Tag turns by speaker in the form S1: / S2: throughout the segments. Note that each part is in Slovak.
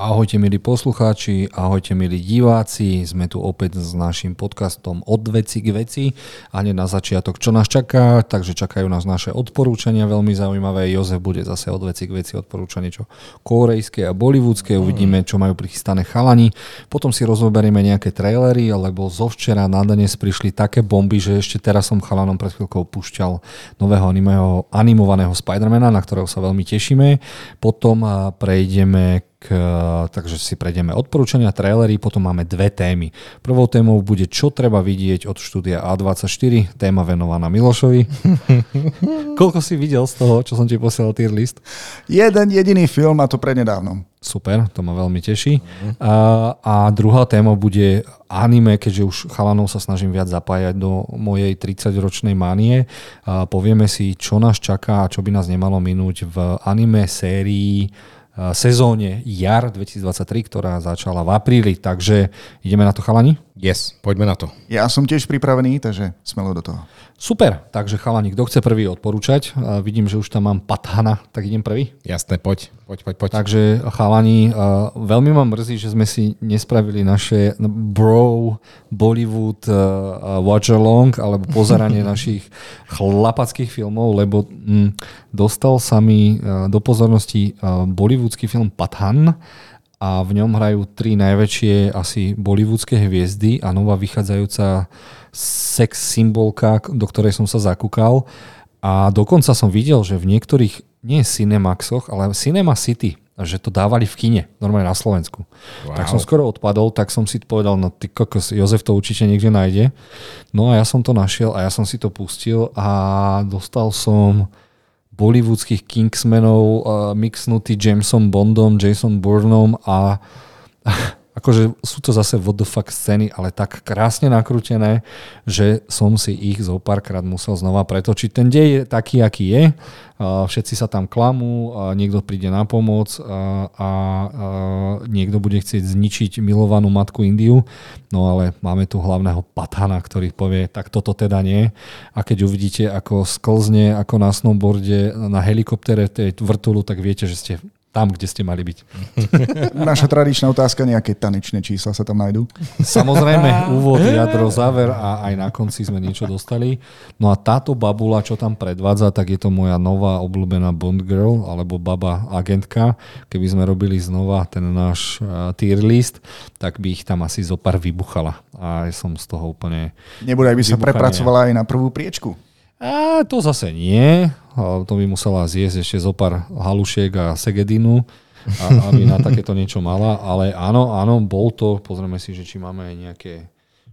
S1: Ahojte milí poslucháči, ahojte milí diváci, sme tu opäť s našim podcastom od veci k veci a hneď na začiatok, čo nás čaká, takže čakajú nás naše odporúčania veľmi zaujímavé. Jozef bude zase od veci k veci odporúčanie čo korejské a bollywoodske, uvidíme, čo majú prichystané chalani. Potom si rozoberieme nejaké trailery, lebo zo včera na dnes prišli také bomby, že ešte teraz som chalanom pred chvíľkou púšťal nového animého, animovaného Spidermana, na ktorého sa veľmi tešíme. Potom prejdeme takže si prejdeme odporúčania, trailery, potom máme dve témy. Prvou témou bude Čo treba vidieť od štúdia A24, téma venovaná Milošovi. Koľko si videl z toho, čo som ti posielal tier list?
S2: Jeden jediný film a to prednedávnom.
S1: Super, to ma veľmi teší. A, a druhá téma bude anime, keďže už chalanov sa snažím viac zapájať do mojej 30-ročnej mánie. A povieme si, čo nás čaká a čo by nás nemalo minúť v anime sérii sezóne jar 2023, ktorá začala v apríli. Takže ideme na to, chalani?
S3: Yes, poďme na to.
S2: Ja som tiež pripravený, takže smelo do toho.
S1: Super, takže chalani, kto chce prvý odporúčať? A vidím, že už tam mám Pathana, tak idem prvý?
S3: Jasné, poď, poď, poď, poď.
S1: Takže chalani, veľmi ma mrzí, že sme si nespravili naše bro Bollywood watch along alebo pozeranie našich chlapackých filmov, lebo hm, dostal sa mi do pozornosti bollywoodský film Pathan, a v ňom hrajú tri najväčšie asi bollywoodske hviezdy a nová vychádzajúca sex symbolka, do ktorej som sa zakúkal. A dokonca som videl, že v niektorých, nie Cinemaxoch, ale Cinema City, že to dávali v kine, normálne na Slovensku. Wow. Tak som skoro odpadol, tak som si povedal, no ty kokos, Jozef to určite niekde nájde. No a ja som to našiel a ja som si to pustil a dostal som bollywoodských Kingsmenov uh, mixnutý Jamesom Bondom, Jason Bournom a akože sú to zase what the fuck scény, ale tak krásne nakrútené, že som si ich zo párkrát musel znova pretočiť. Ten dej je taký, aký je všetci sa tam klamú, niekto príde na pomoc a niekto bude chcieť zničiť milovanú matku Indiu, no ale máme tu hlavného patana, ktorý povie, tak toto teda nie. A keď uvidíte, ako sklzne ako na snowboarde na helikoptere tej vrtulu, tak viete, že ste tam, kde ste mali byť.
S2: Naša tradičná otázka, nejaké tanečné čísla sa tam nájdú?
S1: Samozrejme, úvod, jadro, záver a aj na konci sme niečo dostali. No a táto babula, čo tam predvádza, tak je to moja nová obľúbená Bond Girl, alebo baba agentka. Keby sme robili znova ten náš uh, tier list, tak by ich tam asi zo pár vybuchala. A som z toho úplne...
S2: Nebude, aby sa prepracovala aj na prvú priečku.
S1: A to zase nie. To by musela zjesť ešte zo pár halušiek a segedinu, aby na takéto niečo mala. Ale áno, áno, bol to. Pozrieme si, že či máme aj nejaké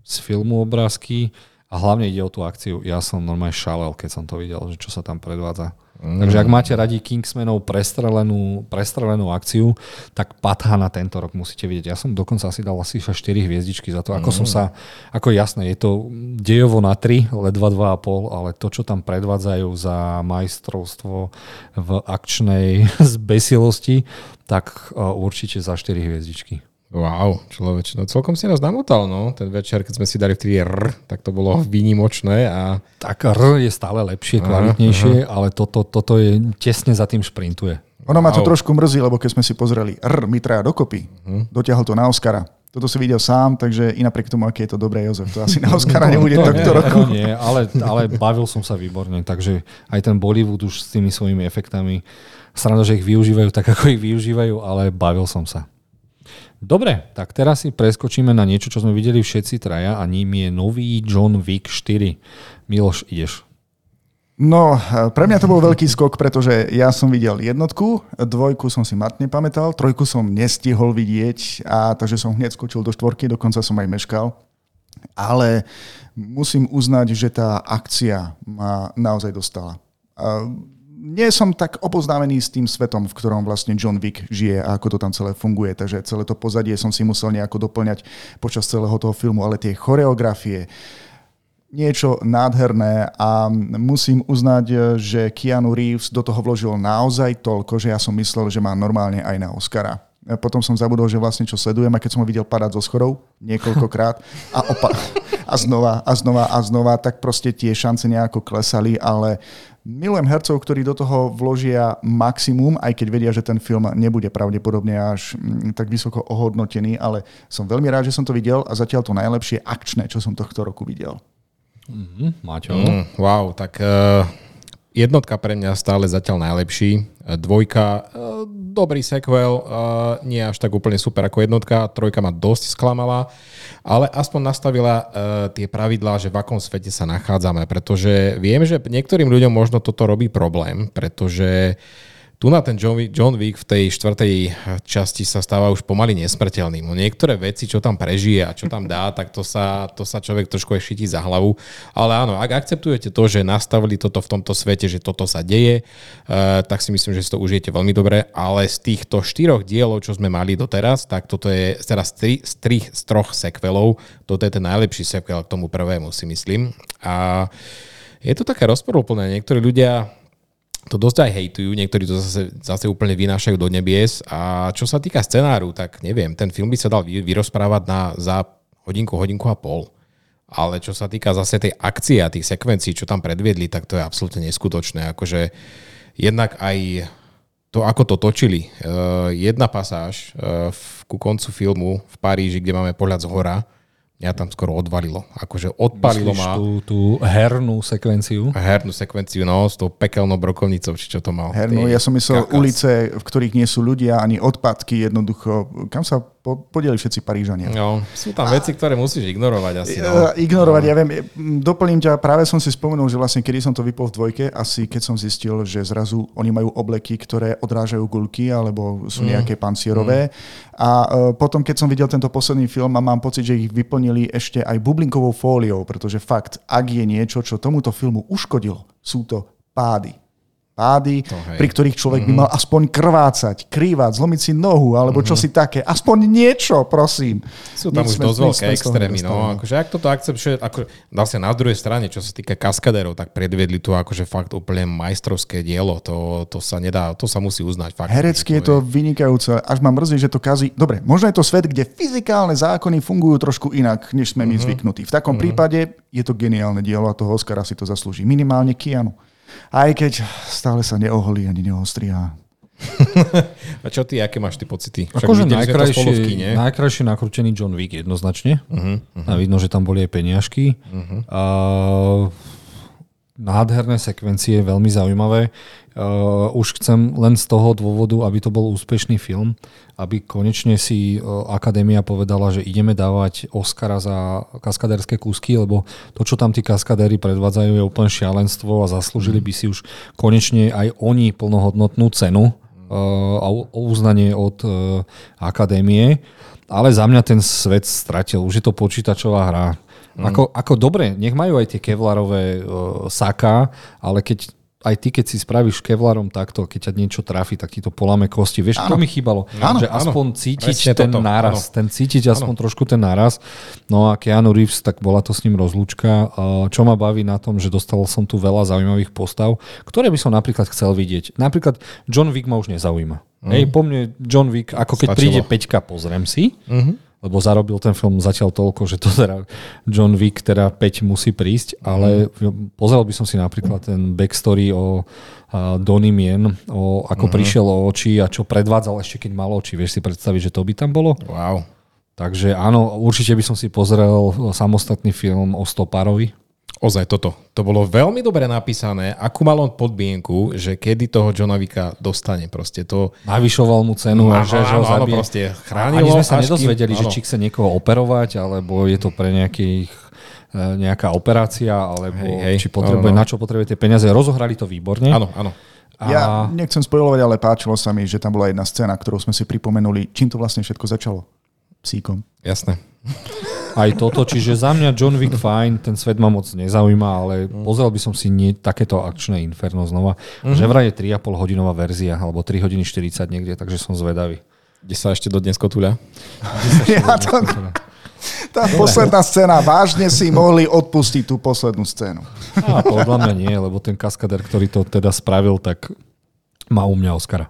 S1: z filmu obrázky. A hlavne ide o tú akciu. Ja som normálne šalel, keď som to videl, že čo sa tam predvádza. Mm. Takže ak máte radi Kingsmanov prestrelenú, prestrelenú akciu, tak Patha na tento rok musíte vidieť. Ja som dokonca si dal asi 4 hviezdičky za to. Ako mm. som sa, ako jasné, je to dejovo na 3, ledva 2,5, ale to, čo tam predvádzajú za majstrovstvo v akčnej zbesilosti, tak určite za 4 hviezdičky.
S3: Wow, človeč, no celkom si nás namotal, no. Ten večer, keď sme si dali v 3 R, tak to bolo výnimočné a...
S1: Tak R je stále lepšie, kvalitnejšie, aha. ale toto, toto je tesne za tým šprintuje.
S2: Ono ma to wow. trošku mrzí, lebo keď sme si pozreli R, my traja dokopy, uh-huh. dotiahol to na Oscara. Toto si videl sám, takže i napriek tomu, aký je to dobré, Jozef, to asi na Oscara no, nebude to tohto nie, roku.
S1: nie, ale, ale bavil som sa výborne, takže aj ten Bollywood už s tými svojimi efektami, sranda, že ich využívajú tak, ako ich využívajú, ale bavil som sa. Dobre, tak teraz si preskočíme na niečo, čo sme videli všetci traja a ním je nový John Wick 4. Miloš, ideš.
S2: No, pre mňa to bol veľký skok, pretože ja som videl jednotku, dvojku som si matne pamätal, trojku som nestihol vidieť, a takže som hneď skočil do štvorky, dokonca som aj meškal. Ale musím uznať, že tá akcia ma naozaj dostala nie som tak oboznámený s tým svetom, v ktorom vlastne John Wick žije a ako to tam celé funguje, takže celé to pozadie som si musel nejako doplňať počas celého toho filmu, ale tie choreografie, niečo nádherné a musím uznať, že Keanu Reeves do toho vložil naozaj toľko, že ja som myslel, že má normálne aj na Oscara. Potom som zabudol, že vlastne čo sledujem a keď som ho videl padať zo schodov niekoľkokrát a, opa- a znova a znova a znova, tak proste tie šance nejako klesali, ale milujem hercov, ktorí do toho vložia maximum, aj keď vedia, že ten film nebude pravdepodobne až mm, tak vysoko ohodnotený, ale som veľmi rád, že som to videl a zatiaľ to najlepšie akčné, čo som tohto roku videl.
S1: Mm, Maťo.
S3: Mm, wow, tak uh, jednotka pre mňa stále zatiaľ najlepší. Dvojka, uh, dobrý sequel, uh, nie až tak úplne super ako jednotka. Trojka ma dosť sklamala, ale aspoň nastavila tie pravidlá, že v akom svete sa nachádzame, pretože viem, že niektorým ľuďom možno toto robí problém, pretože tu na ten John Wick, v tej štvrtej časti sa stáva už pomaly nesmrteľným. No niektoré veci, čo tam prežije a čo tam dá, tak to sa, to sa človek trošku aj šití za hlavu. Ale áno, ak akceptujete to, že nastavili toto v tomto svete, že toto sa deje, uh, tak si myslím, že si to užijete veľmi dobre. Ale z týchto štyroch dielov, čo sme mali doteraz, tak toto je teraz tri, z, tri, z troch sekvelov. Toto je ten najlepší sekvel k tomu prvému, si myslím. A je to také rozporúplné. Niektorí ľudia to dosť aj hejtujú, niektorí to zase, zase úplne vynášajú do nebies. A čo sa týka scenáru, tak neviem, ten film by sa dal vyrozprávať na, za hodinku, hodinku a pol. Ale čo sa týka zase tej akcie a tých sekvencií, čo tam predviedli, tak to je absolútne neskutočné. Akože jednak aj to, ako to točili. Uh, jedna pasáž uh, v, ku koncu filmu v Paríži, kde máme pohľad z hora, mňa tam skoro odvalilo. Akože odpalilo
S1: Myslíš
S3: ma.
S1: Tú, tú hernú sekvenciu?
S3: Hernú sekvenciu, no, s tou pekelnou brokovnicou, či čo to mal.
S2: Hernú, ja som myslel
S3: kakas.
S2: ulice, v ktorých nie sú ľudia, ani odpadky jednoducho. Kam sa po- podieli všetci Parížania?
S3: No, sú tam veci, ktoré musíš ignorovať asi. No.
S2: E, Ignorovať, ja viem, m, doplním ťa, práve som si spomenul, že vlastne kedy som to vypol v dvojke, asi keď som zistil, že zrazu oni majú obleky, ktoré odrážajú gulky alebo sú nejaké pancierové. A e, potom, keď som videl tento posledný film a mám pocit, že ich vyplnili ešte aj bublinkovou fóliou, pretože fakt, ak je niečo, čo tomuto filmu uškodilo, sú to pády. Pády, pri ktorých človek by mal aspoň krvácať, krývať, zlomiť si nohu, alebo čo si také. Aspoň niečo, prosím.
S3: Sú tam už dosť veľké extrémy. No. Akože ak toto akceptuje, ako, zase na druhej strane, čo sa týka kaskadérov, tak predviedli tu akože fakt úplne majstrovské dielo. To, to sa nedá, to sa musí uznať. Fakt,
S2: Herecky je to vynikajúce, až ma mrzí, že to kazí. Dobre, možno je to svet, kde fyzikálne zákony fungujú trošku inak, než sme my zvyknutí. V takom prípade je to geniálne dielo a toho Oscara si to zaslúži. Minimálne Keanu. Aj keď stále sa neoholí ani neostriá.
S3: A čo ty, aké máš ty pocity?
S1: Akože
S3: kine.
S1: najkrajšie, najkrajšie nakrútený John Wick jednoznačne.
S3: Uh-huh,
S1: A vidno, že tam boli aj peniažky.
S3: uh-huh.
S1: A nádherné sekvencie, veľmi zaujímavé. Uh, už chcem len z toho dôvodu, aby to bol úspešný film, aby konečne si uh, akadémia povedala, že ideme dávať Oscara za kaskadérske kúsky, lebo to, čo tam tí kaskadéri predvádzajú, je úplne šialenstvo a zaslúžili by si už konečne aj oni plnohodnotnú cenu uh, a uznanie od akadémie. Ale za mňa ten svet stratil. Už je to počítačová hra. Ako, ako dobre, nech majú aj tie kevlarové uh, saká, ale keď aj ty, keď si spravíš kevlarom takto, keď ťa niečo trafi, tak ti to polame kosti. Vieš, to mi chýbalo.
S2: Áno,
S1: že aspoň
S3: áno.
S1: cítiť
S3: Presne
S1: ten
S3: toto,
S1: náraz.
S3: áno.
S1: Ten cítiť aspoň trošku ten náraz. No a Keanu Reeves, tak bola to s ním rozlúčka. Uh, Čo ma baví na tom, že dostal som tu veľa zaujímavých postav, ktoré by som napríklad chcel vidieť. Napríklad John Wick ma už nezaujíma. Hej, po mne John Wick, ako keď
S3: Stačilo.
S1: príde Peťka, pozriem si, lebo zarobil ten film zatiaľ toľko, že to teda John Wick teda 5 musí prísť, ale pozrel by som si napríklad ten backstory o Donnie Mien, o ako prišiel o oči a čo predvádzal ešte keď mal oči. Vieš si predstaviť, že to by tam bolo?
S3: Wow.
S1: Takže áno, určite by som si pozrel samostatný film o Stopárovi.
S3: Ozaj toto. To bolo veľmi dobre napísané. Akú mal on podmienku, že kedy toho Johna Wicka dostane. Proste to...
S1: Navyšoval mu cenu a
S3: Áno,
S1: že, že ho
S3: áno,
S1: zabije.
S3: proste chránilo,
S1: Ani sme sa
S3: až
S1: nedozvedeli,
S3: kým-
S1: že
S3: áno.
S1: či chce niekoho operovať, alebo je to pre nejakých e, nejaká operácia, alebo
S3: Hej, hej.
S1: či potrebuje,
S3: Áno, no.
S1: na čo potrebuje tie peniaze. Rozohrali to výborne.
S3: Áno, áno.
S1: A
S2: Ja nechcem spojovať, ale páčilo sa mi, že tam bola jedna scéna, ktorú sme si pripomenuli, čím to vlastne všetko začalo. Psíkom.
S3: Jasné.
S1: Aj toto, čiže za mňa John Wick fajn, ten svet ma moc nezaujíma, ale pozrel by som si nie, takéto akčné inferno znova. Že vraj je 3,5 hodinová verzia, alebo 3 hodiny 40 niekde, takže som zvedavý.
S3: Kde sa ešte dodnes kotúľa?
S2: Ja to, tá posledná scéna, vážne si mohli odpustiť tú poslednú scénu.
S1: A podľa mňa nie, lebo ten kaskader, ktorý to teda spravil, tak má u mňa Oscara.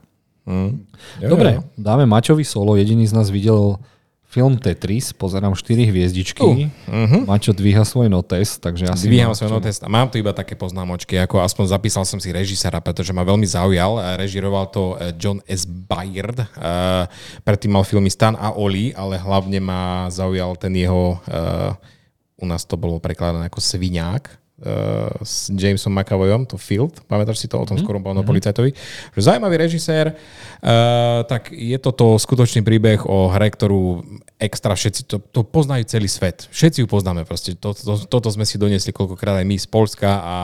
S3: Mm. Jo,
S1: Dobre,
S3: jo.
S1: dáme Maťovi solo. Jediný z nás videl film Tetris, pozerám 4 hviezdičky. Uh, Maťo dvíha svoj notes, takže asi...
S3: Dvíham svoj notest a mám tu iba také poznámočky, ako aspoň zapísal som si režisera, pretože ma veľmi zaujal. Režiroval to eh, John S. Bayard. Eh, Predtým mal filmy Stan a Oli, ale hlavne ma zaujal ten jeho, eh, u nás to bolo prekladané ako Sviňák, s Jamesom McAvoyom, to Field, pamätáš si to o tom skorumpovanom policajtovi? Že zaujímavý režisér, eh, tak je toto skutočný príbeh o hre, ktorú extra všetci, to, to poznajú celý svet. Všetci ju poznáme proste. To, to, toto sme si doniesli koľkokrát aj my z Polska a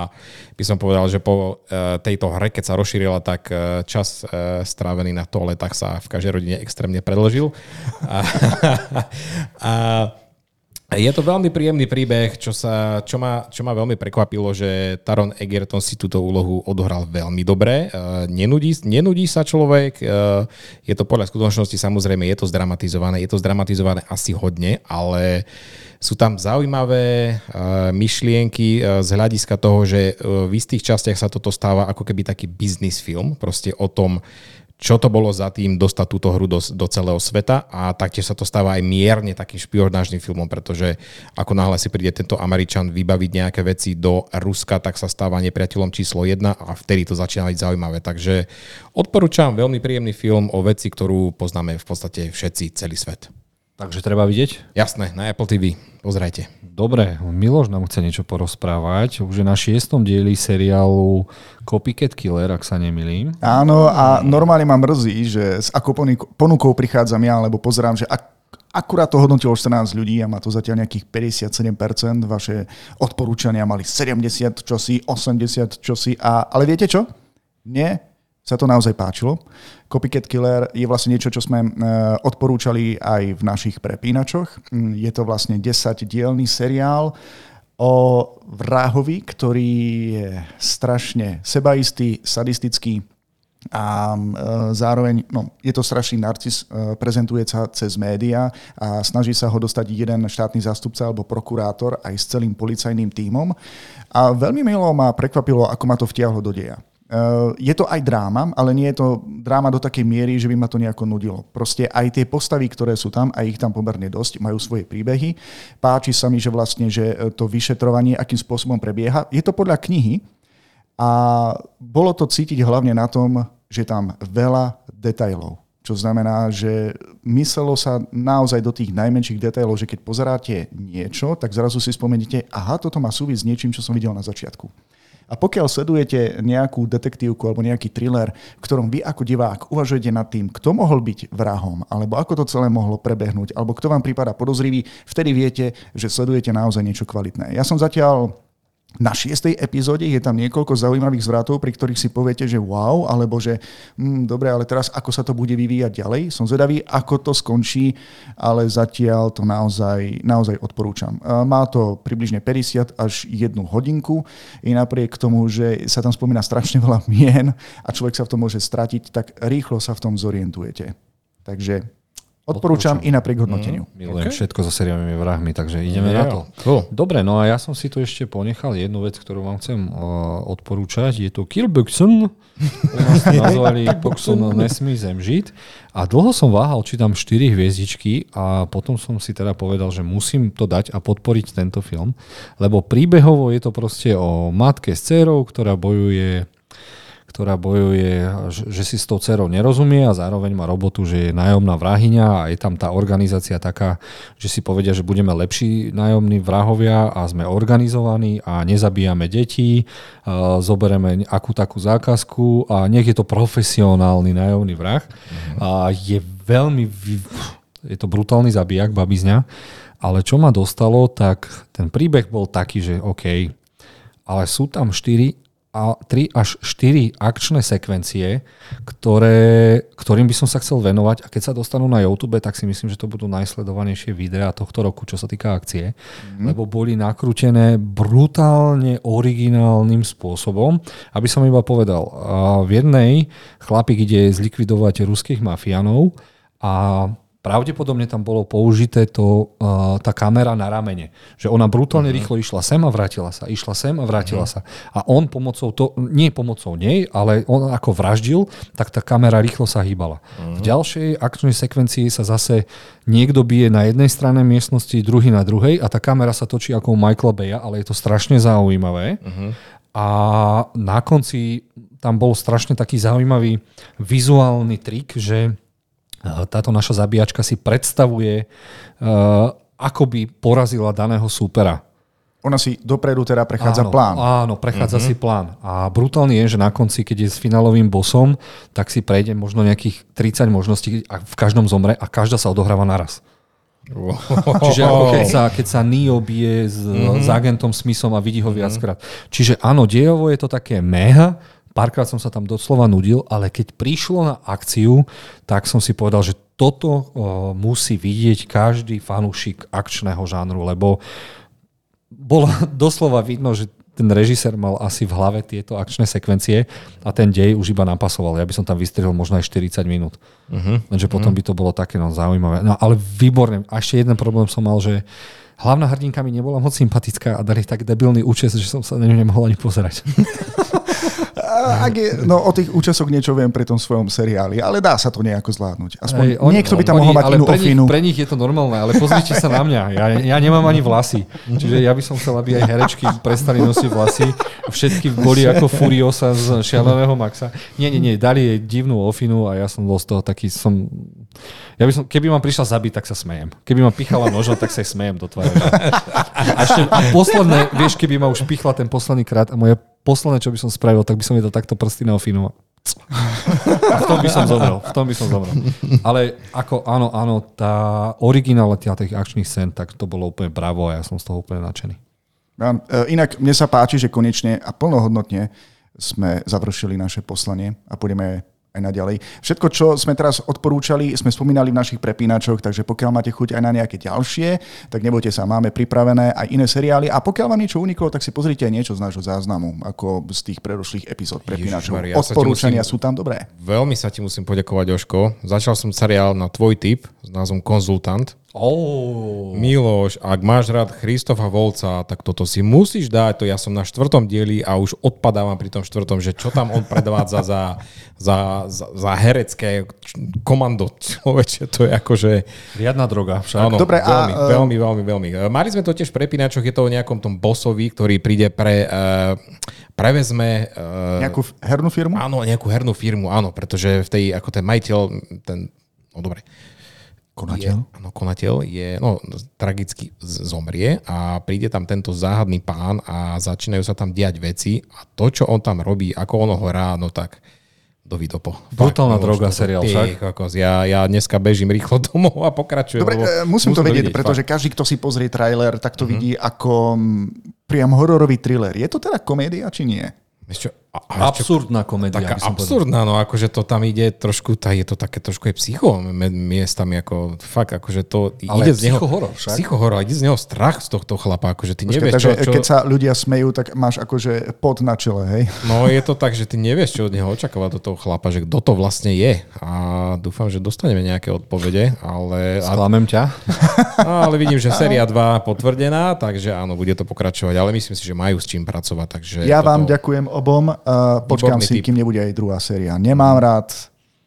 S3: by som povedal, že po eh, tejto hre, keď sa rozšírila, tak eh, čas eh, strávený na toaletách sa v každej rodine extrémne predložil. A, a je to veľmi príjemný príbeh, čo, sa, čo, ma, čo ma veľmi prekvapilo, že Taron Egerton si túto úlohu odohral veľmi dobre. Uh, nenudí, nenudí sa človek, uh, je to podľa skutočnosti samozrejme, je to zdramatizované, je to zdramatizované asi hodne, ale sú tam zaujímavé uh, myšlienky z hľadiska toho, že v istých častiach sa toto stáva ako keby taký business film, proste o tom, čo to bolo za tým dostať túto hru do, do celého sveta a taktiež sa to stáva aj mierne takým špionážnym filmom, pretože ako náhle si príde tento Američan vybaviť nejaké veci do Ruska, tak sa stáva nepriateľom číslo jedna a vtedy to začína byť zaujímavé. Takže odporúčam veľmi príjemný film o veci, ktorú poznáme v podstate všetci, celý svet.
S1: Takže treba vidieť?
S3: Jasné, na Apple TV. Pozrajte.
S1: Dobre, Miloš nám chce niečo porozprávať. Už je na šiestom dieli seriálu Copycat Killer, ak sa nemilím.
S2: Áno, a normálne ma mrzí, že s akou ponu- ponukou prichádzam ja, lebo pozerám, že ak, akurát to hodnotilo 14 ľudí a má to zatiaľ nejakých 57%, vaše odporúčania mali 70 čosi, 80 čosi, a, ale viete čo? Nie, sa to naozaj páčilo. Copycat Killer je vlastne niečo, čo sme e, odporúčali aj v našich prepínačoch. Mm, Je to vlastne 10-dielný seriál o vrahovi, ktorý je strašne sebaistý, sadistický a e, zároveň no, je to strašný narcis, e, prezentuje sa cez médiá a snaží sa ho dostať jeden štátny zástupca alebo prokurátor aj s celým policajným tímom. A veľmi milo ma prekvapilo, ako ma to vtiahlo do deja. Uh, je to aj dráma, ale nie je to dráma do takej miery, že by ma to nejako nudilo. Proste aj tie postavy, ktoré sú tam, a ich tam pomerne dosť, majú svoje príbehy. Páči sa mi, že vlastne že e, to vyšetrovanie, akým spôsobom prebieha. Je to podľa knihy a bolo to cítiť hlavne na tom, že tam veľa detailov. Čo znamená, že myslelo sa naozaj do tých najmenších detailov, že keď pozeráte niečo, tak zrazu si spomeniete, aha, toto má súvisť s niečím, čo som videl na začiatku. A pokiaľ sledujete nejakú detektívku alebo nejaký thriller, v ktorom vy ako divák uvažujete nad tým, kto mohol byť vrahom, alebo ako to celé mohlo prebehnúť, alebo kto vám prípada podozrivý, vtedy viete, že sledujete naozaj niečo kvalitné. Ja som zatiaľ na šiestej epizóde je tam niekoľko zaujímavých zvratov, pri ktorých si poviete, že wow, alebo že hm, dobre, ale teraz ako sa to bude vyvíjať ďalej. Som zvedavý, ako to skončí, ale zatiaľ to naozaj, naozaj odporúčam. Má to približne 50 až jednu hodinku i napriek tomu, že sa tam spomína strašne veľa mien a človek sa v tom môže stratiť, tak rýchlo sa v tom zorientujete. Takže odporúčam, i napriek hodnoteniu.
S1: Milujem
S3: OK.
S1: všetko so seriálnymi vrahmi, takže ideme
S3: Jo.
S1: na to.
S3: Cool.
S1: Dobre, no a ja som si tu ešte ponechal jednu vec, ktorú vám chcem uh, odporúčať. Je to Kill Buxon. U nás nazvali Buxon nesmí zemžiť. A dlho som váhal, či tam 4 hviezdičky a potom som si teda povedal, že musím to dať a podporiť tento film, lebo príbehovo je to proste o matke s dcerou, ktorá bojuje ktorá bojuje, že- si s tou dcerou nerozumie a zároveň má robotu, že je nájomná vrahyňa a je tam tá organizácia taká, že si povedia, že budeme lepší nájomní vrahovia a sme organizovaní a nezabíjame deti, zobereme akú takú zákazku a nech je to profesionálny nájomný vrah. A je veľmi, je to brutálny zabijak, babizňa, ale čo ma dostalo, tak ten príbeh bol taký, že OK, ale sú tam 4 a 3 až 4 akčné sekvencie, ktoré, ktorým by som sa chcel venovať a keď sa dostanú na YouTube, tak si myslím, že to budú najsledovanejšie videá tohto roku, čo sa týka akcie, mm. lebo boli nakrútené brutálne originálnym spôsobom. Aby som iba povedal, v jednej chlapík ide zlikvidovať ruských mafiánov a pravdepodobne tam bolo použité to, uh, tá kamera na ramene. Že ona brutálne uh-huh. rýchlo išla sem a vrátila sa, išla sem a vrátila uh-huh. sa. A on pomocou, to, nie pomocou nej, ale on ako vraždil, tak tá kamera rýchlo sa hýbala. Uh-huh. V ďalšej akčnej sekvencii sa zase niekto bije na jednej strane miestnosti, druhý na druhej a tá kamera sa točí ako u Michaela Baya, ale je to strašne zaujímavé. Uh-huh. A na konci tam bol strašne taký zaujímavý vizuálny trik, že táto naša zabíjačka si predstavuje, uh, ako by porazila daného súpera.
S2: Ona si dopredu teda prechádza
S1: áno,
S2: plán.
S1: Áno, prechádza uh-huh. si plán. A brutálne je, že na konci, keď je s finálovým bosom, tak si prejde možno nejakých 30 možností a v každom zomre a každá sa odohráva naraz. Wow. Čiže ako keď sa, keď sa Neo bije s, uh-huh. s agentom Smithom a vidí ho uh-huh. viackrát. Čiže áno, dejovo je to také mega, Párkrát som sa tam doslova nudil, ale keď prišlo na akciu, tak som si povedal, že toto uh, musí vidieť každý fanúšik akčného žánru, lebo bolo doslova vidno, že ten režisér mal asi v hlave tieto akčné sekvencie a ten dej už iba napasoval. Ja by som tam vystrihol možno aj 40 minút. Uh-huh. Lenže potom uh-huh. by to bolo také no, zaujímavé. No ale výborne. A ešte jeden problém som mal, že hlavná hrdinka mi nebola moc sympatická a dali tak debilný účes, že som sa na ňu nemohol ani pozerať.
S2: ak je, no o tých účasoch niečo viem pri tom svojom seriáli, ale dá sa to nejako zvládnuť. Aspoň
S1: Hej,
S2: on, niekto by tam
S1: oni,
S2: mohol mať inú
S1: pre
S2: ofinu.
S1: Nich, pre nich je to normálne, ale pozrite sa na mňa. Ja, ja nemám ani vlasy. Čiže ja by som chcel, aby aj herečky prestali nosiť vlasy. Všetky boli ako Furiosa z šialeného Maxa. Nie, nie, nie, dali jej divnú ofinu a ja som bol z toho taký, som... Ja by som, keby ma prišla zabiť, tak sa smejem. Keby ma pichala nožom, tak sa jej smejem do tváre. A ešte a posledné, vieš, keby ma už pichla ten posledný krát a moje posledné, čo by som spravil, tak by som to takto prsty neofinoval. A v tom by som zomrel. V tom by som zomrel. Ale ako áno, áno, tá originalita tých akčných scén, tak to bolo úplne bravo a ja som z toho úplne nadšený.
S2: E, inak mne sa páči, že konečne a plnohodnotne sme završili naše poslanie a budeme aj naďalej. Všetko, čo sme teraz odporúčali, sme spomínali v našich prepínačoch, takže pokiaľ máte chuť aj na nejaké ďalšie, tak nebojte sa, máme pripravené aj iné seriály a pokiaľ vám niečo uniklo, tak si pozrite aj niečo z nášho záznamu, ako z tých predošlých epizód prepínačov. Ježišmar, ja Odporúčania musím, sú tam dobré.
S3: Veľmi sa ti musím poďakovať, Joško. Začal som seriál na tvoj typ s názvom Konzultant.
S1: Oh.
S3: Miloš, ak máš rád Christofa Volca, tak toto si musíš dať. To ja som na štvrtom dieli a už odpadávam pri tom štvrtom, že čo tam on predvádza za, za, za, za herecké komando človeče. To je akože...
S1: Riadna droga však.
S3: Áno, Dobre, veľmi, a, veľmi, veľmi, veľmi. Mali sme to tiež v prepínačoch, je to o nejakom tom bosovi, ktorý príde pre... Uh, prevezme...
S2: Uh, nejakú hernú firmu?
S3: Áno, nejakú hernú firmu, áno, pretože v tej, ako ten majiteľ, ten, no dobre,
S2: Konateľ?
S3: Je, áno, konateľ je, no, tragicky zomrie a príde tam tento záhadný pán a začínajú sa tam diať veci a to, čo on tam robí, ako ono ho hrá, no tak do vidopo.
S1: Brutálna droga seriál však.
S3: Kokos, ja, ja dneska bežím rýchlo domov a pokračujem.
S2: Dobre, e, musím, musím to vedieť, vidieť, pretože fakt. každý, kto si pozrie trailer, tak to mm-hmm. vidí ako priam hororový thriller. Je to teda komédia, či nie?
S3: Ešte,
S1: a, absurdná komédia.
S3: Taká absurdná, no akože to tam ide trošku, tá, je to také trošku aj psycho miestami, ako fakt, akože to
S1: Ale
S3: ide z neho...
S1: horor však.
S3: horor, ide z neho strach z tohto chlapa, akože ty
S2: Počkej,
S3: nevieš,
S2: takže
S3: čo, čo...
S2: keď sa ľudia smejú, tak máš akože pod na čele, hej?
S3: No je to tak, že ty nevieš, čo od neho očakávať do toho chlapa, že kto to vlastne je. A dúfam, že dostaneme nejaké odpovede, ale...
S1: Sklamem ťa.
S3: No, ale vidím, že séria 2 potvrdená, takže áno, bude to pokračovať, ale myslím si, že majú s čím pracovať. Takže
S2: ja toto... vám ďakujem obom. Uh, počkám si, typ. kým nebude aj druhá séria. Nemám rád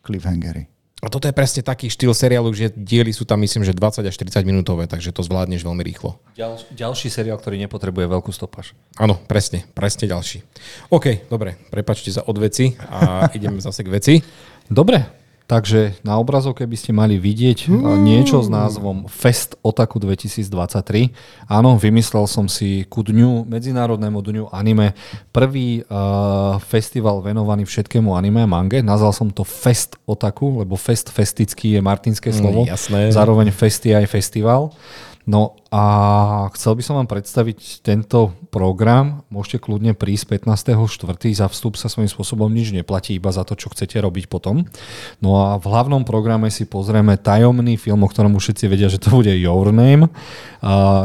S2: cliffhangery.
S3: A toto je presne taký štýl seriálu, že diely sú tam myslím, že 20 až 40 minútové, takže to zvládneš veľmi rýchlo.
S1: Ďal, ďalší seriál, ktorý nepotrebuje veľkú stopaž.
S3: Áno, presne, presne ďalší. OK, dobre, prepačte za odveci a ideme zase k veci.
S1: Dobre, Takže na obrazovke by ste mali vidieť mm. niečo s názvom Fest Otaku 2023. Áno, vymyslel som si ku dňu, Medzinárodnému dňu anime, prvý uh, festival venovaný všetkému anime a mange. Nazval som to Fest Otaku, lebo fest festický je martinské mm, slovo.
S3: Mm, jasné.
S1: Zároveň fest je aj festival. No a chcel by som vám predstaviť tento program. Môžete kľudne prísť 15.4. Za vstup sa svojím spôsobom nič neplatí, iba za to, čo chcete robiť potom. No a v hlavnom programe si pozrieme tajomný film, o ktorom už všetci vedia, že to bude Your Name,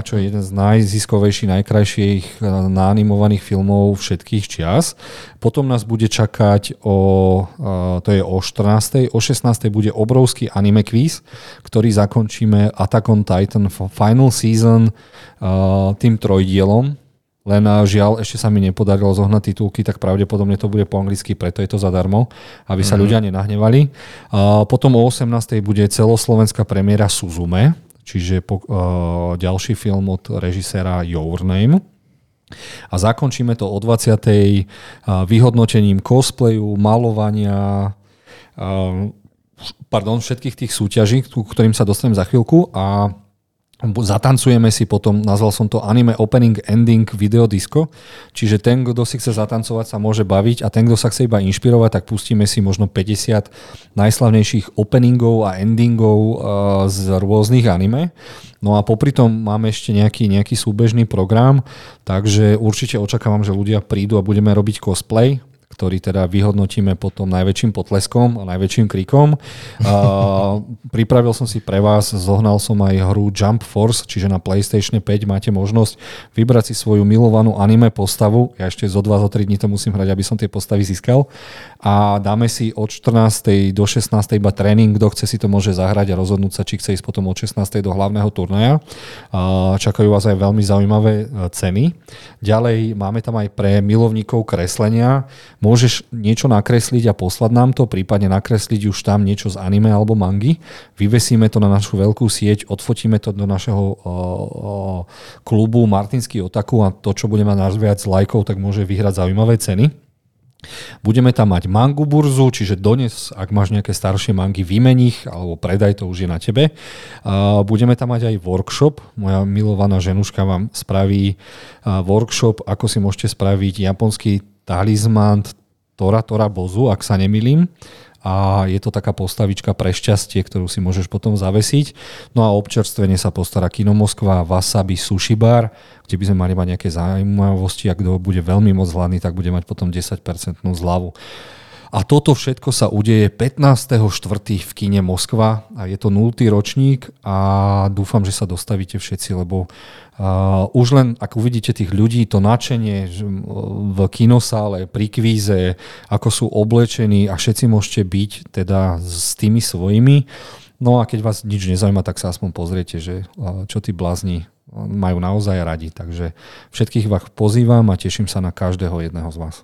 S1: čo je jeden z najziskovejších, najkrajších e, naanimovaných filmov všetkých čias. Potom nás bude čakať o, e, to je o 14. O 16. bude obrovský anime quiz, ktorý zakončíme Attack on Titan Final Season uh, tým trojdielom, len žiaľ, ešte sa mi nepodarilo zohnať titulky, tak pravdepodobne to bude po anglicky, preto je to zadarmo, aby sa mm-hmm. ľudia nenahnevali. Uh, potom o 18. bude celoslovenská premiéra Suzume, čiže po, uh, ďalší film od režiséra Your Name. A zakončíme to o 20. Uh, vyhodnotením cosplayu, malovania, uh, pardon, všetkých tých súťaží, ktorým sa dostanem za chvíľku a Zatancujeme si potom, nazval som to anime opening ending video disco, čiže ten, kto si chce zatancovať, sa môže baviť a ten, kto sa chce iba inšpirovať, tak pustíme si možno 50 najslavnejších openingov a endingov uh, z rôznych anime. No a popri tom máme ešte nejaký, nejaký súbežný program, takže určite očakávam, že ľudia prídu a budeme robiť cosplay, ktorý teda vyhodnotíme potom najväčším potleskom a najväčším krikom. Uh, pripravil som si pre vás, zohnal som aj hru Jump Force, čiže na PlayStation 5 máte možnosť vybrať si svoju milovanú anime postavu. Ja ešte zo 2 zo 3 dní to musím hrať, aby som tie postavy získal. A dáme si od 14. do 16. iba tréning, kto chce si to môže zahrať a rozhodnúť sa, či chce ísť potom od 16. do hlavného turnaja. Uh, čakajú vás aj veľmi zaujímavé uh, ceny. Ďalej máme tam aj pre milovníkov kreslenia Môžeš niečo nakresliť a poslať nám to, prípadne nakresliť už tam niečo z anime alebo mangy. Vyvesíme to na našu veľkú sieť, odfotíme to do našeho uh, uh, klubu Martinsky Otaku a to, čo bude mať viac lajkov, tak môže vyhrať zaujímavé ceny. Budeme tam mať mangu burzu, čiže dones, ak máš nejaké staršie mangy, vymeň ich, alebo predaj, to už je na tebe. Budeme tam mať aj workshop. Moja milovaná ženuška vám spraví workshop, ako si môžete spraviť japonský talizman Tora Tora Bozu, ak sa nemilím. A je to taká postavička pre šťastie, ktorú si môžeš potom zavesiť. No a občerstvenie sa postará Kino Moskva, Wasabi, Sushi Bar, kde by sme mali mať nejaké zaujímavosti a kto bude veľmi moc hladný, tak bude mať potom 10% zľavu. A toto všetko sa udeje 15.4. v kine Moskva a je to 0. ročník a dúfam, že sa dostavíte všetci, lebo uh, už len ak uvidíte tých ľudí, to nadšenie v kinosále, pri kvíze, ako sú oblečení a všetci môžete byť teda s tými svojimi. No a keď vás nič nezaujíma, tak sa aspoň pozriete, že uh, čo tí blázni majú naozaj radi. Takže všetkých vás pozývam a teším sa na každého jedného z vás.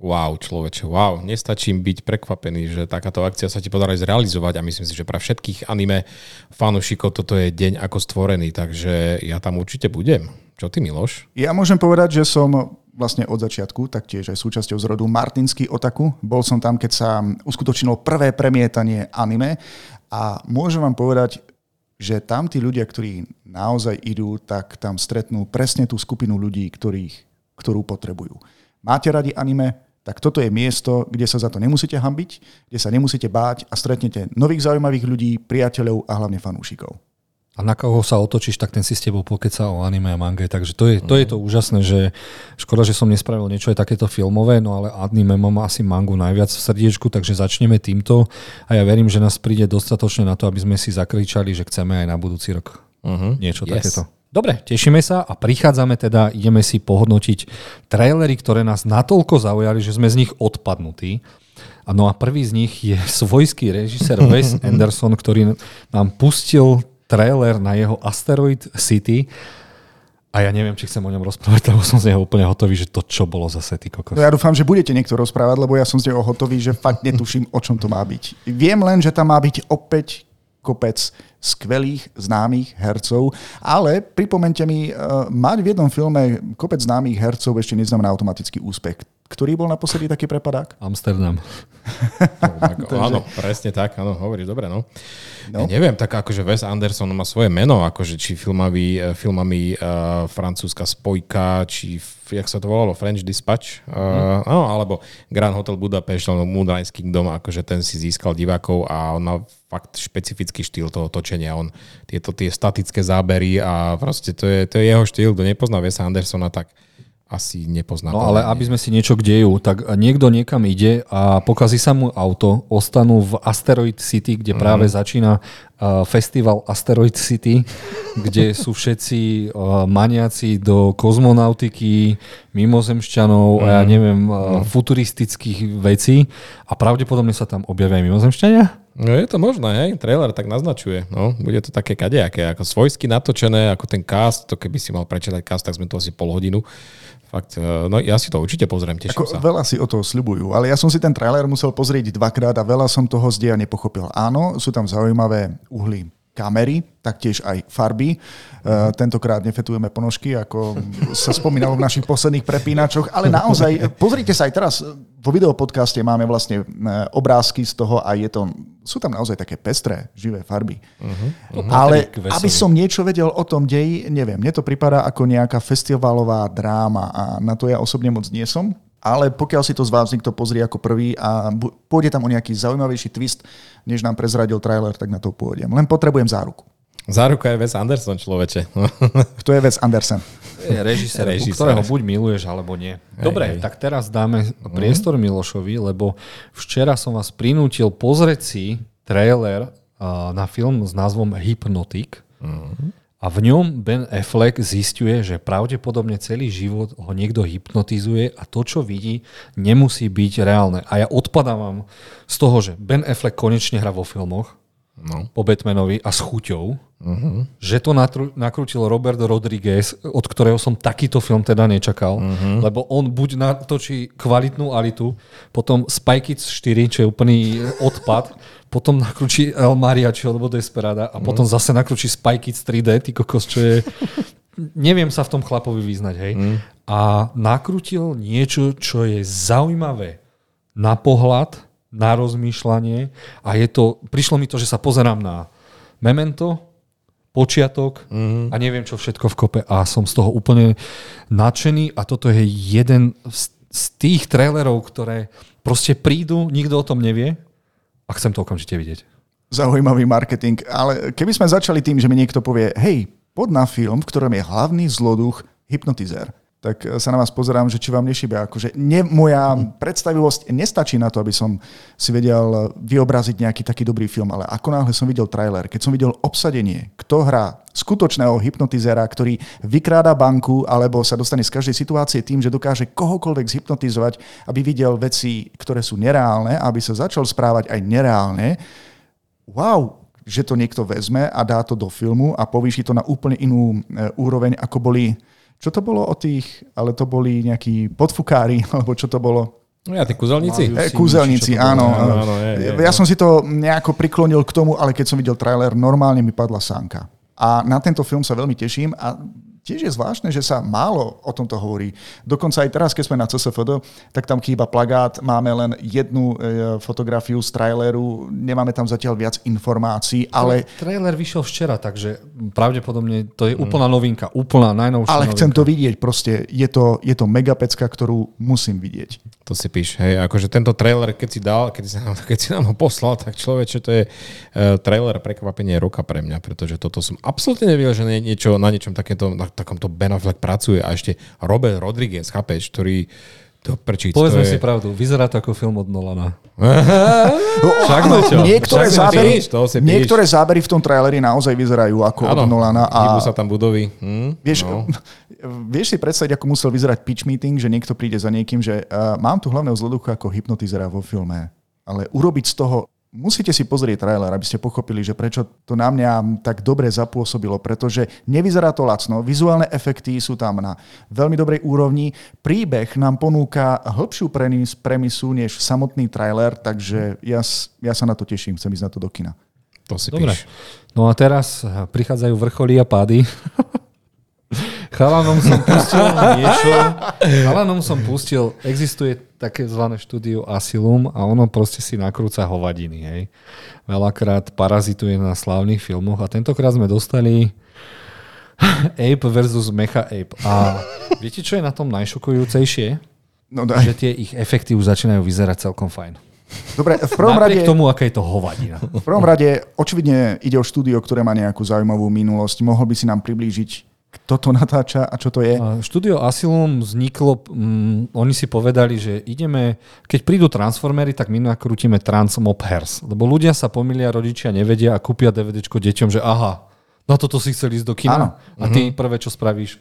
S3: Wow, človeče, wow. Nestačím byť prekvapený, že takáto akcia sa ti podarí zrealizovať a myslím si, že pre všetkých anime fanúšikov toto je deň ako stvorený, takže ja tam určite budem. Čo ty, Miloš?
S2: Ja môžem povedať, že som vlastne od začiatku, taktiež aj súčasťou zrodu Martinsky Otaku. Bol som tam, keď sa uskutočnilo prvé premietanie anime a môžem vám povedať, že tam tí ľudia, ktorí naozaj idú, tak tam stretnú presne tú skupinu ľudí, ktorých, ktorú potrebujú. Máte radi anime? Tak toto je miesto, kde sa za to nemusíte hambiť, kde sa nemusíte báť a stretnete nových zaujímavých ľudí, priateľov a hlavne fanúšikov.
S1: A na koho sa otočíš, tak ten si s tebou pokeca o anime a mange. Takže to je, to je to úžasné, že škoda, že som nespravil niečo aj takéto filmové, no ale anime mám asi mangu najviac v srdiečku, takže začneme týmto a ja verím, že nás príde dostatočne na to, aby sme si zakričali, že chceme aj na budúci rok uh-huh. niečo yes. takéto. Dobre, tešíme sa a prichádzame teda, ideme si pohodnotiť trailery, ktoré nás natoľko zaujali, že sme z nich odpadnutí. No a prvý z nich je svojský režisér Wes Anderson, ktorý nám pustil trailer na jeho Asteroid City. A ja neviem, či chcem o ňom rozprávať, lebo som z neho úplne hotový, že to čo bolo zase ty kokos.
S2: No ja dúfam, že budete niekto rozprávať, lebo ja som z neho hotový, že fakt netuším, o čom to má byť. Viem len, že tam má byť opäť kopec skvelých známych hercov, ale pripomente mi, uh, mať v jednom filme kopec známych hercov ešte neznamená automatický úspech. Ktorý bol naposledy taký prepadák?
S1: Amsterdam.
S3: No, ako, áno, presne tak, áno, hovoríš dobre, no. no. Ja neviem, tak akože Wes Anderson má svoje meno, akože či filmami, eh, filmami uh, francúzska spojka, či jak sa to volalo, French Dispatch, uh, mm. no, alebo Grand Hotel Budapest, alebo Moonrise Kingdom, akože ten si získal divákov a on má fakt špecifický štýl toho točenia. On tieto tie statické zábery a proste to je, to je jeho štýl. Kto nepozná Wesa Andersona, tak asi nepozná.
S1: No ale aby sme si niečo k deju, tak niekto niekam ide a pokazí sa mu auto, ostanú v Asteroid City, kde mm-hmm. práve začína uh, festival Asteroid City, kde sú všetci uh, maniaci do kozmonautiky, mimozemšťanov a ja mhm. neviem, uh, futuristických vecí a pravdepodobne sa tam objavia aj mimozemšťania?
S3: No je to možné, hej, trailer tak naznačuje. No, bude to také kadejaké, ako svojsky natočené, ako ten cast, to keby si mal prečítať cast, tak sme to asi pol hodinu. Fakt, e, no ja si to určite pozriem, teším Ako, sa.
S2: Veľa si o toho sľubujú, ale ja som si ten trailer musel pozrieť dvakrát a veľa som toho z deja nepochopil. Áno, sú tam zaujímavé uhly kamery, taktiež aj farby. Uh, tentokrát nefetujeme ponožky, ako sa spomínalo v našich posledných prepínačoch, ale naozaj, pozrite sa aj teraz, vo videopodcaste máme vlastne obrázky z toho a je to, sú tam naozaj také pestré, živé farby. Uh-huh, uh-huh. Ale aby som niečo vedel o tom deji, neviem, mne to pripadá ako nejaká festivalová dráma a na to ja osobne moc nie som ale pokiaľ si to z vás niekto pozrie ako prvý a pôjde tam o nejaký zaujímavejší twist, než nám prezradil trailer, tak na to pôjdem. Len potrebujem záruku.
S3: Záruka je Wes Anderson, človeče.
S2: Kto je Wes Anderson?
S1: Je režisér, režisér, ktorého buď miluješ, alebo nie. Dobre, hej. tak teraz dáme priestor Milošovi, lebo včera som vás prinútil pozrieť si trailer na film s názvom Hypnotic. Uh-huh. A v ňom Ben Affleck zistuje, že pravdepodobne celý život ho niekto hypnotizuje a to, čo vidí, nemusí byť reálne. A ja odpadávam z toho, že Ben Affleck konečne hrá vo filmoch no. po Batmanovi a s chuťou, uh-huh. že to natru- nakrútil Robert Rodriguez, od ktorého som takýto film teda nečakal, uh-huh. lebo on buď natočí kvalitnú alitu, potom Spy Kids 4, čo je úplný odpad, potom nakrúči El Mariachi alebo Desperada a mm. potom zase nakrúči Spy Kids 3D, ty kokos, čo je... Neviem sa v tom chlapovi vyznať, hej. Mm. A nakrútil niečo, čo je zaujímavé na pohľad, na rozmýšľanie a je to, prišlo mi to, že sa pozerám na Memento, počiatok mm. a neviem čo všetko v kope a som z toho úplne nadšený a toto je jeden z, z tých trailerov, ktoré proste prídu, nikto o tom nevie a chcem to okamžite vidieť.
S2: Zaujímavý marketing, ale keby sme začali tým, že mi niekto povie, hej, pod na film, v ktorom je hlavný zloduch hypnotizér tak sa na vás pozerám, že či vám nešíbe. Akože ne, moja predstavivosť nestačí na to, aby som si vedel vyobraziť nejaký taký dobrý film, ale ako náhle som videl trailer, keď som videl obsadenie, kto hrá skutočného hypnotizera, ktorý vykráda banku alebo sa dostane z každej situácie tým, že dokáže kohokoľvek zhypnotizovať, aby videl veci, ktoré sú nereálne, aby sa začal správať aj nereálne. Wow, že to niekto vezme a dá to do filmu a povýši to na úplne inú e, úroveň, ako boli čo to bolo o tých, ale to boli nejakí podfukári, alebo čo to bolo?
S3: No ja, tí kúzelníci?
S2: E, kúzelníci, áno. áno, áno je, je, ja som si to nejako priklonil k tomu, ale keď som videl trailer, normálne mi padla sánka. A na tento film sa veľmi teším a tiež je zvláštne, že sa málo o tomto hovorí. Dokonca aj teraz, keď sme na CSFD, tak tam chýba plagát, máme len jednu e, fotografiu z traileru, nemáme tam zatiaľ viac informácií, ale...
S1: Trailer vyšiel včera, takže pravdepodobne to je úplná novinka, úplná najnovšia
S2: Ale
S1: novinka.
S2: chcem to vidieť, proste je to, je to megapecka, ktorú musím vidieť.
S3: To si píš, hej, akože tento trailer, keď si dal, keď si nám, keď si nám ho poslal, tak človeče, to je uh, trailer prekvapenie roka pre mňa, pretože toto som absolútne nevedel, že niečo, na niečom takéto, na takomto Ben Affleck pracuje. A ešte Robert Rodriguez, chápeš, ktorý to prčíc,
S1: Povedzme
S3: to je...
S1: si pravdu, vyzerá to ako film od Nolana.
S2: Však no, čo? Niektoré, Však zábery, píš, to niektoré zábery v tom traileri naozaj vyzerajú ako ano, od Nolana.
S3: A sa tam budovy. Hm?
S2: Vieš, no. vieš si predstaviť, ako musel vyzerať pitch meeting, že niekto príde za niekým, že uh, mám tu hlavného zloducha ako hypnotizera vo filme. Ale urobiť z toho Musíte si pozrieť trailer, aby ste pochopili, že prečo to na mňa tak dobre zapôsobilo, pretože nevyzerá to lacno, vizuálne efekty sú tam na veľmi dobrej úrovni, príbeh nám ponúka hĺbšiu premisu než samotný trailer, takže ja, ja sa na to teším, chcem ísť na to do kina.
S3: To si Dobre. Píš.
S1: No a teraz prichádzajú vrcholy a pády. chalanom som pustil niečo, chalanom som pustil, existuje také zvané štúdio Asylum a ono proste si nakrúca hovadiny, hej. Veľakrát parazituje na slávnych filmoch a tentokrát sme dostali Ape versus Mecha Ape. A viete, čo je na tom najšokujúcejšie?
S2: No daj.
S1: Že tie ich efekty už začínajú vyzerať celkom fajn.
S2: Dobre, v prvom
S1: Napriek
S2: rade...
S1: tomu, aká je to hovadina.
S2: V prvom rade, očividne ide o štúdio, ktoré má nejakú zaujímavú minulosť. Mohol by si nám priblížiť, kto to natáča a čo to je?
S1: Štúdio Asylum vzniklo, mm, oni si povedali, že ideme, keď prídu Transformery, tak my nakrútime Transmophers. Lebo ľudia sa pomilia, rodičia nevedia a kúpia DVDčko deťom, že aha, na toto si chceli ísť do kina.
S2: Áno.
S1: A ty prvé, čo spravíš,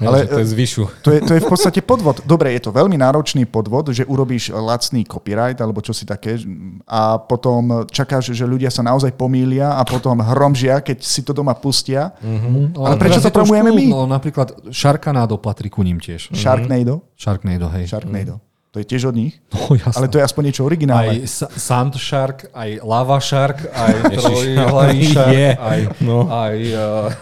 S2: Ale,
S3: Ale to je zvyšu.
S2: To je, to je v podstate podvod. Dobre, je to veľmi náročný podvod, že urobíš lacný copyright alebo čo si také a potom čakáš, že ľudia sa naozaj pomýlia a potom hromžia, keď si to doma pustia.
S1: Mm,
S2: Ale prečo to
S1: je
S2: promujeme my?
S1: No, napríklad Sharknado patrí ku ním tiež.
S2: Sharknado?
S1: Sharknado, hej.
S2: Sharknado. To je tiež od nich?
S1: No, jasné.
S2: Ale to je aspoň niečo
S1: aj
S2: originálne.
S1: Sa- Sand Shark, aj Lava Shark, aj Trojhlavý Shark, aj,
S3: No.
S1: aj uh,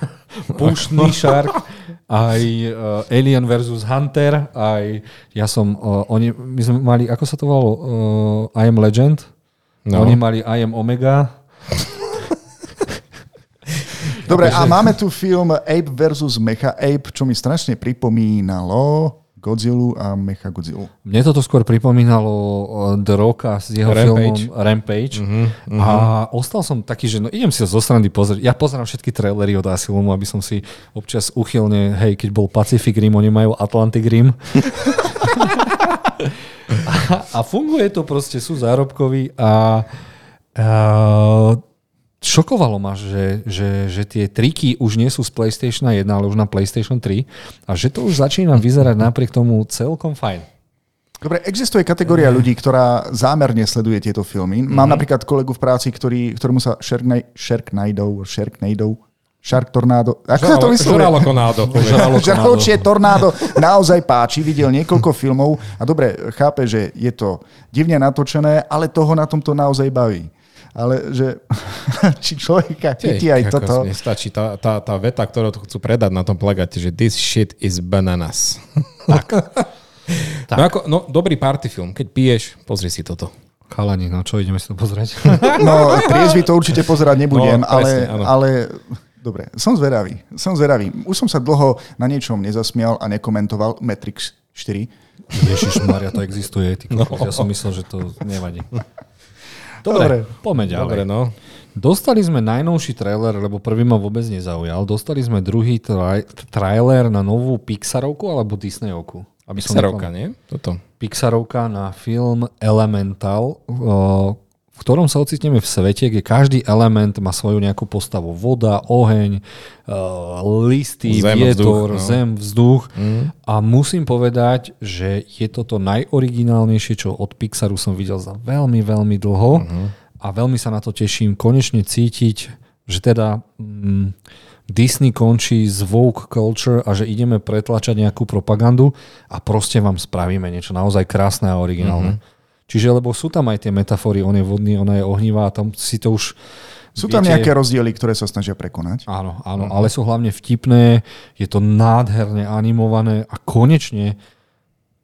S1: Puštný Shark, aj uh, Alien versus Hunter, aj ja som, uh, oni, my sme mali, ako sa to volalo, uh, I am Legend,
S3: No.
S1: oni mali I am Omega,
S2: Dobre, a máme tu film Ape versus Mecha Ape, čo mi strašne pripomínalo Godzilla a Mecha Godzilla.
S1: Mne toto skôr pripomínalo The Rocka s jeho
S3: Rampage.
S1: filmom Rampage. Uh-huh, A ostal som taký, že no idem si zo strany pozrieť. Ja pozerám všetky trailery od Asylumu, aby som si občas uchylne, hej, keď bol Pacific Rim, oni majú Atlantic Rim. a, a funguje to proste, sú zárobkoví a, a šokovalo ma, že, že, že tie triky už nie sú z PlayStation 1, ale už na PlayStation 3 a že to už začína vyzerať napriek tomu celkom fajn.
S2: Dobre, existuje kategória ľudí, ktorá zámerne sleduje tieto filmy. Mám napríklad kolegu v práci, ktorý, ktorému sa Sharkna- Sharknado, Sharknado, Shark Tornado, ako sa to vyslovuje?
S3: Žralo konádo.
S1: Žralo-
S2: Žraločie tornádo naozaj páči, videl niekoľko filmov a dobre, chápe, že je to divne natočené, ale toho na tomto naozaj baví. Ale že či človeka chytí aj
S3: Ako
S2: toto.
S3: Nestačí tá, tá, tá veta, ktorú tu chcú predať na tom plagáte, že this shit is bananas. tak. No, ako, no, dobrý party film. Keď piješ, pozri si toto.
S1: Chalani, no čo, ideme si to pozrieť?
S2: No, triezvy to určite pozerať nebudem,
S3: No,
S2: ale,
S3: presne, áno.
S2: ale dobre, som zvedavý. Som zvedavý. Už som sa dlho na niečom nezasmial a nekomentoval Matrix 4.
S1: Ježiš Maria, to existuje. Ty, no. Ja som myslel, že to nevadí. Dobre,
S2: Dobre.
S1: poďme ďalej.
S3: Dobre, no.
S1: Dostali sme najnovší trailer, lebo prvý ma vôbec nezaujal. Dostali sme druhý traj- trailer na novú Pixarovku alebo Disneyovku. Aby som
S3: Pixarovka,
S1: neklam-
S3: nie? Toto.
S1: Pixarovka na film Elemental, v ktorom sa ocitneme v svete, kde každý element má svoju nejakú postavu. Voda, oheň, o, listy,
S3: Zem,
S1: vietor,
S3: vzduch, no.
S1: zem, vzduch. A musím povedať, že je to to najoriginálnejšie, čo od Pixaru som videl za veľmi, veľmi dlho. A veľmi sa na to teším. Konečne cítiť, že teda... Mm, Disney končí z woke culture a že ideme pretlačať nejakú propagandu a proste vám spravíme niečo naozaj krásne a originálne. Mm-hmm. Čiže lebo sú tam aj tie metafory, on je vodný, ona je ohnivá, tam si to už...
S2: Sú tam
S1: viete-
S2: nejaké rozdiely, ktoré sa snažia prekonať?
S1: Áno, áno, mm-hmm. ale sú hlavne vtipné, je to nádherne animované a konečne,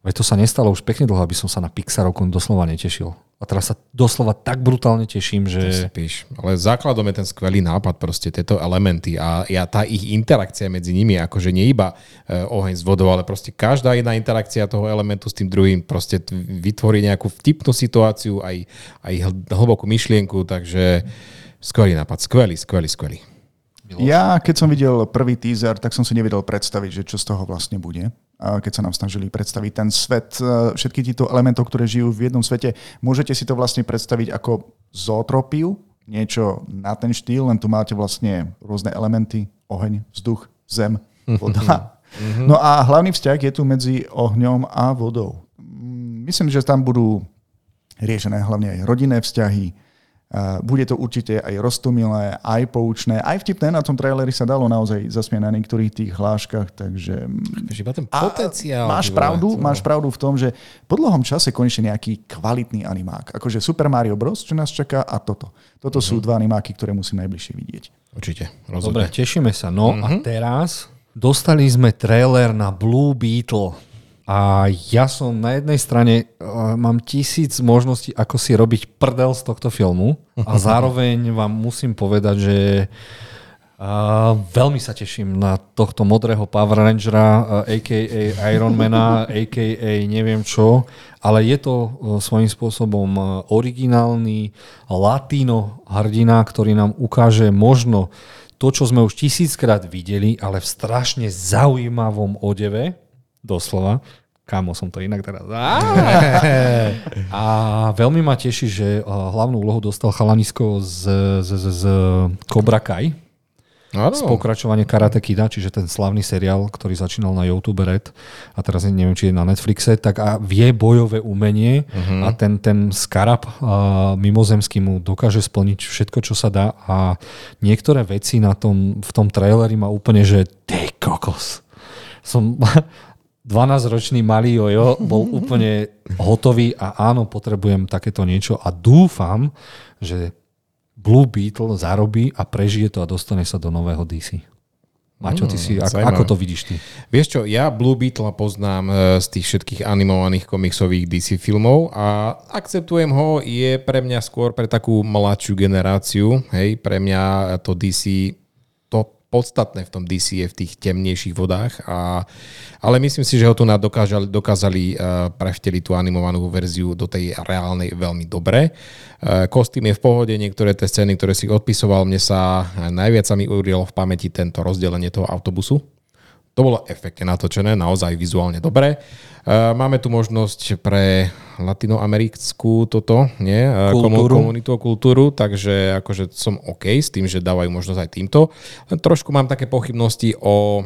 S1: veď to sa nestalo už pekne dlho, aby som sa na Pixarovku doslova netešil. A teraz sa doslova tak brutálne teším, že...
S3: píš. Ale základom je ten skvelý nápad, proste tieto elementy a ja, tá ich interakcia medzi nimi, akože nie iba e, oheň s vodou, ale proste každá jedna interakcia toho elementu s tým druhým proste vytvorí nejakú vtipnú situáciu, aj, aj hl- hlbokú myšlienku, takže skvelý nápad, skvelý, skvelý, skvelý.
S2: Ja, keď som videl prvý teaser, tak som si nevedel predstaviť, že čo z toho vlastne bude. A keď sa nám snažili predstaviť ten svet, e, všetky títo elementov, ktoré žijú v jednom svete, môžete si to vlastne predstaviť ako zootropiu, niečo na ten štýl, len tu máte vlastne rôzne elementy, oheň, vzduch, zem, voda. No a hlavný vzťah je tu medzi ohňom a vodou. Mm, Myslím, že tam budú riešené hlavne aj rodinné vzťahy, bude to určite aj roztomilé, aj poučné, aj vtipné. Na tom traileri sa dalo naozaj zasmiať na niektorých tých hláškach, takže...
S3: Že iba ten
S2: A
S3: potenciál.
S2: máš pravdu,
S3: to-
S2: máš pravdu v tom, že po dlhom čase konečne nejaký kvalitný animák. Akože Super Mario Bros., čo nás čaká, a toto. Toto sú dva animáky, ktoré musím najbližšie vidieť.
S3: Určite,
S1: Dobre,
S3: rozhodne.
S1: tešíme sa. No a teraz Dostali sme trailer na Blue Beetle a ja som na jednej strane uh, mám tisíc možností, ako si robiť prdel z tohto filmu a zároveň vám musím povedať, že uh, veľmi sa teším na tohto modrého Power Rangera, uh, a.k.a. Ironmana, a.k.a. neviem čo, ale je to uh, svojím spôsobom uh, originálny latino hrdina, ktorý nám ukáže možno to, čo sme už tisíckrát videli, ale v strašne zaujímavom odeve, doslova, Kámo, som to inak teraz. A veľmi ma teší, že hlavnú úlohu dostal chalanisko z, z, z, z Cobra Kai, Ano. z pokračovania Karate Kida, čiže ten slavný seriál, ktorý začínal na YouTube Red a teraz neviem, či je na Netflixe, tak a vie bojové umenie uh-huh. a ten, ten skarab a, mimozemský mu dokáže splniť všetko, čo sa dá a niektoré veci na tom, v tom traileri ma úplne, že ty kokos. Som 12-ročný malý Jojo bol úplne hotový a áno, potrebujem takéto niečo a dúfam, že Blue Beetle zarobí a prežije to a dostane sa do nového DC. Maťo, ty si, ako, ako to vidíš ty?
S3: Vieš čo, ja Blue Beetle poznám e, z tých všetkých animovaných komiksových DC filmov a akceptujem ho, je pre mňa skôr pre takú mladšiu generáciu. Hej, pre mňa to DC podstatné v tom DC v tých temnejších vodách, a, ale myslím si, že ho tu dokázali, dokázali uh, prevteliť tú animovanú verziu do tej reálnej veľmi dobre. Uh, kostým je v pohode, niektoré tie scény, ktoré si odpisoval, mne sa najviac sa mi urielo v pamäti tento rozdelenie toho autobusu. To bolo efektne natočené, naozaj vizuálne dobre. Máme tu možnosť pre latinoamerickú toto, nie? Kultúru. komunitu a kultúru, takže akože som OK s tým, že dávajú možnosť aj týmto. Len trošku mám také pochybnosti o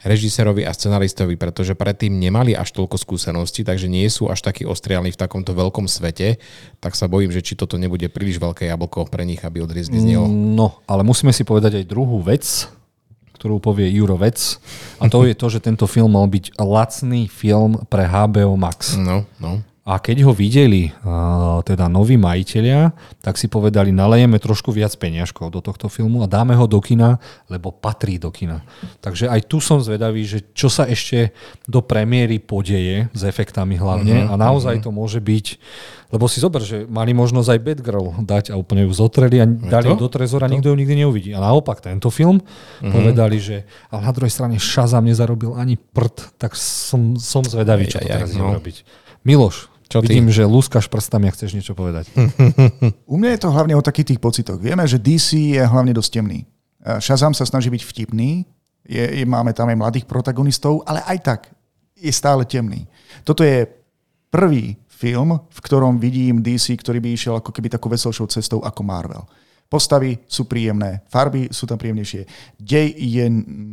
S3: režisérovi a scenaristovi, pretože predtým nemali až toľko skúseností, takže nie sú až takí ostrialní v takomto veľkom svete, tak sa bojím, že či toto nebude príliš veľké jablko pre nich, aby odriezli z neho.
S1: No, ale musíme si povedať aj druhú vec, ktorú povie Jurovec. A to je to, že tento film mal byť lacný film pre HBO Max.
S3: No, no.
S1: A keď ho videli teda noví majiteľia, tak si povedali, nalejeme trošku viac peniažkov do tohto filmu a dáme ho do kina, lebo patrí do kina. Takže aj tu som zvedavý, že čo sa ešte do premiéry podeje s efektami hlavne uh-huh, a naozaj uh-huh. to môže byť, lebo si zober, že mali možnosť aj Batgirl dať a úplne ju zotreli a dali ju do trezora, nikto ju nikdy neuvidí. A naopak tento film uh-huh. povedali, že ale na druhej strane Shazam nezarobil ani prd, tak som, som zvedavý, čo to teraz no. robiť. Miloš, čo Vidím, ty? že lúskaš prstami a chceš niečo povedať.
S2: U mňa je to hlavne o takých tých pocitoch. Vieme, že DC je hlavne dosť temný. Shazam sa snaží byť vtipný, je, je, máme tam aj mladých protagonistov, ale aj tak je stále temný. Toto je prvý film, v ktorom vidím DC, ktorý by išiel ako keby takú veselšou cestou ako Marvel. Postavy sú príjemné, farby sú tam príjemnejšie. Dej je,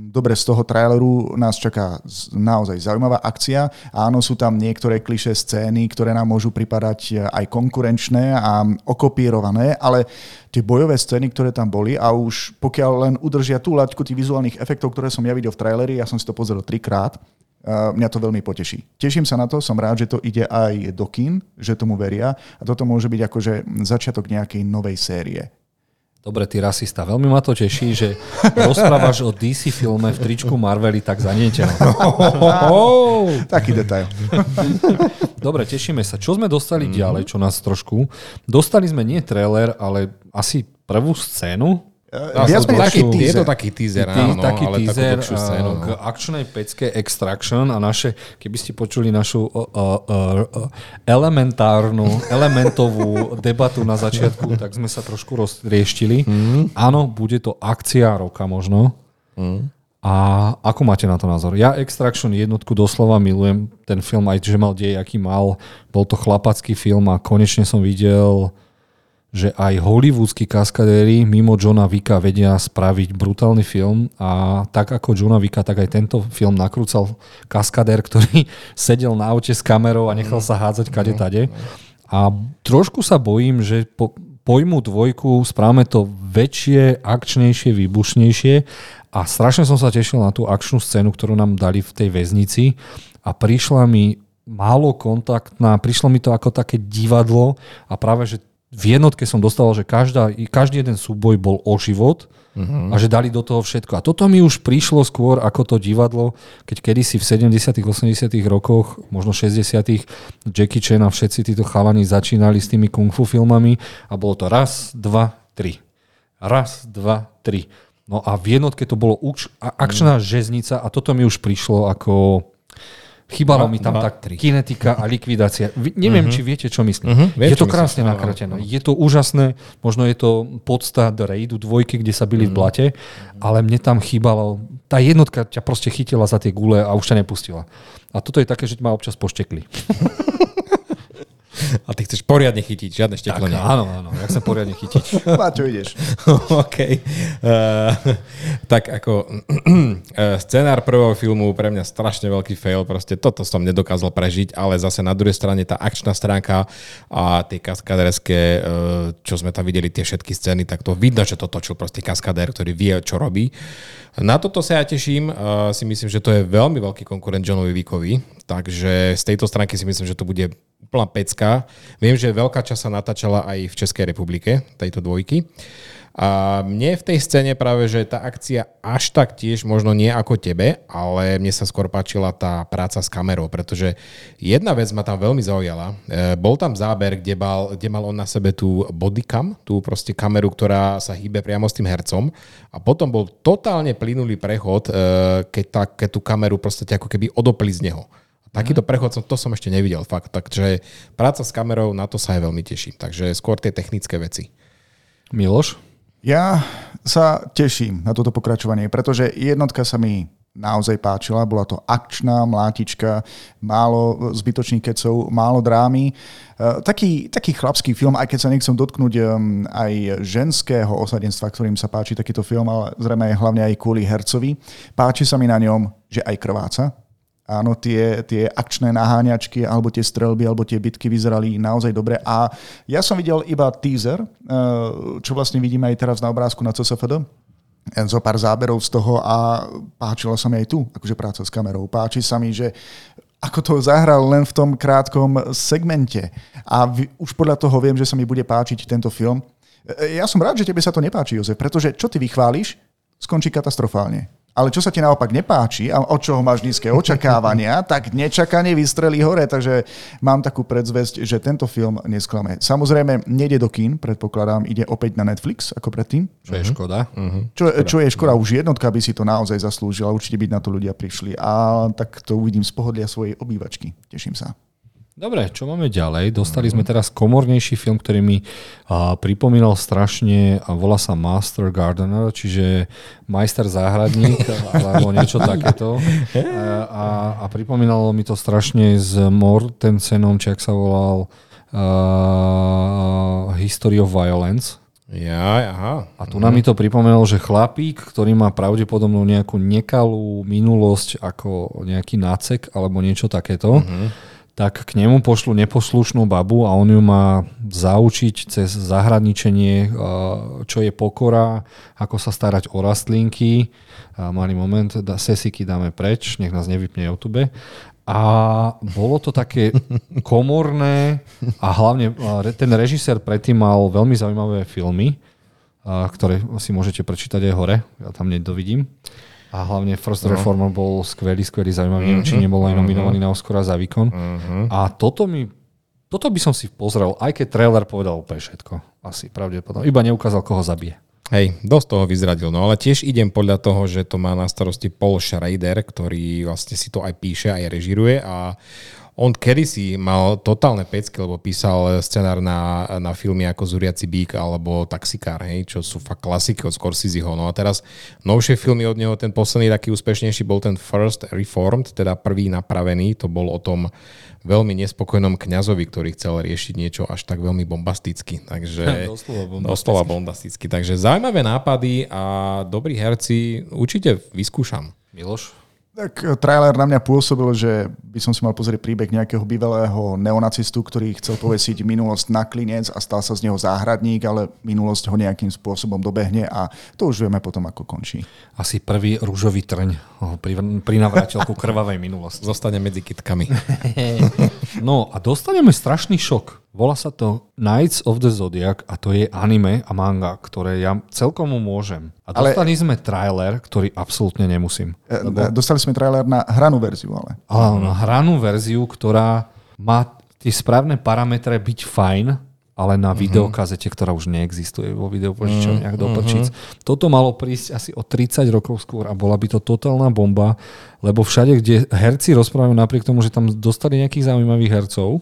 S2: dobre, z toho traileru nás čaká naozaj zaujímavá akcia. Áno, sú tam niektoré kliše scény, ktoré nám môžu pripadať e, aj konkurenčné a okopírované, ale tie bojové scény, ktoré tam boli a už pokiaľ len udržia tú laťku tých vizuálnych efektov, ktoré som ja videl v traileri, ja som si to pozrel trikrát, Uh, mňa to veľmi poteší. Teším sa na to, som rád, že to ide aj do kin, že tomu veria a toto môže byť akože začiatok nejakej novej série.
S1: Dobre, ty rasista, veľmi ma to teší, že rozprávaš o DC filme v tričku Marveli tak zanietené.
S2: Oh, taký detail.
S1: Dobre, tešíme sa. Čo sme dostali mm-hmm. ďalej, čo nás trošku? Dostali sme nie trailer, ale asi prvú scénu
S3: Viac taký, teaser. Je to taký teaser, áno,
S1: taký ale teaser takú scénu. k akčnej pecke Extraction a naše, keby ste počuli našu uh, uh, uh, elementárnu, elementovú debatu na začiatku, tak sme sa trošku rozrieštili. Mm. Áno, bude to akcia roka možno. Mm. A ako máte na to názor? Ja Extraction jednotku doslova milujem. Ten film aj, že mal dej, aký mal. Bol to chlapacký film a konečne som videl že aj hollywoodskí kaskadéri mimo Johna Vicka vedia spraviť brutálny film a tak ako Johna Vicka, tak aj tento film nakrúcal kaskadér, ktorý sedel na aute s kamerou a nechal sa hádzať kade tade. A trošku sa bojím, že po, pojmu dvojku správame to väčšie, akčnejšie, výbušnejšie. A strašne som sa tešil na tú akčnú scénu, ktorú nám dali v tej väznici. A prišla mi málo kontaktná, prišlo mi to ako také divadlo a práve, že v jednotke som dostal, že každá, každý jeden súboj bol o život uh-huh. a že dali do toho všetko. A toto mi už prišlo skôr ako to divadlo, keď kedysi v 70 80 rokoch, možno 60 Jackie Chan a všetci títo chalani začínali s tými kung fu filmami a bolo to raz, dva, tri. Raz, dva, tri. No a v jednotke to bolo uč- akčná mm. žeznica a toto mi už prišlo ako Chýbalo mi tam tak kinetika a likvidácia. Vy, neviem, uh-huh. či viete, čo myslím. Uh-huh. Viem, je to krásne nakretené. Je to úžasné. Možno je to podsta raidu dvojky, kde sa byli uh-huh. v blate, ale mne tam chýbalo. Tá jednotka ťa proste chytila za tie gule a už ťa nepustila. A toto je také, že ma občas poštekli.
S3: A ty chceš poriadne chytiť, žiadne šteklenie.
S1: Tak, áno, áno, ja chcem poriadne chytiť.
S2: čo ideš.
S3: OK. Uh, tak ako uh, scenár prvého filmu pre mňa strašne veľký fail, proste toto som nedokázal prežiť, ale zase na druhej strane tá akčná stránka a tie kaskaderské, uh, čo sme tam videli, tie všetky scény, tak to vidno, že to točil proste kaskadér, ktorý vie, čo robí. Na toto sa ja teším. Uh, si myslím, že to je veľmi veľký konkurent Johnovi Víkovi, takže z tejto stránky si myslím, že to bude úplná pecka. Viem, že veľká časť sa natáčala aj v Českej republike, tejto dvojky. A mne v tej scéne práve, že tá akcia až tak tiež možno nie ako tebe, ale mne sa skôr páčila tá práca s kamerou, pretože jedna vec ma tam veľmi zaujala. E, bol tam záber, kde mal, kde mal on na sebe tú bodycam, tú proste kameru, ktorá sa hýbe priamo s tým hercom a potom bol totálne plynulý prechod, e, keď, tá, keď tú kameru proste ako keby odopli z neho. Takýto prechod som, to som ešte nevidel, fakt. Takže práca s kamerou, na to sa aj veľmi teším. Takže skôr tie technické veci.
S1: Miloš?
S2: Ja sa teším na toto pokračovanie, pretože jednotka sa mi naozaj páčila. Bola to akčná mlátička, málo zbytočných kecov, málo drámy. E, taký, taký chlapský film, aj keď sa nechcem dotknúť aj ženského osadenstva, ktorým sa páči takýto film, ale zrejme hlavne aj kvôli hercovi. Páči sa mi na ňom, že aj krváca, Áno, tie, tie akčné naháňačky, alebo tie strelby, alebo tie bitky vyzerali naozaj dobre. A ja som videl iba teaser, eh, čo vlastne vidíme aj teraz na obrázku na CSFD. Zo pár záberov z toho a páčila sa mi aj tu, akože práca s kamerou. Páči sa mi, že ako to zahral len v tom krátkom segmente. A už podľa toho viem, že sa mi bude páčiť tento film. Eh, ja som rád, že tebe sa to nepáči, Jozef, pretože čo ty vychváliš, skončí katastrofálne. Ale čo sa ti naopak nepáči a od čoho máš nízke očakávania, tak nečakane vystrelí hore. Takže mám takú predzvesť, že tento film nesklame. Samozrejme, nejde do kín, predpokladám, ide opäť na Netflix ako predtým.
S1: Čo je škoda.
S2: Uh-huh. Čo, čo je škoda, už jednotka by si to naozaj zaslúžila, určite by na to ľudia prišli. A tak to uvidím z pohodlia svojej obývačky. Teším sa.
S1: Dobre, čo máme ďalej? Dostali sme teraz komornejší film, ktorý mi a, pripomínal strašne, a volá sa Master Gardener, čiže majster záhradník, alebo niečo takéto. A, a, a pripomínalo mi to strašne s Mortensenom, či ak sa volal uh, History of Violence.
S3: Ja, aha.
S1: A tu nám mi to pripomenul, že chlapík, ktorý má pravdepodobnú nejakú nekalú minulosť ako nejaký nácek alebo niečo takéto, uh-huh tak k nemu pošlu neposlušnú babu a on ju má zaučiť cez zahraničenie, čo je pokora, ako sa starať o rastlinky. Malý moment, sesiky dáme preč, nech nás nevypne YouTube. A bolo to také komorné a hlavne ten režisér predtým mal veľmi zaujímavé filmy, ktoré si môžete prečítať aj hore, ja tam nedovidím. A hlavne First no. Reformer bol skvelý, skvelý, zaujímavý. Uh-huh. či nebol aj nominovaný uh-huh. na Oscara za výkon. Uh-huh. A toto mi toto by som si pozrel, aj keď trailer povedal úplne všetko. Asi pravdepodobne. Iba neukázal, koho zabije.
S3: Hej, dosť toho vyzradil. No ale tiež idem podľa toho, že to má na starosti Paul Schrader, ktorý vlastne si to aj píše, aj režiruje a on kedysi mal totálne pecky, lebo písal scenár na, na filmy ako Zuriaci bík alebo Taxikár, hej, čo sú fakt klasiky od Scorseseho. No a teraz novšie filmy od neho, ten posledný taký úspešnejší bol ten First Reformed, teda prvý napravený, to bol o tom veľmi nespokojnom kňazovi, ktorý chcel riešiť niečo až tak veľmi bombasticky. Takže, doslova, bombasticky. doslova bombasticky. Takže zaujímavé nápady a dobrí herci určite vyskúšam.
S1: Miloš?
S2: Tak eh, trailer na mňa pôsobil, že by som si mal pozrieť príbeh nejakého bývalého neonacistu, ktorý chcel povesiť minulosť na klinec a stal sa z neho záhradník, ale minulosť ho nejakým spôsobom dobehne a to už vieme potom, ako končí.
S1: Asi prvý rúžový trň ho prinavrátil ku krvavej minulosti.
S3: Zostane medzi kitkami.
S1: no a dostaneme strašný šok. Volá sa to Knights of the Zodiac a to je anime a manga, ktoré ja celkom môžem. A
S2: Ale-
S1: dostali sme trailer, ktorý absolútne nemusím.
S2: E, Dostali sme trailer na hranú verziu, ale.
S1: Ale na hranú verziu, ktorá má tie správne parametre byť fajn, ale na videokazete, ktorá už neexistuje vo videopožičovniach do prčic. Toto malo prísť asi o 30 rokov skôr a bola by to totálna bomba, lebo všade, kde herci rozprávajú napriek tomu, že tam dostali nejakých zaujímavých hercov,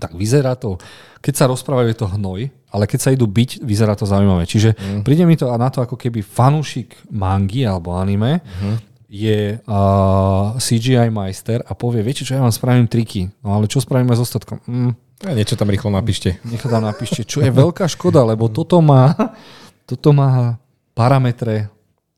S1: tak vyzerá to, keď sa rozprávajú, je to hnoj, ale keď sa idú byť, vyzerá to zaujímavé. Čiže mm. príde mi to na to, ako keby fanúšik mangy alebo anime mm. je uh, CGI majster a povie, viete čo, ja vám spravím triky, no ale čo spravíme s ostatkom? Mm,
S3: A niečo tam rýchlo napíšte.
S1: to tam napíšte, čo je veľká škoda, lebo toto má, toto má parametre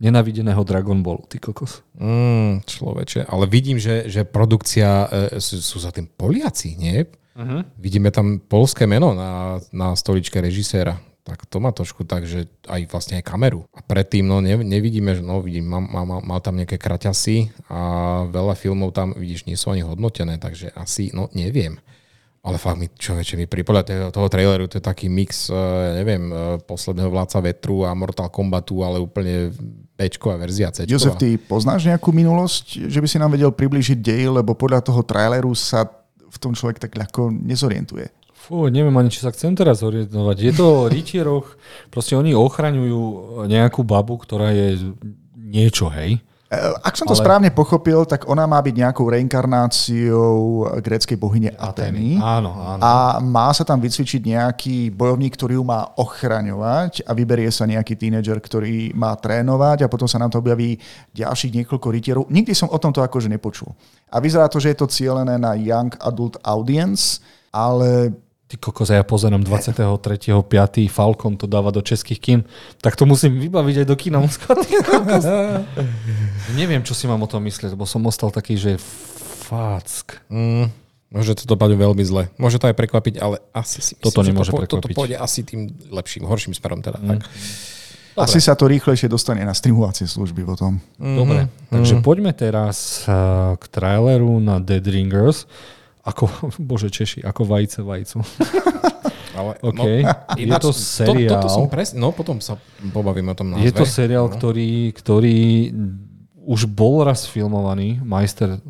S1: nenavideného Dragon Ballu, ty kokos.
S3: Mm, človeče, ale vidím, že, že produkcia, e, sú, sú za tým Poliaci, nie? Uh-huh. Vidíme tam polské meno na, na stoličke režiséra. Tak to má trošku tak, že aj vlastne aj kameru. A predtým, no ne, nevidíme, že no vidím, mal, mal, mal tam nejaké kraťasy a veľa filmov tam, vidíš, nie sú ani hodnotené, takže asi, no neviem. Ale fakt mi, človeče, mi pri toho, toho traileru to je taký mix, eh, neviem, eh, posledného vládca vetru a Mortal Kombatu, ale úplne Bčková verzia, Cčková.
S2: Jozef, ty poznáš nejakú minulosť, že by si nám vedel priblížiť dej, lebo podľa toho traileru sa v tom človek tak ľahko nezorientuje.
S1: Fú, neviem ani, či sa chcem teraz orientovať. Je to o rytieroch, proste oni ochraňujú nejakú babu, ktorá je niečo, hej.
S2: E, Ak som to
S1: Ale-
S2: správne pochopil, tak ona má byť nejakou reinkarnáciou gréckej bohyne Atény.
S1: Áno, áno.
S2: A má sa tam vycvičiť nejaký bojovník, ktorý ju má ochraňovať a vyberie sa nejaký tínedžer, ktorý má trénovať a potom sa nám to objaví ďalších niekoľko rytierov. Nikdy som o tomto akože nepočul. A vyzerá to, že je to cielené na young adult audience, ale
S1: Ty kokos, ja pozerám 23.5. Falcon to dáva do českých kín, tak to musím vybaviť aj do kína Moskva. Neviem, čo si mám o tom myslieť, lebo som ostal taký, že fack.
S3: Mm, môže to dopadnúť veľmi zle. Môže to aj prekvapiť, ale asi si myslím,
S1: Toto
S3: že
S1: nemôže
S3: to, po- Toto
S1: prekvapiť.
S3: pôjde asi tým lepším, horším smerom teda. Mm. Tak.
S2: Dobre. asi sa to rýchlejšie dostane na streamovacie služby potom.
S1: Dobre, takže poďme teraz eh, k traileru na Dead Ringers. Ako, bože Češi, ako vajce vajcu.
S3: Ale,
S1: OK. Je
S3: ináč,
S1: to seriál.
S3: toto som presne, no potom sa pobavím o tom názve.
S1: Je to seriál, ktorý, ktorý už bol raz filmovaný. Majster uh,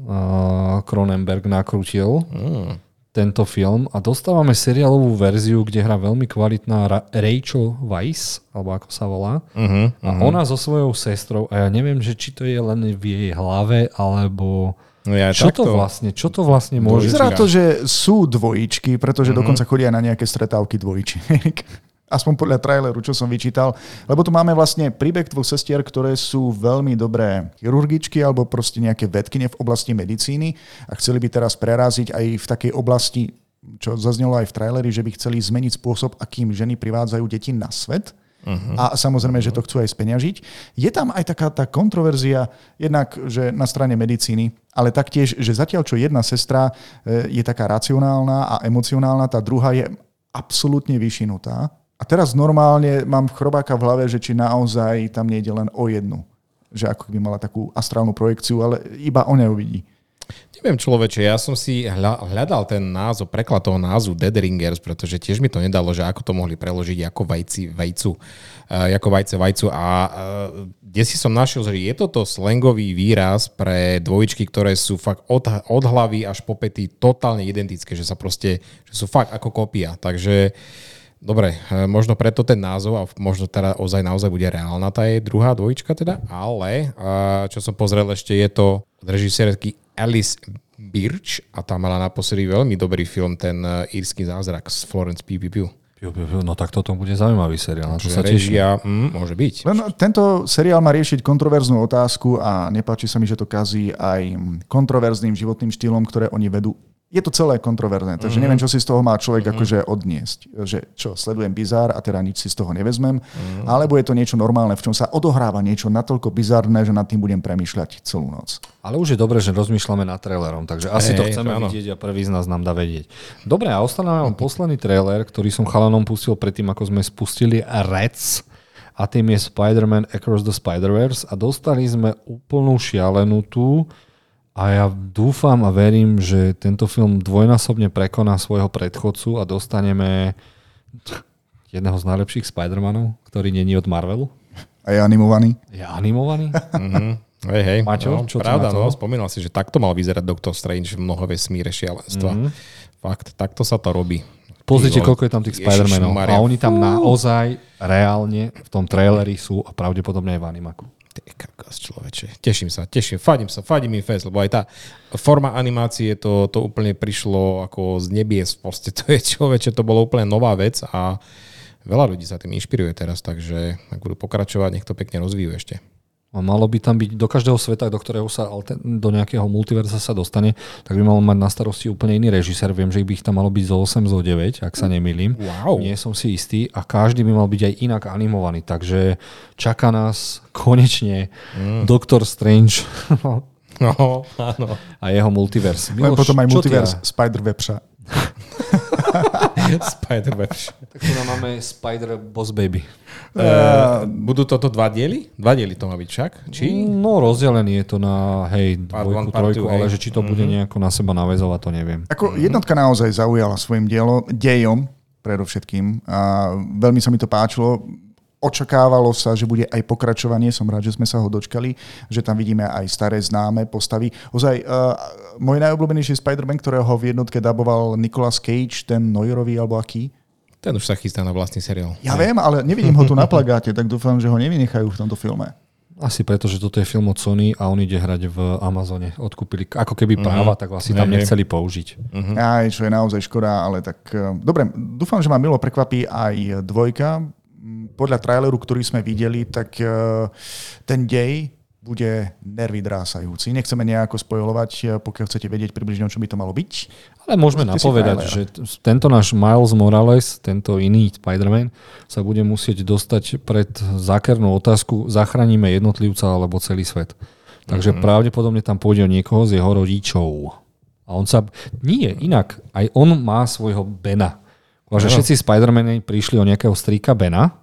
S1: Cronenberg nakrutil
S3: Mm.
S1: tento film a dostávame seriálovú verziu, kde hrá veľmi kvalitná Ra- Rachel Weisz, alebo ako sa volá.
S3: Uh-huh,
S1: A ona so svojou sestrou, a ja neviem, že či to je len v jej hlave, alebo...
S3: No ja
S1: Čo
S3: takto,
S1: to vlastne, čo to vlastne môže...
S2: Vyzerá to, že sú dvojičky, pretože mm-hmm. dokonca chodia na nejaké stretávky dvojčiek. Aspoň podľa traileru, čo som vyčítal. Lebo tu máme vlastne príbeh dvoch sestier, ktoré sú veľmi dobré chirurgičky alebo proste nejaké vedkyne v oblasti medicíny a chceli by teraz preraziť aj v takej oblasti, čo zaznelo aj v traileri, že by chceli zmeniť spôsob, akým ženy privádzajú deti na svet. Uh-huh. A samozrejme, že to chcú aj speňažiť. Je tam aj taká tá kontroverzia, jednak, že na strane medicíny, ale taktiež, že zatiaľ, čo jedna sestra e, je taká racionálna a emocionálna, tá druhá je absolútne vyšinutá. A teraz normálne mám chrobáka v hlave, že či naozaj tam nejde len o jednu. Že ako by mala takú astrálnu projekciu, ale iba o ňu vidí.
S3: Neviem človeče, ja som si hľa- hľadal ten názov, preklad toho názvu Dead Ringers, pretože tiež mi to nedalo, že ako to mohli preložiť ako vajci, vajcu, uh, ako vajce vajcu. A uh, kde si som našiel, že je toto slangový výraz pre dvojičky, ktoré sú fakt od, od hlavy až po pety totálne identické, že sa proste, že sú fakt ako kopia, takže Dobre, e, možno preto ten názov a možno teda ozaj naozaj bude reálna tá je druhá dvojička teda, ale čo som pozrel ešte je to od režisérky Alice Birch a tá mala naposledy veľmi dobrý film, ten írsky zázrak z Florence. Pugh.
S1: Piu, No tak toto bude zaujímavý seriál, na to
S3: Že
S1: sa teším.
S3: režia, mm, môže byť.
S2: Len tento seriál má riešiť kontroverznú otázku a nepáči sa mi, že to kazí aj kontroverzným životným štýlom, ktoré oni vedú. Je to celé kontroverzné, takže mm-hmm. neviem, čo si z toho má človek mm-hmm. akože odniesť. Že čo, sledujem bizár a teda nič si z toho nevezmem, mm-hmm. alebo je to niečo normálne, v čom sa odohráva niečo natoľko bizárne, že nad tým budem premýšľať celú noc.
S1: Ale už je dobré, že rozmýšľame nad trailerom, takže asi to
S3: Hej,
S1: chceme
S3: áno.
S1: vidieť a prvý z nás nám dá vedieť. Dobre, a ostane nám posledný trailer, ktorý som chalanom pustil predtým, ako sme spustili Reds a tým je Spider-Man Across the Spider-Verse a dostali sme úplnú šialenú tú a ja dúfam a verím, že tento film dvojnásobne prekoná svojho predchodcu a dostaneme jedného z najlepších Spider-Manov, ktorý není od Marvelu.
S2: A je animovaný?
S1: Je animovaný?
S3: Mm-hmm. Hej, hej.
S1: Maťo,
S3: no,
S1: čo
S3: pravda, no, spomínal si, že takto mal vyzerať Doctor Strange v mnoho vesmíre šialenstva. Mm-hmm. Fakt, takto sa to robí.
S1: Pozrite,
S3: Ty
S1: koľko je tam tých Spider-Manov. A oni tam naozaj reálne v tom traileri sú a pravdepodobne aj v animaku.
S3: Ty kakos, človeče. Teším sa, teším, fadím sa, fadím im fest, lebo aj tá forma animácie, to, to úplne prišlo ako z nebies. Proste to je človeče, to bolo úplne nová vec a veľa ľudí sa tým inšpiruje teraz, takže ak budú pokračovať, nech to pekne rozvíjú ešte.
S1: A malo by tam byť do každého sveta, do ktorého sa do nejakého multiverza sa dostane, tak by mal mať na starosti úplne iný režisér. Viem, že ich by ich tam malo byť zo 8, zo 9, ak sa nemýlim.
S3: Wow.
S1: Nie som si istý. A každý by mal byť aj inak animovaný. Takže čaká nás konečne mm. Doctor Strange
S3: No, áno.
S1: a jeho multivers.
S2: Len potom aj multivers
S1: a-
S2: Spider-Webša.
S3: Spider-Man.
S1: Tak tu nám máme Spider Boss Baby.
S3: Uh, budú toto dva diely? Dva diely to má byť však? Či?
S1: No rozdelený je to na hej, dvojku,
S3: part
S1: trojku, ale že či to bude nejako na seba navezovať, to neviem.
S2: Ako jednotka naozaj zaujala svojim dielo, dejom predovšetkým. A veľmi sa mi to páčilo. Očakávalo sa, že bude aj pokračovanie. Som rád, že sme sa ho dočkali, že tam vidíme aj staré známe postavy. Ozaj, uh, môj najobľúbenejší Spider-Man, ktorého v jednotke daboval Nicolas Cage, ten Neurový alebo aký.
S3: Ten už sa chystá na vlastný seriál.
S2: Ja viem, ale nevidím ho tu na plagáte, tak dúfam, že ho nevynechajú v tomto filme.
S1: Asi preto, že toto je film od Sony a on ide hrať v Amazone. Odkúpili ako keby práva, tak asi tam nechceli použiť.
S2: Mm-hmm. Aj, čo je naozaj škoda, ale tak... eh, Dobre, dúfam, že ma milo prekvapí aj dvojka. Podľa traileru, ktorý sme videli, tak eh, ten dej bude nervy drásajúci. Nechceme nejako spojovať, eh, pokiaľ chcete vedieť približne, o čo by to malo byť.
S1: Ale môžeme
S2: si
S1: napovedať, že tento náš Miles Morales, tento iný Spider-Man, sa bude musieť dostať pred zákernú otázku, zachránime jednotlivca alebo celý svet. Takže mm-hmm. pravdepodobne tam pôjde o niekoho z jeho rodičov. A on sa... Nie, inak. Aj on má svojho Bena. Takže
S3: Áno.
S1: všetci Spider-Mani prišli o nejakého strýka Bena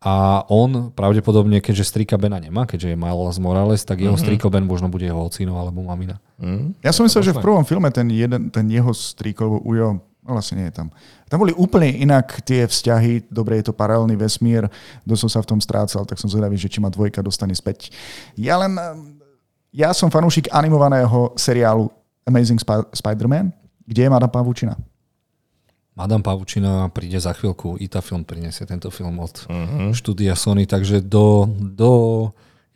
S1: a on pravdepodobne, keďže strýka Bena nemá, keďže je Miles Morales, tak jeho mm-hmm. strýko Ben možno bude jeho ocino alebo mamina.
S3: Mm?
S2: Ja som myslel, že v prvom filme ten, jeden, ten jeho strík, alebo Ujo, no vlastne nie je tam. Tam boli úplne inak tie vzťahy, dobre, je to paralelný vesmír, dosť som sa v tom strácal, tak som zvedavý, že či ma dvojka dostane späť. Ja len, ja som fanúšik animovaného seriálu Amazing Sp- Spider-Man, kde je Madame Pavučina.
S1: Madame Pavučina príde za chvíľku, Ita Film prinesie tento film od uh-huh. štúdia Sony, takže do, do,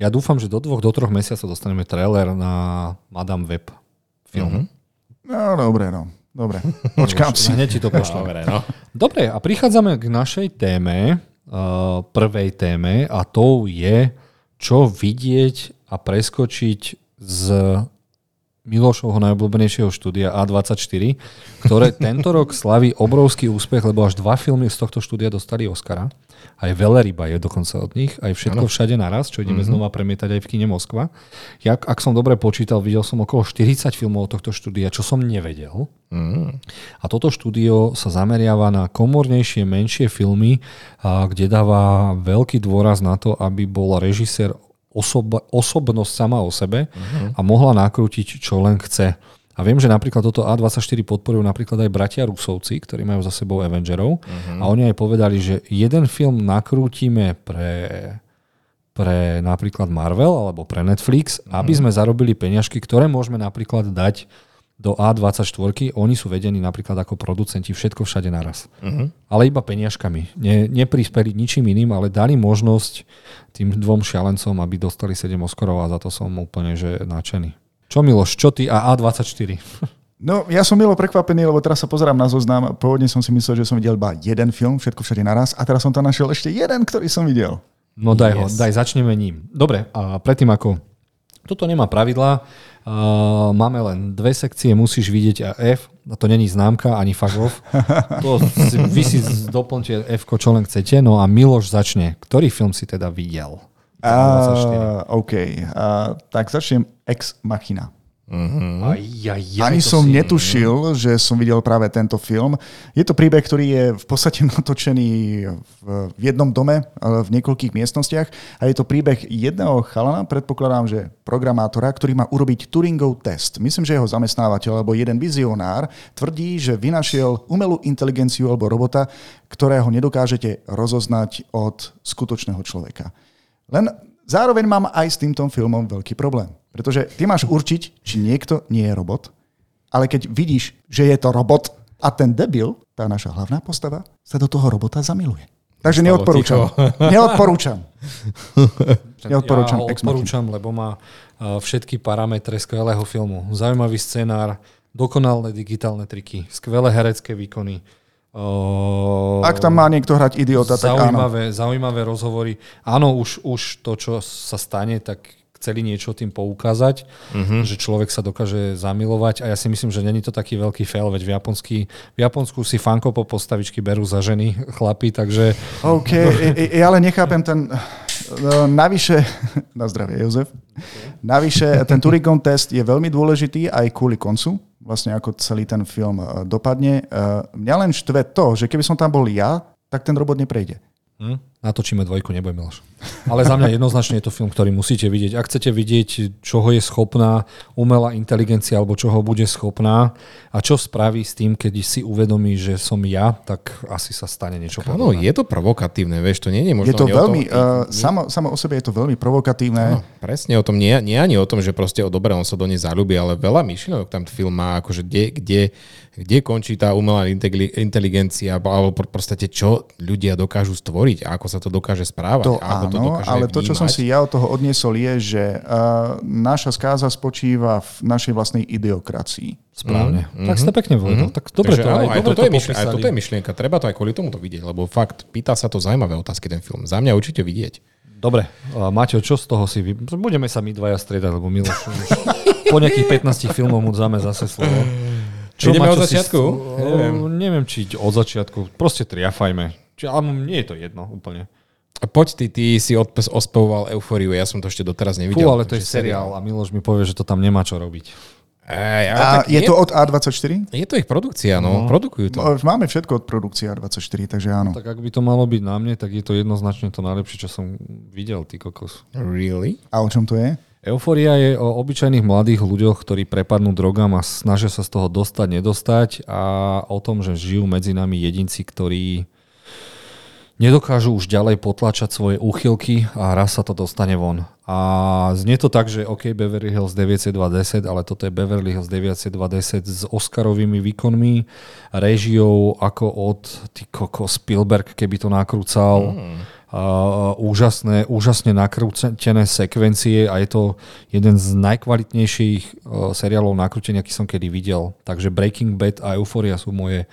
S1: ja dúfam, že do dvoch, do troch mesiacov dostaneme trailer na Madame Web film. Uh-huh.
S2: No, dobre, no. Dobre, počkám si.
S1: Hneď ti to pošlem.
S3: Dobre, no.
S1: Dobre, a prichádzame k našej téme, uh, prvej téme, a to je, čo vidieť a preskočiť z Milošovho najobľúbenejšieho štúdia A24, ktoré tento rok slaví obrovský úspech, lebo až dva filmy z tohto štúdia dostali Oscara. Aj Veleryba je dokonca od nich, aj všetko všade naraz, čo ideme mm-hmm. znova premietať aj v kine Moskva. Ja, ak som dobre počítal, videl som okolo 40 filmov tohto štúdia, čo som nevedel.
S3: Mm.
S1: A toto štúdio sa zameriava na komornejšie, menšie filmy, a kde dáva veľký dôraz na to, aby bol režisér osoba, osobnosť sama o sebe uh-huh. a mohla nakrútiť, čo len chce. A viem, že napríklad toto A24 podporujú napríklad aj bratia Rusovci, ktorí majú za sebou Avengerov. Uh-huh. A oni aj povedali, že jeden film nakrútime pre pre napríklad Marvel alebo pre Netflix, aby sme zarobili peňažky, ktoré môžeme napríklad dať do A24. Oni sú vedení napríklad ako producenti všetko všade naraz.
S3: Uh-huh.
S1: Ale iba peniažkami. Ne, neprispeli ničím iným, ale dali možnosť tým dvom šialencom, aby dostali 7 Oscarov a za to som úplne že nadšený. Čo Miloš, čo ty a A24?
S2: No, ja som milo prekvapený, lebo teraz sa pozerám na zoznam. Pôvodne som si myslel, že som videl iba jeden film, všetko všade naraz, a teraz som tam našiel ešte jeden, ktorý som videl.
S1: No daj ho,
S3: Yes.
S1: daj, začneme ním. Dobre, a predtým ako... Toto nemá pravidlá, uh, máme len dve sekcie, musíš vidieť a F, a to není známka ani fuck off. To si, vy si doplňte F, čo len chcete, no a Miloš začne. Ktorý film si teda videl?
S2: A, OK, a, tak začnem Ex Machina.
S1: Mm-hmm. Aj, aj, aj,
S2: Ani som si... netušil, že som videl práve tento film. Je to príbeh, ktorý je v podstate natočený v jednom dome, v niekoľkých miestnostiach a je to príbeh jedného chalana, predpokladám, že programátora, ktorý má urobiť Turingov test. Myslím, že jeho zamestnávateľ alebo jeden vizionár tvrdí, že vynašiel umelú inteligenciu alebo robota, ktorého nedokážete rozoznať od skutočného človeka. Len zároveň mám aj s týmto filmom veľký problém. Pretože ty máš určiť, či niekto nie je robot, ale keď vidíš, že je to robot a ten debil, tá naša hlavná postava, sa do toho robota zamiluje. Takže neodporúčam. Neodporúčam.
S1: neodporúčam. Ja ho odporúčam, lebo má uh, všetky parametre skvelého filmu. Zaujímavý scenár, dokonalé digitálne triky, skvelé herecké výkony.
S2: Uh, Ak tam má niekto hrať idiota, tak áno.
S1: Zaujímavé rozhovory. Áno, už, už to, čo sa stane, tak chceli niečo tým poukázať, uh-huh. že človek sa dokáže zamilovať a ja si myslím, že není to taký veľký fail, veď v, Japonsky, v Japonsku si fanko po postavičky berú za ženy chlapi, takže...
S2: OK, ja ale nechápem ten... No, navyše, na zdravie Jozef, navyše ten Turikon test je veľmi dôležitý aj kvôli koncu, vlastne ako celý ten film dopadne. Mňa len štve to, že keby som tam bol ja, tak ten robot neprejde.
S1: Hm? Natočíme dvojku, neboj Miloš. Ale za mňa jednoznačne je to film, ktorý musíte vidieť. Ak chcete vidieť, čoho je schopná umelá inteligencia alebo čoho bude schopná a čo spraví s tým, keď si uvedomí, že som ja, tak asi sa stane niečo
S3: Áno, je to provokatívne, vieš, to nie je možno...
S2: Je to veľmi, tom, uh, samo, samo o sebe je to veľmi provokatívne. Áno,
S3: presne o tom, nie, nie ani o tom, že proste o dobre, on sa do nej zalúbi, ale veľa myšlienok tam film má, akože kde, kde kde končí tá umelá inteligencia, alebo proste čo ľudia dokážu stvoriť a ako sa to dokáže správať.
S2: To áno, to dokáže ale vnímať. to, čo som si ja od toho odniesol, je, že uh, naša skáza spočíva v našej vlastnej idiokracii.
S1: Správne. Mm-hmm. Tak ste pekne povedal. Mm-hmm. Tak dobre
S3: Takže, to, áno, aj, dobre toto to je myšlienka, aj toto je myšlienka. Treba to aj kvôli tomu to vidieť, lebo fakt, pýta sa to zaujímavé otázky ten film. Za mňa určite vidieť.
S1: Dobre, Maťo, čo z toho si vy... Budeme sa my dvaja striedať, lebo Miloš po nejakých 15 filmov mu dáme zase slovo.
S3: Čo Ideme od začiatku?
S1: Si, neviem. neviem, či od začiatku. Proste triafajme. Či, ale nie je to jedno úplne.
S3: Poď ty, ty si odpes ospevoval Euforiu, ja som to ešte doteraz nevidel.
S1: Fú, ale to je seriál a Miloš mi povie, že to tam nemá čo robiť.
S2: Ej, a je, je to od A24?
S3: Je to ich produkcia, no. no. Produkujú to.
S2: Máme všetko od produkcie A24, takže áno.
S1: Tak ak by to malo byť na mne, tak je to jednoznačne to najlepšie, čo som videl, ty kokos.
S3: Really?
S2: A o čom to je?
S1: Euforia je o obyčajných mladých ľuďoch, ktorí prepadnú drogám a snažia sa z toho dostať, nedostať a o tom, že žijú medzi nami jedinci, ktorí nedokážu už ďalej potlačať svoje úchylky a raz sa to dostane von. A znie to tak, že OK, Beverly Hills 90210, ale toto je Beverly Hills 90210 s Oscarovými výkonmi, režiou ako od ty koko Spielberg, keby to nakrúcal. Mm Uh, úžasné, úžasne nakrútené sekvencie a je to jeden z najkvalitnejších uh, seriálov nakrútenia, aký som kedy videl. Takže Breaking Bad a Euphoria sú moje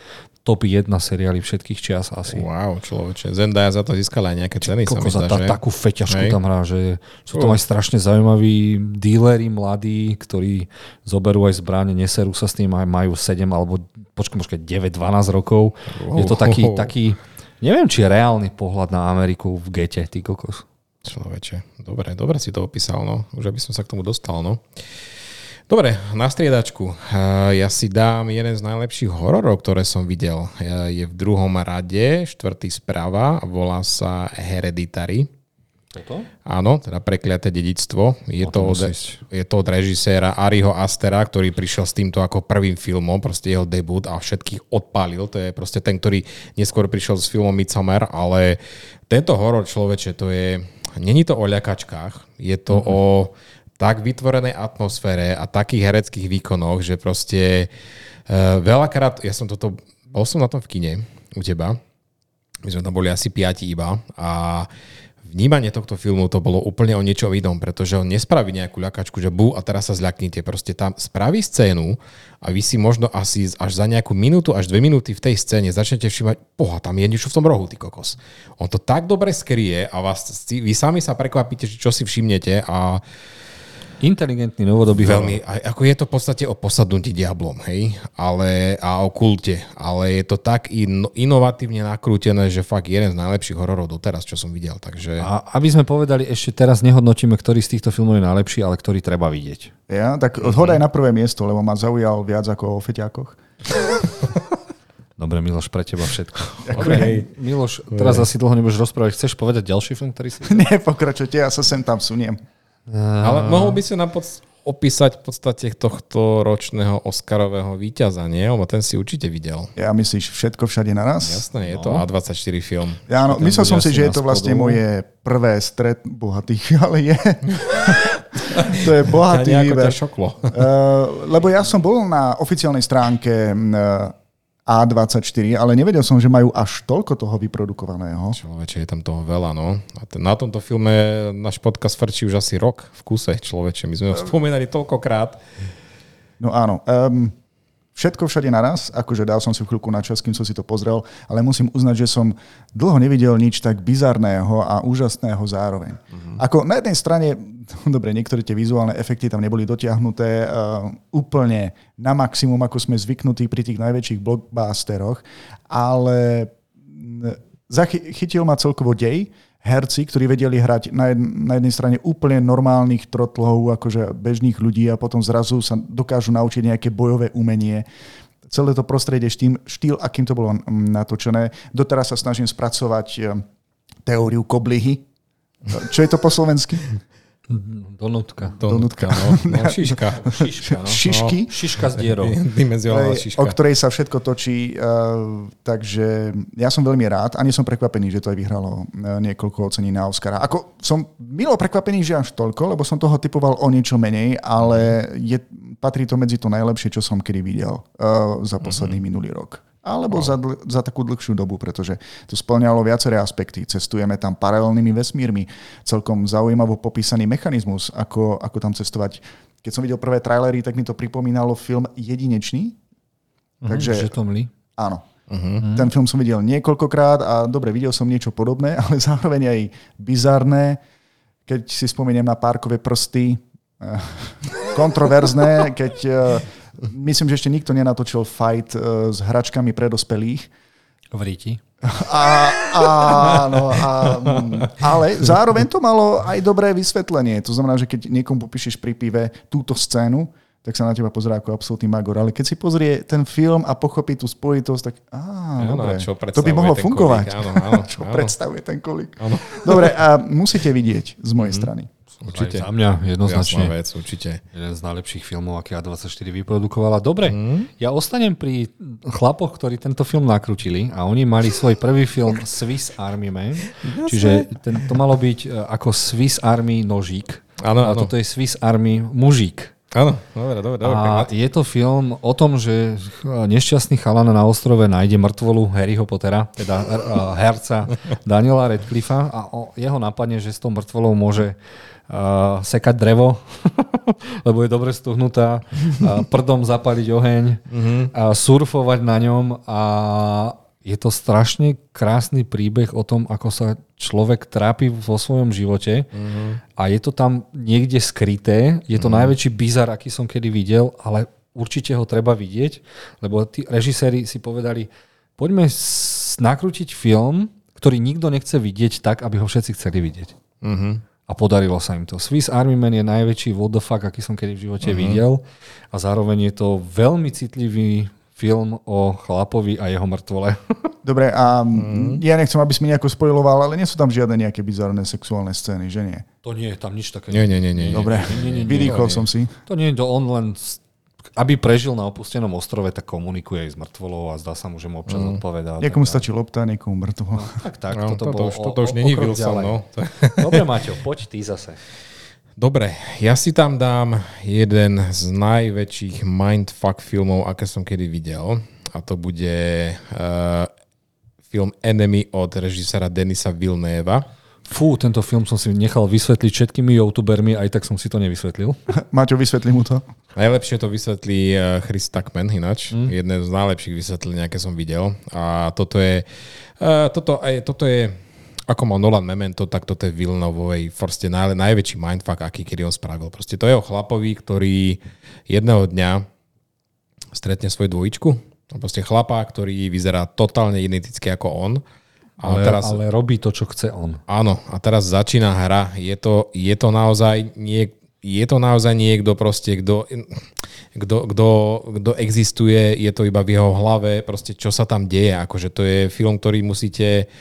S1: top 1 seriály všetkých čias asi.
S3: Wow, človeče. Zendaya za to získala aj nejaké ceny,
S1: sa mi zdá, že? takú feťašku Hej. tam hrá, že sú tam aj strašne zaujímaví díleri mladí, ktorí zoberú aj zbráne, neserú sa s tým aj majú 7 alebo počkaj, počkaj 9-12 rokov. Uh, je to taký, taký Neviem, či reálny pohľad na Ameriku v gete, ty kokos.
S3: Človeče, dobre, dobre si to opísal, no. Už aby som sa k tomu dostal, no. Dobre, na striedačku. Ja si dám jeden z najlepších hororov, ktoré som videl. Je v druhom rade, štvrtý správa, volá sa Hereditary.
S1: Toto?
S3: Áno, teda prekliaté dedictvo. Je to, od, je to od režiséra Ariho Astera, ktorý prišiel s týmto ako prvým filmom, proste jeho debut a všetkých odpálil. To je proste ten, ktorý neskôr prišiel s filmom Midsommar, ale tento horor človeče, to je, není to o ľakačkách, je to mm-hmm. o tak vytvorenej atmosfére a takých hereckých výkonoch, že proste uh, veľakrát, ja som toto, bol som na tom v kine u teba, my sme tam boli asi piati iba a vnímanie tohto filmu to bolo úplne o niečo inom, pretože on nespraví nejakú ľakačku, že bu a teraz sa zľaknite. Proste tam spraví scénu a vy si možno asi až za nejakú minútu, až dve minúty v tej scéne začnete všimať, poha, tam je niečo v tom rohu, ty kokos. On to tak dobre skrie a vás, vy sami sa prekvapíte, čo si všimnete a
S1: Inteligentný novodobý horor.
S3: Veľmi, aj, ako je to v podstate o posadnutí diablom, hej, ale, a o kulte, ale je to tak in, inovatívne nakrútené, že fakt jeden z najlepších hororov doteraz, čo som videl, takže...
S1: A aby sme povedali, ešte teraz nehodnotíme, ktorý z týchto filmov je najlepší, ale ktorý treba vidieť.
S2: Ja, tak hodaj na prvé miesto, lebo ma zaujal viac ako o feťákoch.
S1: Dobre, Miloš, pre teba všetko.
S3: Okay.
S1: Miloš, teraz asi dlho nebudeš rozprávať. Chceš povedať ďalší film, ktorý si...
S2: Nie, pokračujte, ja sa sem tam suniem.
S3: Ale mohol by si nám pod, opísať v podstate tohto ročného Oscarového víťaza, nie? Lebo ten si určite videl.
S2: Ja myslíš všetko všade naraz?
S3: Jasné, je to A24 film.
S2: Ja, áno, myslel som si, že je to vlastne
S1: spodu.
S2: moje prvé stret bohatých, ale je. to je bohatý
S3: nejako
S2: výber.
S3: ťa šoklo.
S2: Uh, lebo ja som bol na oficiálnej stránke uh, A24, ale nevedel som, že majú až toľko toho vyprodukovaného.
S3: Človeče, je tam toho veľa, no. A ten, na tomto filme náš podcast frčí už asi rok v kuse, človeče. My sme ho spomínali toľkokrát.
S2: No áno. Um, všetko všade naraz, akože dal som si chvíľku na čas, kým som si to pozrel, ale musím uznať, že som dlho nevidel nič tak bizarného a úžasného zároveň. Uh-huh. Ako na jednej strane, dobre, niektoré tie vizuálne efekty tam neboli dotiahnuté uh, úplne na maximum, ako sme zvyknutí pri tých najväčších blockbusteroch, ale mm, zachytil ma celkovo dej, herci, ktorí vedeli hrať na, jed, na jednej strane úplne normálnych trotlov, akože bežných ľudí a potom zrazu sa dokážu naučiť nejaké bojové umenie. Celé to prostredie, štým, štýl, akým to bolo natočené. Doteraz sa snažím spracovať eh, teóriu koblihy. Čo je to po slovensky?
S1: Donutka.
S3: Donutka, no. no šiška.
S1: Šiška, no.
S2: Šišky?
S1: Šiška s dierou.
S3: Dimenzionálna šiška.
S2: o ktorej sa všetko točí. Uh, takže ja som veľmi rád a nie som prekvapený, že to aj vyhralo uh, niekoľko ocení na Oscara. Ako som milo prekvapený, že až toľko, lebo som toho typoval o niečo menej, ale je, patrí to medzi to najlepšie, čo som kedy videl uh, za posledný mm-hmm. minulý rok. Alebo za, dl- za takú dlhšiu dobu, pretože to splňalo viaceré aspekty. Cestujeme tam paralelnými vesmírmi, celkom zaujímavo popísaný mechanizmus, ako, ako tam cestovať. Keď som videl prvé trailery, tak mi to pripomínalo film Jedinečný, Takže-
S1: Mhm, že to mli.
S2: Áno. Uh-huh. Ten film som videl niekoľkokrát a dobre, videl som niečo podobné, ale zároveň aj bizarné, keď si spomeniem na párkové prsty, eh, kontroverzné, keď eh, myslím, že ešte nikto nenatočil fight eh, s hračkami pre dospelých.
S1: V ríti.
S2: A, áno, a, mm, ale zároveň to malo aj dobré vysvetlenie. To znamená, že keď niekomu popíšeš pri pive túto scénu, tak sa na teba pozerá ako absolútny magor. Ale keď si pozrie ten film a pochopí tú spojitosť, tak á,
S3: Áno,
S2: dobre.
S3: čo
S2: to by mohlo fungovať.
S3: kolík. Áno, áno,
S2: čo
S3: áno.
S2: predstavuje ten kolík.
S3: Áno.
S2: Dobre, a musíte vidieť z mojej strany.
S3: Určite.
S1: Aj za mňa
S3: Jasná
S1: jednoznačne.
S3: vec, určite.
S1: Jeden z najlepších filmov, aký A24 vyprodukovala. Dobre, mm. ja ostanem pri chlapoch, ktorí tento film nakrutili a oni mali svoj prvý film Swiss Army Man, čiže ten, to malo byť e, ako Swiss Army nožík.
S3: Áno,
S1: a
S3: áno.
S1: toto je Swiss Army mužík.
S3: Áno, dobre, dobre, dobre.
S1: A je to film o tom, že nešťastný chalan na ostrove nájde mŕtvolu Harryho Pottera, teda uh, herca Daniela Radcliffa a jeho napadne, že s tou mŕtvolou môže uh, sekať drevo, lebo je dobre stuhnutá, uh, prdom zapaliť oheň, a surfovať na ňom a je to strašne krásny príbeh o tom, ako sa človek trápi vo svojom živote a je to tam niekde skryté. Je to najväčší bizar, aký som kedy videl, ale určite ho treba vidieť, lebo tí režiséri si povedali, poďme nakrútiť film, ktorý nikto nechce vidieť tak, aby ho všetci chceli vidieť.
S3: Mhm.
S1: A podarilo sa im to. Swiss Army Man je najväčší what the fuck, aký som kedy v živote videl a zároveň je to veľmi citlivý film o chlapovi a jeho mŕtvole.
S2: Dobre, a
S3: Mhm.
S2: ja nechcem, aby si mi nejako spojiloval, ale nie sú tam žiadne nejaké bizarné sexuálne scény, že nie?
S1: To nie je tam nič také.
S3: Nie, nie, nie, nie.
S2: Dobre,
S1: nie, nie, nie,
S2: vydýchol
S3: nie.
S2: som si.
S1: To nie je to on len, s- aby prežil na opustenom ostrove, tak komunikuje aj s mŕtvolou a zdá sa mu, že mu občas odpovedá. a
S2: Niekomu
S1: tak
S2: stačí lopta, niekomu mŕtvo.
S1: Tak, tak,
S3: No,
S1: toto,
S3: toto,
S1: bolo
S3: už,
S1: o-
S3: toto už není Wilson, no.
S1: Dobre, Maťo, poď ty zase.
S3: Dobre, ja si tam dám jeden z najväčších mindfuck filmov, aké som kedy videl. A to bude uh, film Enemy od režisera Denisa Vilnéva.
S1: Fú, tento film som si nechal vysvetliť všetkými youtubermi, aj tak som si to nevysvetlil.
S2: Maťo, vysvetli mu to.
S3: Najlepšie to vysvetlí eh, Chris Tuckman ináč. Mm. Jedné z najlepších vysvetlení, aké som videl. A toto je, uh, toto, aj, toto je ako mal Nolan Memento, tak toto je Villeneuveovej proste naj, najväčší mindfuck, aký kedy on spravil. Proste to je o chlapovi, ktorý jedného dňa stretne svoju dvojičku. Proste chlapa, ktorý vyzerá totálne identicky ako on.
S1: Ale,
S3: teraz,
S1: ale robí to, čo chce on.
S3: Áno, a teraz začína hra. Je to, je to naozaj nie, je to naozaj niekto proste, kto, kto, kto, kto existuje, je to iba v jeho hlave, proste čo sa tam deje. Akože to je film, ktorý musíte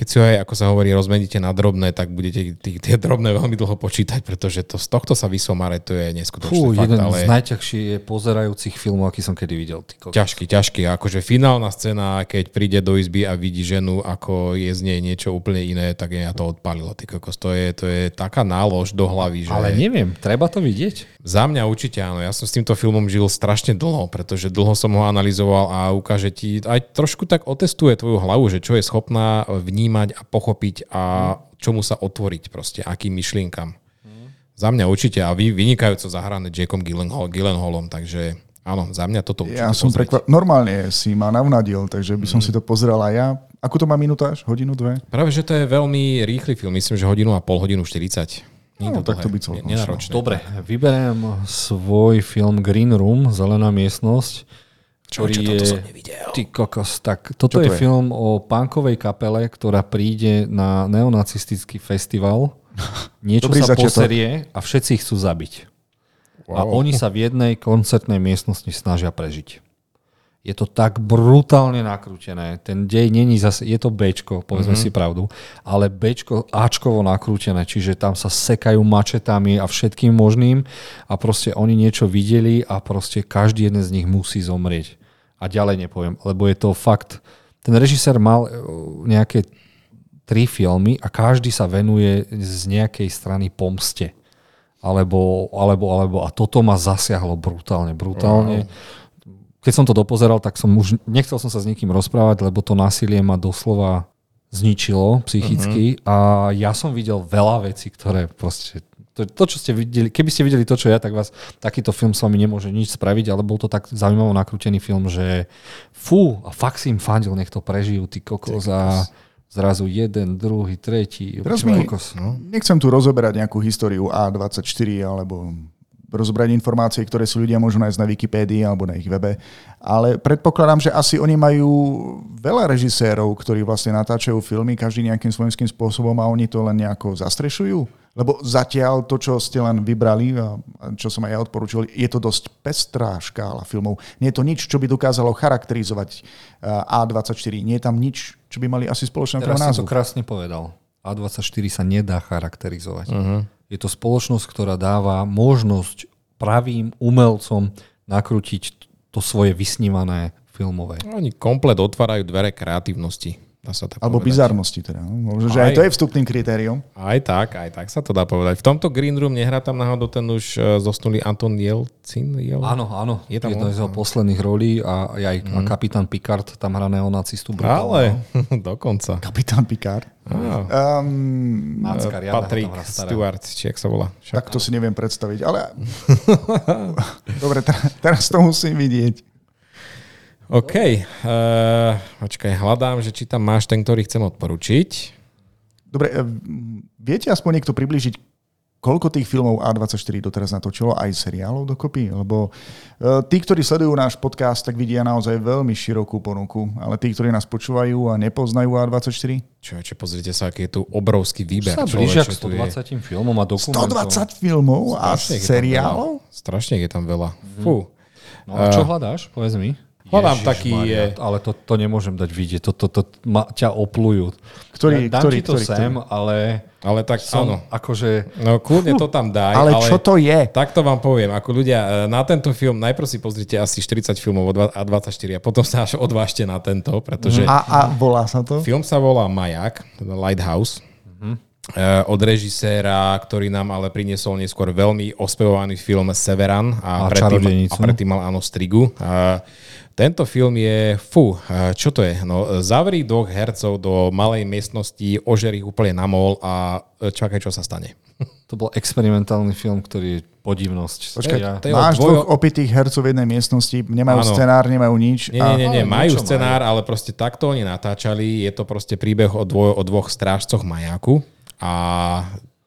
S3: keď si ho aj, ako sa hovorí, rozmeníte na drobné, tak budete tí, tie drobné veľmi dlho počítať, pretože to, z tohto sa vysomare, to je neskutočný
S1: Fú,
S3: fakt,
S1: jeden
S3: ale
S1: z najťažších pozerajúcich filmov, aký som kedy videl. Ty kokos.
S3: ťažký, ťažký. Akože finálna scéna, keď príde do izby a vidí ženu, ako je z nej niečo úplne iné, tak je na to odpalilo. Ty kokos, to je, to je taká nálož do hlavy, že...
S1: Ale neviem, treba to vidieť.
S3: Za mňa určite áno. Ja som s týmto filmom žil strašne dlho, pretože dlho som ho analyzoval a ukáže ti, aj trošku tak otestuje tvoju hlavu, že čo je schopná vnímať a pochopiť a čomu sa otvoriť proste, akým myšlienkam. Za mňa určite a vy, vynikajúco zahrané Jackom Gyllenhaal, Gyllenhaalom, takže áno, za mňa toto určite
S2: Ja som prekvap... Normálne si ma navnadil, takže by som si to pozrel aj ja. Akú to má minutáž? Hodinu, dve?
S3: Práve, že to je veľmi rýchly film. Myslím, že hodinu a pol, hodinu 40. Nie
S2: No, tak to by celkom.
S1: Dobre, vyberiem svoj film Green Room, Zelená miestnosť, ktorý
S3: čo,
S1: je...
S3: toto som nevidel.
S1: Ty kokos, tak toto
S2: Čo to
S1: je,
S2: je?
S1: film o punkovej kapele, ktorá príde na neonacistický festival, niečo
S2: Dobrý
S1: sa
S2: začiatok.
S1: poserie a všetci ich chcú zabiť. A
S3: Wow.
S1: oni sa v jednej koncertnej miestnosti snažia prežiť. Je to tak brutálne nakrútené. Ten dej není zase, je to Bčko, povedzme
S3: Mhm.
S1: mm-hmm. si pravdu, ale Bčko Ačkovo nakrútené, čiže tam sa sekajú mačetami a všetkým možným a proste oni niečo videli a proste každý jeden z nich musí zomrieť. A ďalej nepoviem, lebo je to fakt, ten režisér mal e, nejaké tri filmy a každý sa venuje z nejakej strany pomste. Alebo, alebo, alebo, a toto ma zasiahlo brutálne, brutálne. Keď som to dopozeral, tak som už, nechcel som sa s nikým rozprávať, lebo to násilie ma doslova zničilo psychicky a ja som videl veľa vecí, ktoré proste to, to, čo ste videli, keby ste videli to, čo ja, tak vás takýto film s vami nemôže nič spraviť, ale bol to tak zaujímavo nakrútený film, že fú, a fakt si im fandil, nech to prežijú, ty kokos a zrazu jeden, druhý, tretí,
S2: Teraz mi,
S1: kokos.
S2: nechcem tu rozoberať nejakú históriu A24 alebo rozobrať informácie, ktoré si ľudia môžu nájsť na Wikipédii alebo na ich webe, ale predpokladám, že asi oni majú veľa režisérov, ktorí vlastne natáčajú filmy, každý nejakým svojím spôsobom a oni to len nejako zastrešujú. Lebo zatiaľ to, čo ste len vybrali čo som aj ja odporučil, je to dosť pestrá škála filmov. Nie je to nič, čo by dokázalo charakterizovať a, A24. Nie je tam nič, čo by mali asi spoločné
S1: Teraz si
S2: názvu.
S1: to krásne povedal. A24 sa nedá charakterizovať.
S3: Uh-huh.
S1: Je to spoločnosť, ktorá dáva možnosť pravým umelcom nakrútiť to svoje vysnívané filmové.
S3: Oni komplet otvárajú dvere kreatívnosti. Dá sa tak
S2: Alebo
S3: povedať.
S2: bizarnosti teda. no. Že aj
S3: Aj.
S2: to je vstupným kritériom.
S3: Aj tak, aj tak sa to dá povedať. V tomto Green Room nehrá tam náhodou ten už e, zosnulý Anton Jelcin? Jel?
S1: Áno, áno.
S3: Je tam
S1: Jedna
S3: on?
S1: z jeho posledných rolí a aj mm. a kapitán Picard tam hrá neonacistu
S3: Ale, dokonca.
S2: Kapitán Picard.
S3: Á,
S2: Um,
S1: Macka riadna ho
S3: Patrick. Stewart, či jak sa volá. Však.
S2: tak to si neviem predstaviť, ale... Dobre, te- teraz to musím vidieť.
S3: OK. Uh, počkaj, hľadám, že či tam máš ten, ktorý chcem odporučiť.
S2: Dobre, eh, viete aspoň niekto približiť, koľko tých filmov A24 doteraz natočilo, aj seriálov dokopy? Lebo eh, tí, ktorí sledujú náš podcast, tak vidia naozaj veľmi širokú ponuku, ale tí, ktorí nás počúvajú a nepoznajú A24,
S3: Čo, čo pozrite sa, aký je tu obrovský výber.
S1: Sa blížia k
S3: človeče, tu je.
S1: 120 filmom a dokumentov.
S2: 120 filmov a
S3: Strašne je
S2: seriálov?
S3: veľa. Strašne je tam veľa. Fú.
S1: No a čo hľadáš? Povedz mi.
S3: Hľadám taký
S1: Ježišmaria,
S3: je-
S1: Ale to, to nemôžem dať vidieť. To, to, to ma, ťa oplujú.
S2: Ktorý-
S1: ja, dám
S2: ktorý-
S1: ti to
S2: ktorý-
S1: sem, ale
S3: Ale tak
S1: som
S3: áno.
S1: akože...
S3: No kľudne to tam daj.
S2: Ale čo to je?
S3: Takto vám poviem, ako ľudia, e, na tento film najprv si pozrite asi 40 filmov dva- A24 a potom sa až odvážte na tento, pretože
S2: A, a volá sa to?
S3: film sa volá Majak, teda Lighthouse. Od režiséra, ktorý nám ale priniesol neskôr veľmi ospevovaný film Severan a,
S1: A
S3: predtým, a predtým mal áno Strigu. A tento film je, fú, a čo to je? No, zavri dvoch hercov do malej miestnosti, ožer ich úplne na mol a čakaj, čo sa stane.
S1: To bol experimentálny film, ktorý je podivnosť.
S2: Počkaj,
S1: ja,
S3: to je
S2: Máš
S3: dvojo-
S2: dvoch opitých hercov v jednej miestnosti, nemajú
S3: Áno.
S2: scenár, nemajú nič.
S3: Nie, nie, nie, nie.
S1: Ale
S3: majú scenár, ale proste takto oni natáčali. Je to proste príbeh o, dvoj, o dvoch strážcoch majaku a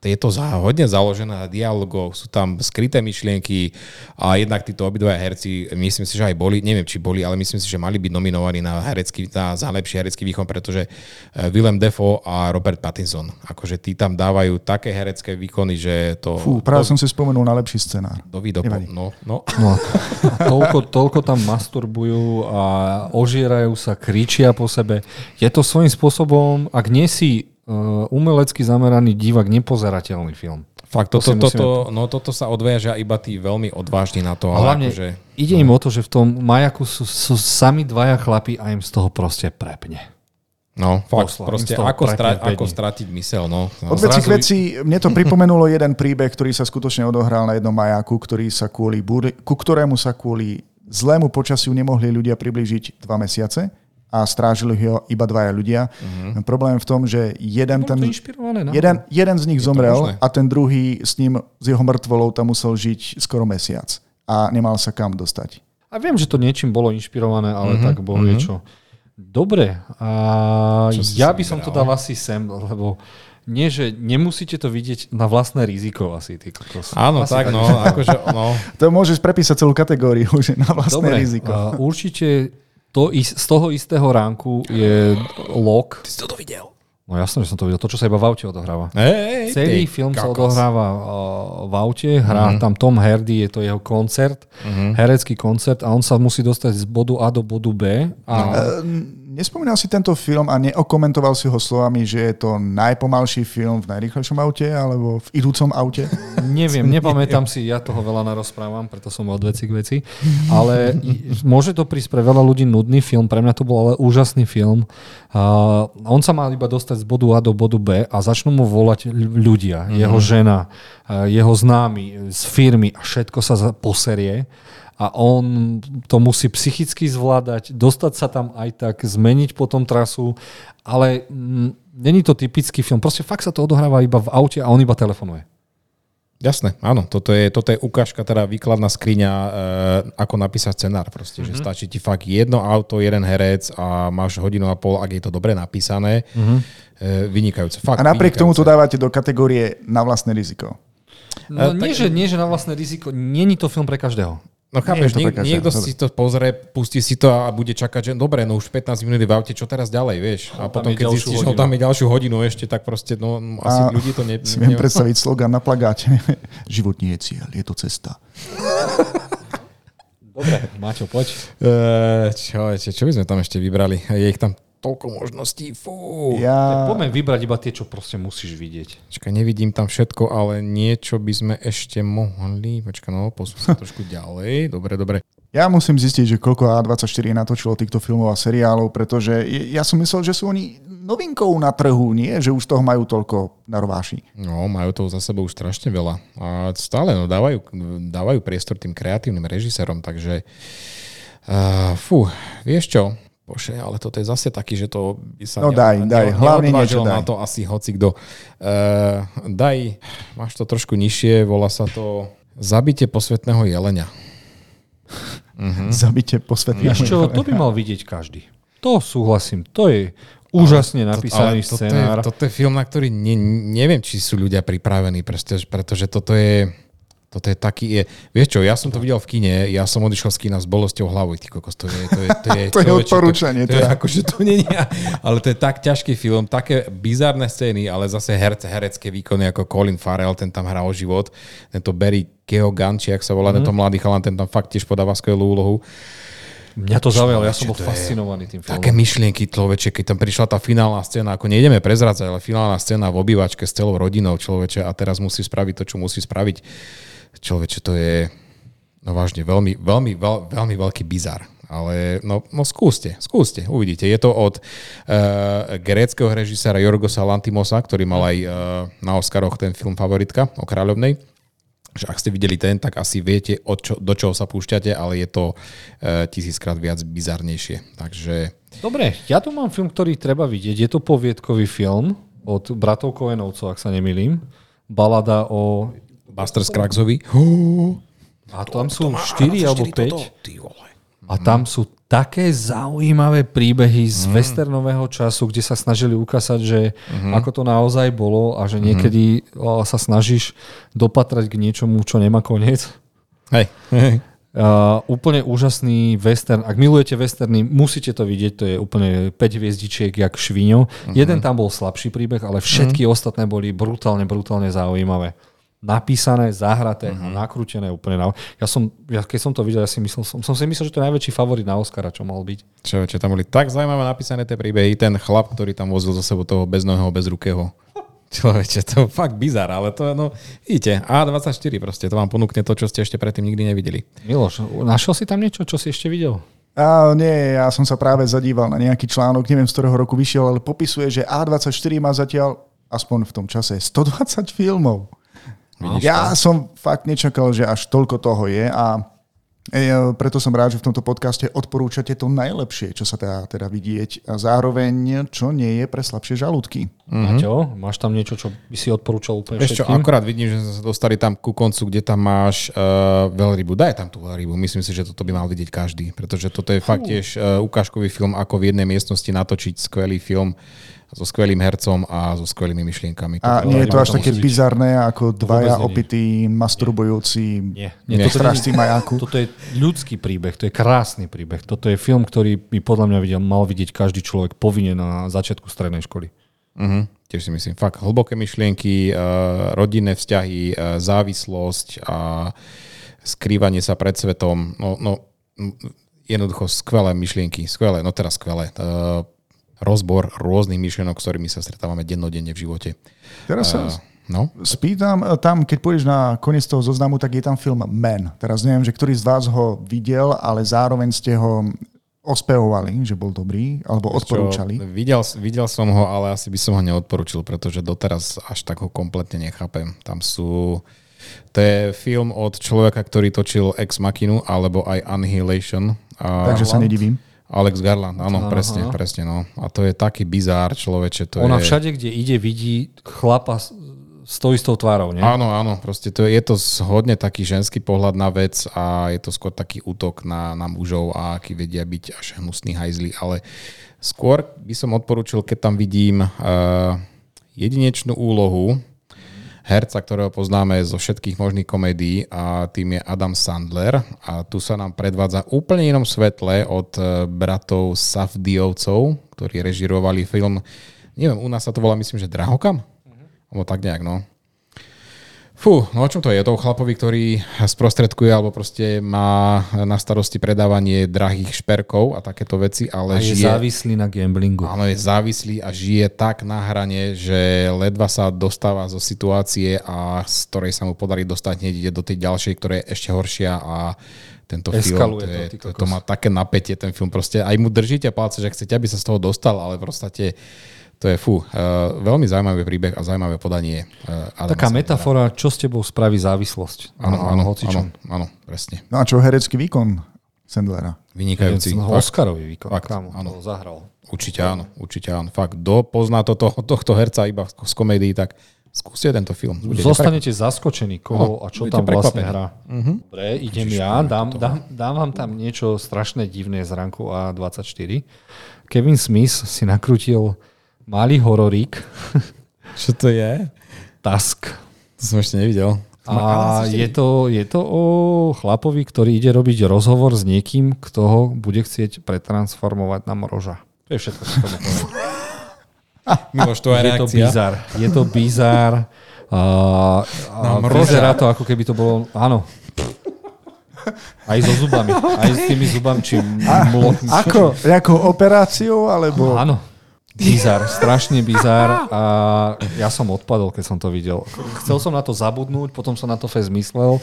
S3: je to za, hodne založené na dialogoch, sú tam skryté myšlienky a jednak títo obidvaja herci, myslím si, že aj boli, neviem, či boli, ale myslím si, že mali byť nominovaní na, herecký, na za lepší herecký výkon, pretože eh, Willem Dafoe a Robert Pattinson, akože tí tam dávajú také herecké výkony, že to...
S2: Fú, práve som si spomenul na lepší scenár.
S3: do, do,
S2: nevadí.
S3: no, no.
S1: No, a toľko, toľko tam masturbujú a ožierajú sa, kričia po sebe. Je to svojím spôsobom, ak nie si umelecky zameraný divák, nepozerateľný film.
S3: Fakt,
S1: To
S3: toto,
S1: si musíme-
S3: toto, no, toto sa odvážia iba tí veľmi odvážni na to. Ale
S1: hlavne
S3: akože,
S1: ide im o to, že v tom majaku sú, sú sami dvaja chlapi a im z toho proste prepne.
S3: no, fakt,
S1: Poslal.
S3: proste ako, stra, ako stratiť mysel. No.
S2: Od veci k veci, mne to pripomenulo jeden príbeh, ktorý sa skutočne odohral na jednom majáku, ktorý sa kvôli búry, ku ktorému sa kvôli zlému počasiu nemohli ľudia priblížiť dva mesiace a strážili ho iba dvaja ľudia. Uh-huh. Problém je v tom, že jeden, ten,
S1: na
S2: jeden, jeden z nich
S3: to
S2: zomrel a ten druhý s ním, s jeho mŕtvolou tam musel žiť skoro mesiac a nemal sa kam dostať.
S1: A viem, že to niečím bolo inšpirované, ale mm-hmm, tak bolo mm-hmm. niečo. Dobre, a ja
S3: si
S1: by som to dal asi sem, lebo nie, že nemusíte to vidieť na vlastné riziko asi. Ty kokos.
S3: Áno,
S1: asi
S3: tak, no, akože, no.
S2: To môžeš prepísať celú kategóriu, že na vlastné
S1: Dobre,
S2: riziko.
S1: a určite to, is- z toho istého ránku je log.
S3: Ty si to videl.
S1: No jasné, že som to videl. To, čo sa iba v aute odohráva.
S3: Ej,
S1: Celý
S3: ty
S1: film sa
S3: kokos.
S1: odohráva uh, v aute, hrá tam Tom Hardy, je to jeho koncert, herecký koncert a on sa musí dostať z bodu A do bodu B. A
S2: Ehm, Nespomínal si tento film a neokomentoval si ho slovami, že je to najpomalší film v najrýchlejšom aute alebo v idúcom aute?
S1: Neviem, nepamätám si, ja toho veľa narozprávam, preto som od veci k veci. Ale môže to prísť pre veľa ľudí nudný film, pre mňa to bol ale úžasný film. Uh, on sa mal iba dostať z bodu A do bodu B a začnú mu volať ľudia, mm-hmm. jeho žena, uh, jeho známy z firmy a všetko sa poserie a on to musí psychicky zvládať, dostať sa tam aj tak, zmeniť potom trasu, ale mm, není to typický film, proste fakt sa to odohráva iba v aute a on iba telefonuje.
S3: Jasné, áno, toto je, toto je ukážka, teda výkladná skriňa, e, ako napísať scenár proste,
S1: Mhm.
S3: mm-hmm. že stačí ti fakt jedno auto, jeden herec a máš hodinu a pol, ak je to dobre napísané,
S1: Mhm.
S3: mm-hmm. e, vynikajúce. Fakt,
S2: A napriek tomu to
S3: vynikajúce.
S2: dávate do kategórie na vlastné riziko.
S1: No,
S3: E,
S1: nie,
S3: tak-
S1: že, nie, že na vlastné riziko. Není to film pre každého.
S3: No chápeš,
S2: to
S3: niek-
S2: pre každého,
S3: niekto si to pozrie, pustí si to a bude čakať, že dobre, no už 15 minút je v aute, čo teraz ďalej, vieš? A potom keď zistíš, no tam je ďalšiu hodinu ešte, tak proste, no asi
S2: A
S3: ľudí to ne...
S2: Si viem predstaviť slogan na plagáte. Život nie je cieľ, je to cesta.
S1: Dobre, Maťo, poď.
S3: E, čo, čo, čo by sme tam ešte vybrali? Je ich tam toľko možností, fú.
S2: Ja,
S1: Poďme vybrať iba tie, čo proste musíš vidieť.
S3: Čakaj, nevidím tam všetko, ale niečo by sme ešte mohli... Počkaj, no, posun sa trošku ďalej. Dobre, dobre.
S2: ja musím zistiť, že koľko A24 natočilo týchto filmov a seriálov, pretože ja som myslel, že sú oni novinkou na trhu, nie? Že už toho majú toľko na rováši.
S3: No, majú toho za sebou už strašne veľa. A stále, no, dávajú, dávajú priestor tým kreatívnym režisérom, takže... Uh, fú, vieš čo? Bože, ale toto je zase taký, že to by sa
S2: No daj, daj, hlavne niečo
S3: na
S2: daj.
S3: to asi hoci kto. Uh, daj, máš to trošku nižšie, volá sa to Zabite posvetného jelenia.
S2: Hm. Zabite posvetného.
S1: Vieš čo, to by mal vidieť každý. To súhlasím. To je úžasne napísaný
S3: toto
S1: scenár.
S3: Je, toto je film, na ktorý ne, neviem, či sú ľudia pripravení, pretože, pretože toto je... Toto je taký, je, vieš čo, ja som to videl v kine, ja som odišiel z kina s bolesťou hlavy, ty kokos, to je, to je, to je,
S2: To je odporúčanie,
S3: To, to je akože to nie je, ale to je tak ťažký film, také bizarné scény, ale zase herce, herecké výkony ako Colin Farrell, ten tam hrá o život, tento Barry Keoghan, či jak sa volá, mm. tento mladý chalan, ten tam fakt tiež podáva skvelú úlohu.
S1: Mňa to zaujalo, ja som bol fascinovaný tým filmom.
S3: Také myšlienky človeče, keď tam prišla tá finálna scéna, ako nejdeme prezradzať, ale finálna scéna v obývačke s celou rodinou človeče a teraz musí spraviť to, čo musí spraviť. Človeče, to je no vážne veľmi, veľmi, veľ, veľmi veľký bizar. Ale no, no skúste, skúste, uvidíte. Je to od uh, gréckého režiséra Jorgosa Lantimosa, ktorý mal aj uh, na Oscaroch ten film Favoritka o kráľovnej. Že ak ste videli ten, tak asi viete, od čo, do čoho sa púšťate, ale je to uh, tisíckrát viac bizarnejšie. Takže...
S1: Dobre, ja tu mám film, ktorý treba vidieť. Je to poviedkový film od bratov Koenovcov, ak sa nemýlim. Balada o...
S3: Buster Scraggsovi.
S1: A tam sú 4 alebo 5. A tam sú také zaujímavé príbehy z mm. westernového času, kde sa snažili ukázať, že mm. ako to naozaj bolo a že niekedy mm. sa snažíš dopatrať k niečomu, čo nemá koniec.
S3: Hej, hej.
S1: Uh, úplne úžasný western. Ak milujete westerny, musíte to vidieť. To je úplne 5 hviezdičiek, jak švíňo. Uh-huh. Jeden tam bol slabší príbeh, ale všetky uh-huh. ostatné boli brutálne, brutálne zaujímavé. Napísané, zahraté uh-huh. a nakrútené úplne. Na... Ja som, ja, keď som to videl, ja si myslel, som, som si myslel, že to je najväčší favorit na Oscara, čo mohol byť.
S3: Čo, čo tam boli tak zaujímavé napísané tie príbehy. Ten chlap, ktorý tam vozil zo sebou toho beznohého, bezrukého Človeče, to je fakt bizar, ale to, no, vidíte, A24 proste, to vám ponúkne to, čo ste ešte predtým nikdy nevideli.
S1: Miloš, našiel si tam niečo, čo si ešte videl?
S2: A, nie, ja som sa práve zadíval na nejaký článok, neviem z ktorého roku vyšiel, ale popisuje, že A24 má zatiaľ, aspoň v tom čase, 120 filmov. Vidíš ja to? som fakt nečakal, že až toľko toho je a E, preto som rád, že v tomto podcaste odporúčate to najlepšie, čo sa dá teda vidieť a zároveň, čo nie je pre slabšie žalúdky.
S1: Mm-hmm. Maťo, máš tam niečo, čo by si odporúčal úplne
S3: Ešte, všetkým? akorát vidím, že sa dostali tam ku koncu, kde tam máš uh, veľrybu. Daj tam tú veľrybu. Myslím si, že toto by mal vidieť každý, pretože toto je fakt tiež uh, ukážkový film, ako v jednej miestnosti natočiť skvelý film so skvelým hercom a so skvelými myšlienkami.
S2: A to nie je to až také bizarné, ako dvaja opití, masturbujúci nie. Nie, toto strážci majáku?
S1: Toto je ľudský príbeh, to je krásny príbeh. Toto je film, ktorý by podľa mňa videl, mal vidieť každý človek povinne na začiatku strednej školy.
S3: Uh-huh. Tiež si myslím, fakt hlboké myšlienky, uh, rodinné vzťahy, uh, závislosť a skrývanie sa pred svetom. No, no jednoducho skvelé myšlienky, skvelé, no teraz skvelé. Uh, rozbor rôznych myšlienok, s ktorými sa stretávame dennodenne v živote.
S2: Teraz sa no? spýtam, e, tam, keď pôjdeš na koniec toho zoznamu, tak je tam film Men. Teraz neviem, že ktorý z vás ho videl, ale zároveň ste ho ospevovali, že bol dobrý, alebo odporúčali?
S3: Čo, videl, videl som ho, ale asi by som ho neodporúčil, pretože doteraz až tak ho kompletne nechápem. Tam sú... To je film od človeka, ktorý točil Ex Machinu, alebo aj Annihilation.
S2: Takže sa nedivím.
S3: Alex Garland, áno, áno presne, áno. presne. No. A to je taký bizár človeče. To
S1: Ona
S3: je...
S1: všade, kde ide, vidí chlapa s tou istou tvárou, nie?
S3: Áno, áno, proste to je, je to hodne taký ženský pohľad na vec a je to skôr taký útok na, na mužov a aký vedia byť až hnusný hajzli, ale skôr by som odporučil, keď tam vidím uh, jedinečnú úlohu herca, ktorého poznáme zo všetkých možných komédií a tým je Adam Sandler a tu sa nám predvádza úplne inom svetle od e, bratov Safdiovcov, ktorí režirovali film, neviem, u nás sa to volá myslím, že Drahokam? Alebo tak nejak, no. Fú, no o čom to je? Je to chlapovi, ktorý sprostredkuje alebo proste má na starosti predávanie drahých šperkov a takéto veci, ale
S1: a je
S3: žije...
S1: závislý na gamblingu.
S3: Áno, je závislý a žije tak na hrane, že ledva sa dostáva zo situácie a z ktorej sa mu podarí dostať hneď ide do tej ďalšej, ktorá je ešte horšia a tento
S1: Eskaluje
S3: film, to, je, to, to, má také napätie, ten film proste, aj mu držíte palce, že chcete, aby sa z toho dostal, ale proste to je fú, uh, veľmi zaujímavý príbeh a zaujímavé podanie. Uh,
S1: Taká metafora, čo s tebou spraví závislosť.
S3: Áno, áno, áno, áno, presne.
S2: No a čo herecký výkon Sandlera?
S3: Vynikajúci.
S1: Oscarový výkon.
S3: Fakt, Kámo, áno. zahral. Určite áno, určite áno. Fakt, kto pozná toto, tohto herca iba z komédií, tak skúste tento film.
S1: Budete Zostanete prek... zaskočení, koho no, a čo tam vlastne hrá. Uh-huh. Dobre, idem Ježiš, ja, dám, dám, dám vám tam niečo strašné divné z ranku A24. Kevin Smith si nakrútil malý hororík.
S3: Čo to je?
S1: Task.
S3: To som ešte nevidel.
S1: A je to, je to o chlapovi, ktorý ide robiť rozhovor s niekým, kto ho bude chcieť pretransformovať na mroža. To je všetko, čo tomu.
S3: Miloš, to je,
S1: je to bizar. Je to bizar. Vyzerá to, ako keby to bolo... Áno. Aj so zubami. Aj s tými zubami, či
S2: mlokmi. Ako? Nejakou operáciou, alebo...
S1: Áno. Bizar, strašne bizar a ja som odpadol, keď som to videl. Chcel som na to zabudnúť, potom som na to fest myslel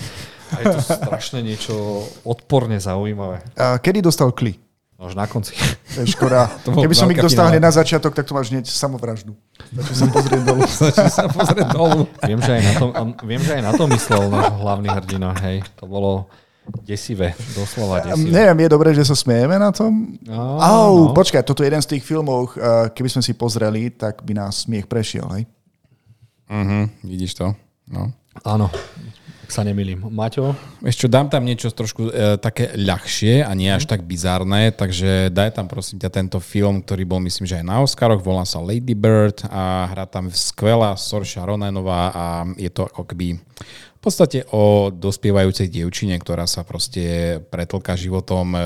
S1: A je to strašne niečo odporne zaujímavé.
S2: A kedy dostal kli?
S1: Až na konci.
S2: To je škoda.
S3: To
S2: Keby som ich dostal hneď na začiatok, tak to máš hneď samovraždu. Stačí sa pozrieť dolu.
S3: Stačí sa pozrieť dolu.
S1: Viem, že aj na to, viem, že aj na to myslel náš hlavný hrdina. Hej, to bolo desivé, doslova desivé.
S2: neviem, je dobré, že sa smejeme na tom?
S1: No,
S2: Au,
S1: no.
S2: počkaj, toto je jeden z tých filmov, uh, keby sme si pozreli, tak by nás smiech prešiel, hej?
S3: Mhm, vidíš to? No.
S1: Áno, ak sa nemýlim. Maťo?
S3: Ešte dám tam niečo trošku e, také ľahšie a nie až tak bizarné, takže daj tam prosím ťa tento film, ktorý bol myslím, že aj na Oscaroch, volá sa Lady Bird a hrá tam skvelá Sorša Ronanová a je to ako keby v podstate o dospievajúcej dievčine, ktorá sa proste pretlka životom e,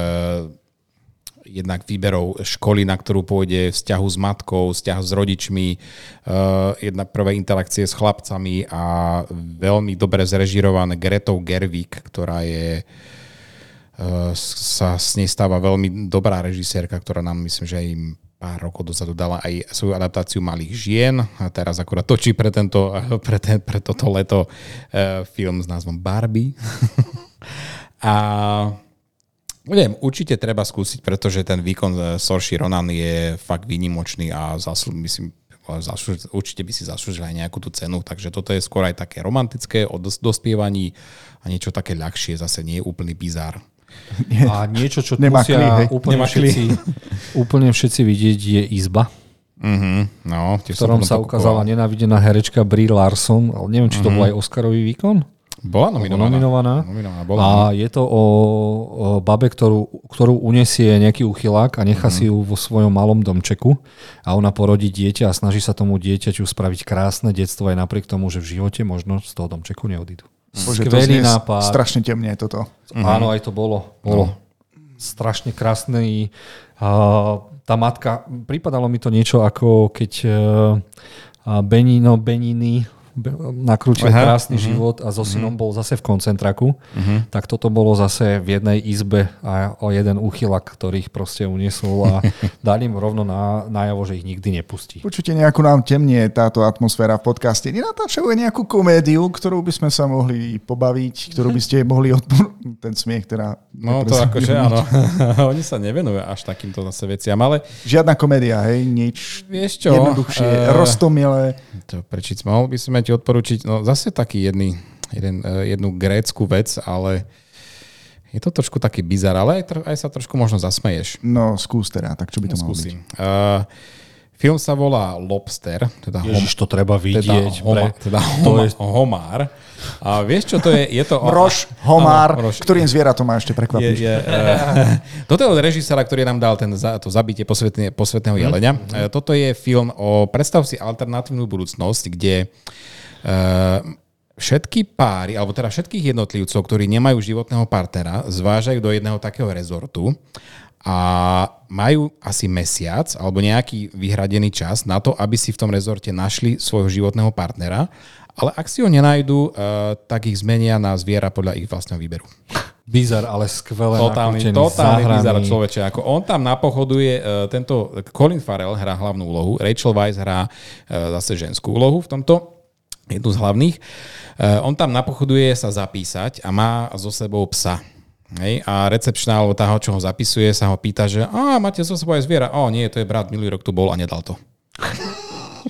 S3: jednak výberov školy, na ktorú pôjde, vzťahu s matkou, vzťah s rodičmi, uh, jedna prvé interakcie s chlapcami a veľmi dobre zrežirované Gretou Gerwig, ktorá je uh, sa s nej stáva veľmi dobrá režisérka, ktorá nám myslím, že aj pár rokov dozadu dala aj svoju adaptáciu Malých žien a teraz akurát točí pre, tento, pre, ten, pre toto leto uh, film s názvom Barbie. a Neviem, určite treba skúsiť, pretože ten výkon eh, Sorshi Ronan je fakt výnimočný a zaslu, myslím, zaslúž, určite by si zaslúžil aj nejakú tú cenu, takže toto je skôr aj také romantické o dos- dospievaní a niečo také ľahšie, zase nie je úplný bizár.
S1: A niečo, čo
S2: Nemá
S1: musia
S2: kli, hej.
S1: úplne,
S3: Nemá
S1: všetci, úplne všetci vidieť, je izba,
S3: Mhm, no,
S1: v ktorom sa ukázala nenávidená herečka Brie Larson, ale neviem, či to bol aj Oscarový výkon.
S3: Bola nominovaná.
S1: nominovaná.
S3: nominovaná bola.
S1: A je to o, o babe, ktorú, ktorú unesie nejaký uchylák a nechá si ju vo svojom malom domčeku a ona porodí dieťa a snaží sa tomu dieťaťu spraviť krásne detstvo aj napriek tomu, že v živote možno z toho domčeku neodídu.
S2: Bože, to
S1: Skvelý
S2: znie
S1: nápad.
S2: Strašne temne je toto.
S1: Áno, aj to bolo. bolo. Strašne krásny. A tá matka, pripadalo mi to niečo ako keď uh, Benino Beniny be- nakrútil
S3: Aha,
S1: krásny život a so synom bol zase v koncentraku,
S3: Mhm.
S1: tak toto bolo zase v jednej izbe a o jeden úchylak, ktorý ich proste uniesol a dali im rovno na, najavo, že ich nikdy nepustí.
S2: Počujte, nejakú nám temne táto atmosféra v podcaste. Nenatáčajú aj nejakú komédiu, ktorú by sme sa mohli pobaviť, ktorú by ste mohli odpor... Ten smiech teda...
S3: No to akože áno, oni sa nevenujú až takýmto zase veciam, ale
S2: Žiadna komédia, hej, nič
S3: vieš čo?
S2: jednoduchšie,
S3: eh,
S2: roztomilé.
S3: To prečiť, mohol by sme ti odporučiť, no zase taký jedný, jeden, eh, jednu grécku vec, ale je to trošku taký bizar, ale aj, aj sa trošku možno zasmeješ.
S2: No, skús teda, tak čo by to malo byť?
S3: Skúsim. Uh, film sa volá Lobster, teda, hom,
S1: Ježiš, to treba
S3: teda,
S1: vidieť.
S3: homa,
S1: pre-
S3: teda
S1: to
S3: homa,
S1: je
S3: homár. A vieš, čo to je? Je to...
S2: Mrož, homár,
S3: Áno, mrož.
S2: ktorým zvieratom má ešte
S3: Je,
S2: prekvapiť.
S3: je, uh, toto je od režisera, ktorý nám dal ten, za- to zabitie posvetne, posvetného jelenia. Uh, toto je film o, predstav si alternatívnu budúcnosť, kde uh, všetky páry, alebo teda všetkých jednotlivcov, ktorí nemajú životného partnera, zvážajú do jedného takého rezortu a majú asi mesiac alebo nejaký vyhradený čas na to, aby si v tom rezorte našli svojho životného partnera, ale ak si ho nenajdu, uh, tak ich zmenia na zviera podľa ich vlastného výberu.
S1: Bizar, ale skvelé
S3: Totálny, totálny bizar človeče. Ako on tam napochoduje, uh, tento Colin Farrell hrá hlavnú úlohu, Rachel Weisz hrá uh, zase ženskú úlohu v tomto, jednu z hlavných. On tam napochoduje sa zapísať a má so sebou psa. Hej, a recepčná, alebo tá, čo ho zapisuje, sa ho pýta, že a máte so sebou aj zviera? O, nie, to je brat, minulý rok tu bol a nedal to.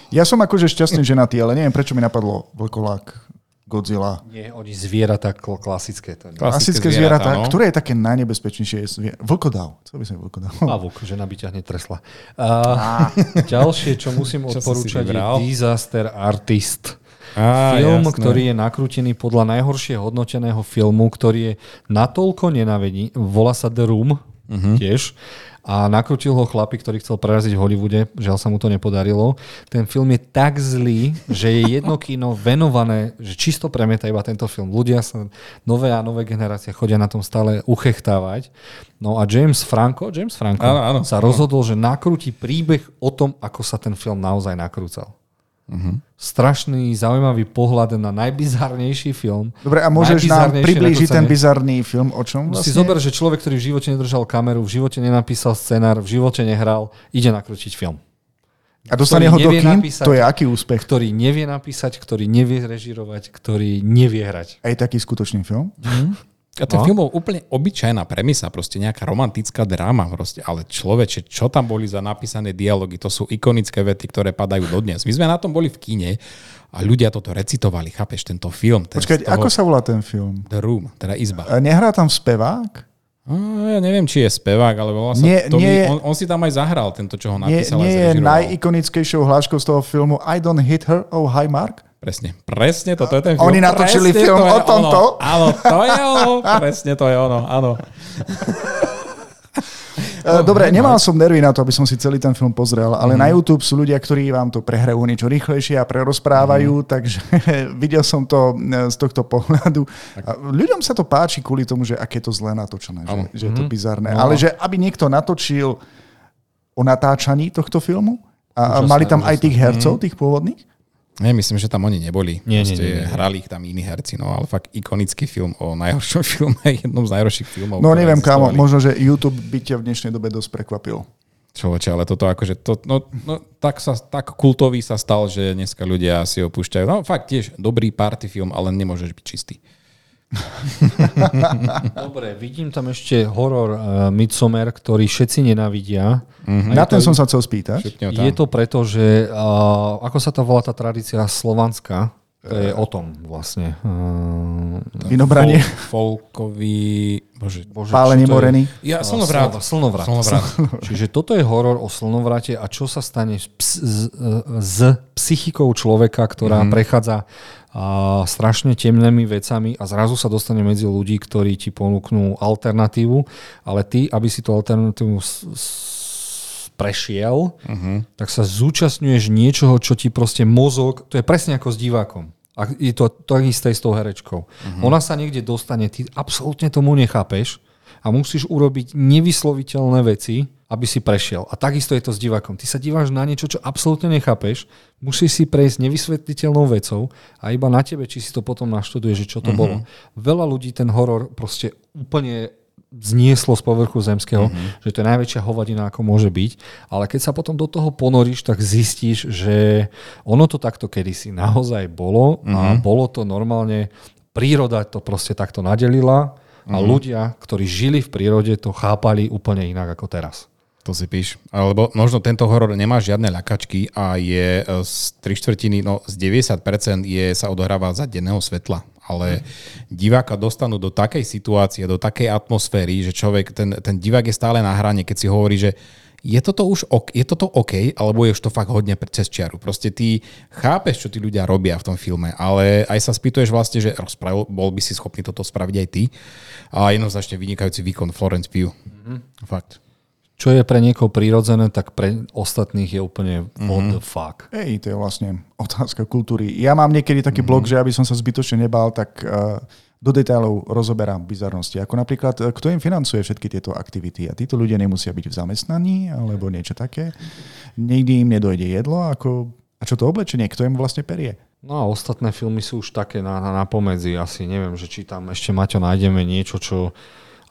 S2: Ja som akože šťastný ženatý, ale neviem, prečo mi napadlo vlkolák, Godzilla.
S1: Nie, oni zvieratá kl- klasické. To nie.
S2: Klasické zvieratá, no? ktoré je také najnebezpečnejšie? Zvier... Vlkodav. Chcel by som vlkodav.
S1: Pavúk, žena by ťa hneď tresla. A, ďalšie, čo musím
S3: Čo
S1: odporúčať, je? Disaster Artist.
S3: Á,
S1: Film,
S3: jasné.
S1: ktorý je nakrútený podľa najhoršie hodnoteného filmu, ktorý je natoľko nenavedí, volá sa The Room uh-huh. tiež. A nakrútil ho chlapík, ktorý chcel preraziť v Hollywoode, žiaľ sa mu to nepodarilo. Ten film je tak zlý, že je jedno kino venované, že čisto premieta iba tento film. Ľudia sa, nové a nové generácie chodia na tom stále uchechtávať. No a James Franco, James Franco
S3: Áno, áno.
S1: sa rozhodol, že nakrúti príbeh o tom, ako sa ten film naozaj nakrúcal. Uh-huh. Strašný, zaujímavý pohľad na najbizarnejší film.
S2: Dobre, a môžeš nám priblížiť ten bizarný film? O čom
S1: Si
S2: vlastne?
S1: zober, že človek, ktorý v živote nedržal kameru, v živote nenapísal scenár, v živote nehral, ide nakrútiť film.
S2: A dostane ho do kín,
S1: napísať.
S2: to je aký úspech.
S1: ktorý nevie napísať, ktorý nevie režirovať, ktorý nevie hrať.
S2: Aj taký skutočný film.
S3: A ten
S1: No.
S3: film bol úplne obyčajná premisa, proste nejaká romantická dráma, proste, ale človeče, čo tam boli za napísané dialógy, to sú ikonické vety, ktoré padajú dodnes. My sme na tom boli v kine a ľudia toto recitovali, chápeš, tento film. Ten
S2: Počkať,
S3: z toho-
S2: ako sa volá ten film?
S3: The Room, teda izba.
S2: A Nehrá tam spevák?
S3: A, ja neviem, či je spevák, ale volá sa
S2: Nie-
S3: Tommy,
S2: nie
S3: on, on, si tam aj zahral, tento, čo ho
S2: Nie,
S3: napísal
S2: nie
S3: a
S2: je najikonickejšou hláškou z toho filmu I don't hit her, oh hi Mark?
S3: Presne, presne, toto je ten film.
S2: Oni natočili
S3: Presne
S2: film
S3: to
S2: o tomto?
S3: Ono. Áno, to je ono, presne to je ono, áno.
S2: Uh, Dobre, nemal som nervy na to, aby som si celý ten film pozrel, ale na YouTube sú ľudia, ktorí vám to prehrajú niečo rýchlejšie a prerozprávajú, takže videl som to e, z tohto pohľadu. A ľuďom sa to páči kvôli tomu, že aké je to zle natočené, že, že je to bizarné. Ale že aby niekto natočil o natáčaní tohto filmu a
S1: Úžasné,
S2: mali tam aj tých hercov, tých pôvodných,
S3: Nie, myslím, že tam oni neboli.
S1: Nie, nie,
S3: Proste
S1: nie, nie.
S3: Hrali ich tam iní herci, no ale fakt ikonický film o najhoršom filme, jednom z najhorších filmov.
S2: No neviem, kámo, možno, že YouTube by ťa v dnešnej dobe dosť prekvapil.
S3: Človeče, ale toto akože, to, no, no, tak, sa, tak kultový sa stal, že dneska ľudia si ho púšťajú. No fakt tiež dobrý party film, ale nemôžeš byť čistý.
S1: Dobre, vidím tam ešte horor uh, Midsommar, ktorý všetci nenávidia.
S3: Mhm.
S2: Na ten som sa chcel spýtať.
S1: Je to preto, že uh, ako sa to volá tá tradícia slovanská, to je o tom vlastne. Uh,
S3: Fol-
S2: Vinobranie,
S3: Folkový... Bože,
S1: bože,
S2: pálenie morený.
S3: ja,
S1: Uh,
S3: slnovrat.
S1: Slnovrat.
S3: Slnovrat.
S1: Čiže toto je horor o slnovrate a čo sa stane s, ps- s, s psychikou človeka, ktorá mm-hmm. prechádza a, strašne temnými vecami a zrazu sa dostane medzi ľudí, ktorí ti ponúknú alternatívu, ale ty, aby si tú alternatívu s, s, prešiel, uh-huh. tak sa zúčastňuješ niečoho, čo ti proste mozog, to je presne ako s divákom. A je to to isté s tou herečkou. Uh-huh. Ona sa niekde dostane, ty absolútne tomu nechápeš a musíš urobiť nevysloviteľné veci, aby si prešiel. A takisto je to s divákom. Ty sa díváš na niečo, čo absolútne nechápeš, musíš si prejsť nevysvetliteľnou vecou a iba na tebe, či si to potom naštuduje, že čo to uh-huh. bolo. Veľa ľudí ten horor proste úplne znieslo z povrchu zemského, mm-hmm. že to je najväčšia hovadina, ako môže byť. Ale keď sa potom do toho ponoríš, tak zistíš, že ono to takto kedysi naozaj bolo mm-hmm. a bolo to normálne, príroda to proste takto nadelila a ľudia, ktorí žili v prírode, to chápali úplne inak ako teraz.
S3: To si píš. Alebo možno tento horor nemá žiadne ľakačky a je e, z 3 štvrtiny, no z 90% je, sa odohráva za denného svetla. Ale diváka dostanú do takej situácie, do takej atmosféry, že človek, ten, ten divák je stále na hrane, keď si hovorí, že je toto už ok, je toto OK, alebo je už to fakt hodne cez čiaru. Proste ty chápeš, čo tí ľudia robia v tom filme, ale aj sa spýtuješ vlastne, že rozpravil, bol by si schopný toto spraviť aj ty. A jednoznačne vynikajúci výkon Florence Pugh. Mm-hmm. Fakt.
S1: Čo je pre niekoho prirodzené, tak pre ostatných je úplne what the fuck.
S2: Hej, to je vlastne otázka kultúry. Ja mám niekedy taký
S3: Mhm.
S2: blog, že aby som sa zbytočne nebal, tak uh, do detailov rozoberám bizarnosti. Ako napríklad, eh, kto im financuje všetky tieto aktivity. A títo ľudia nemusia byť v zamestnaní alebo niečo také. Nikdy im nedojde jedlo. Ako, a čo to oblečenie? Kto im vlastne perie?
S1: No a ostatné filmy sú už také na, na, na pomedzi. Asi neviem, že či tam ešte, Maťo, nájdeme niečo, čo...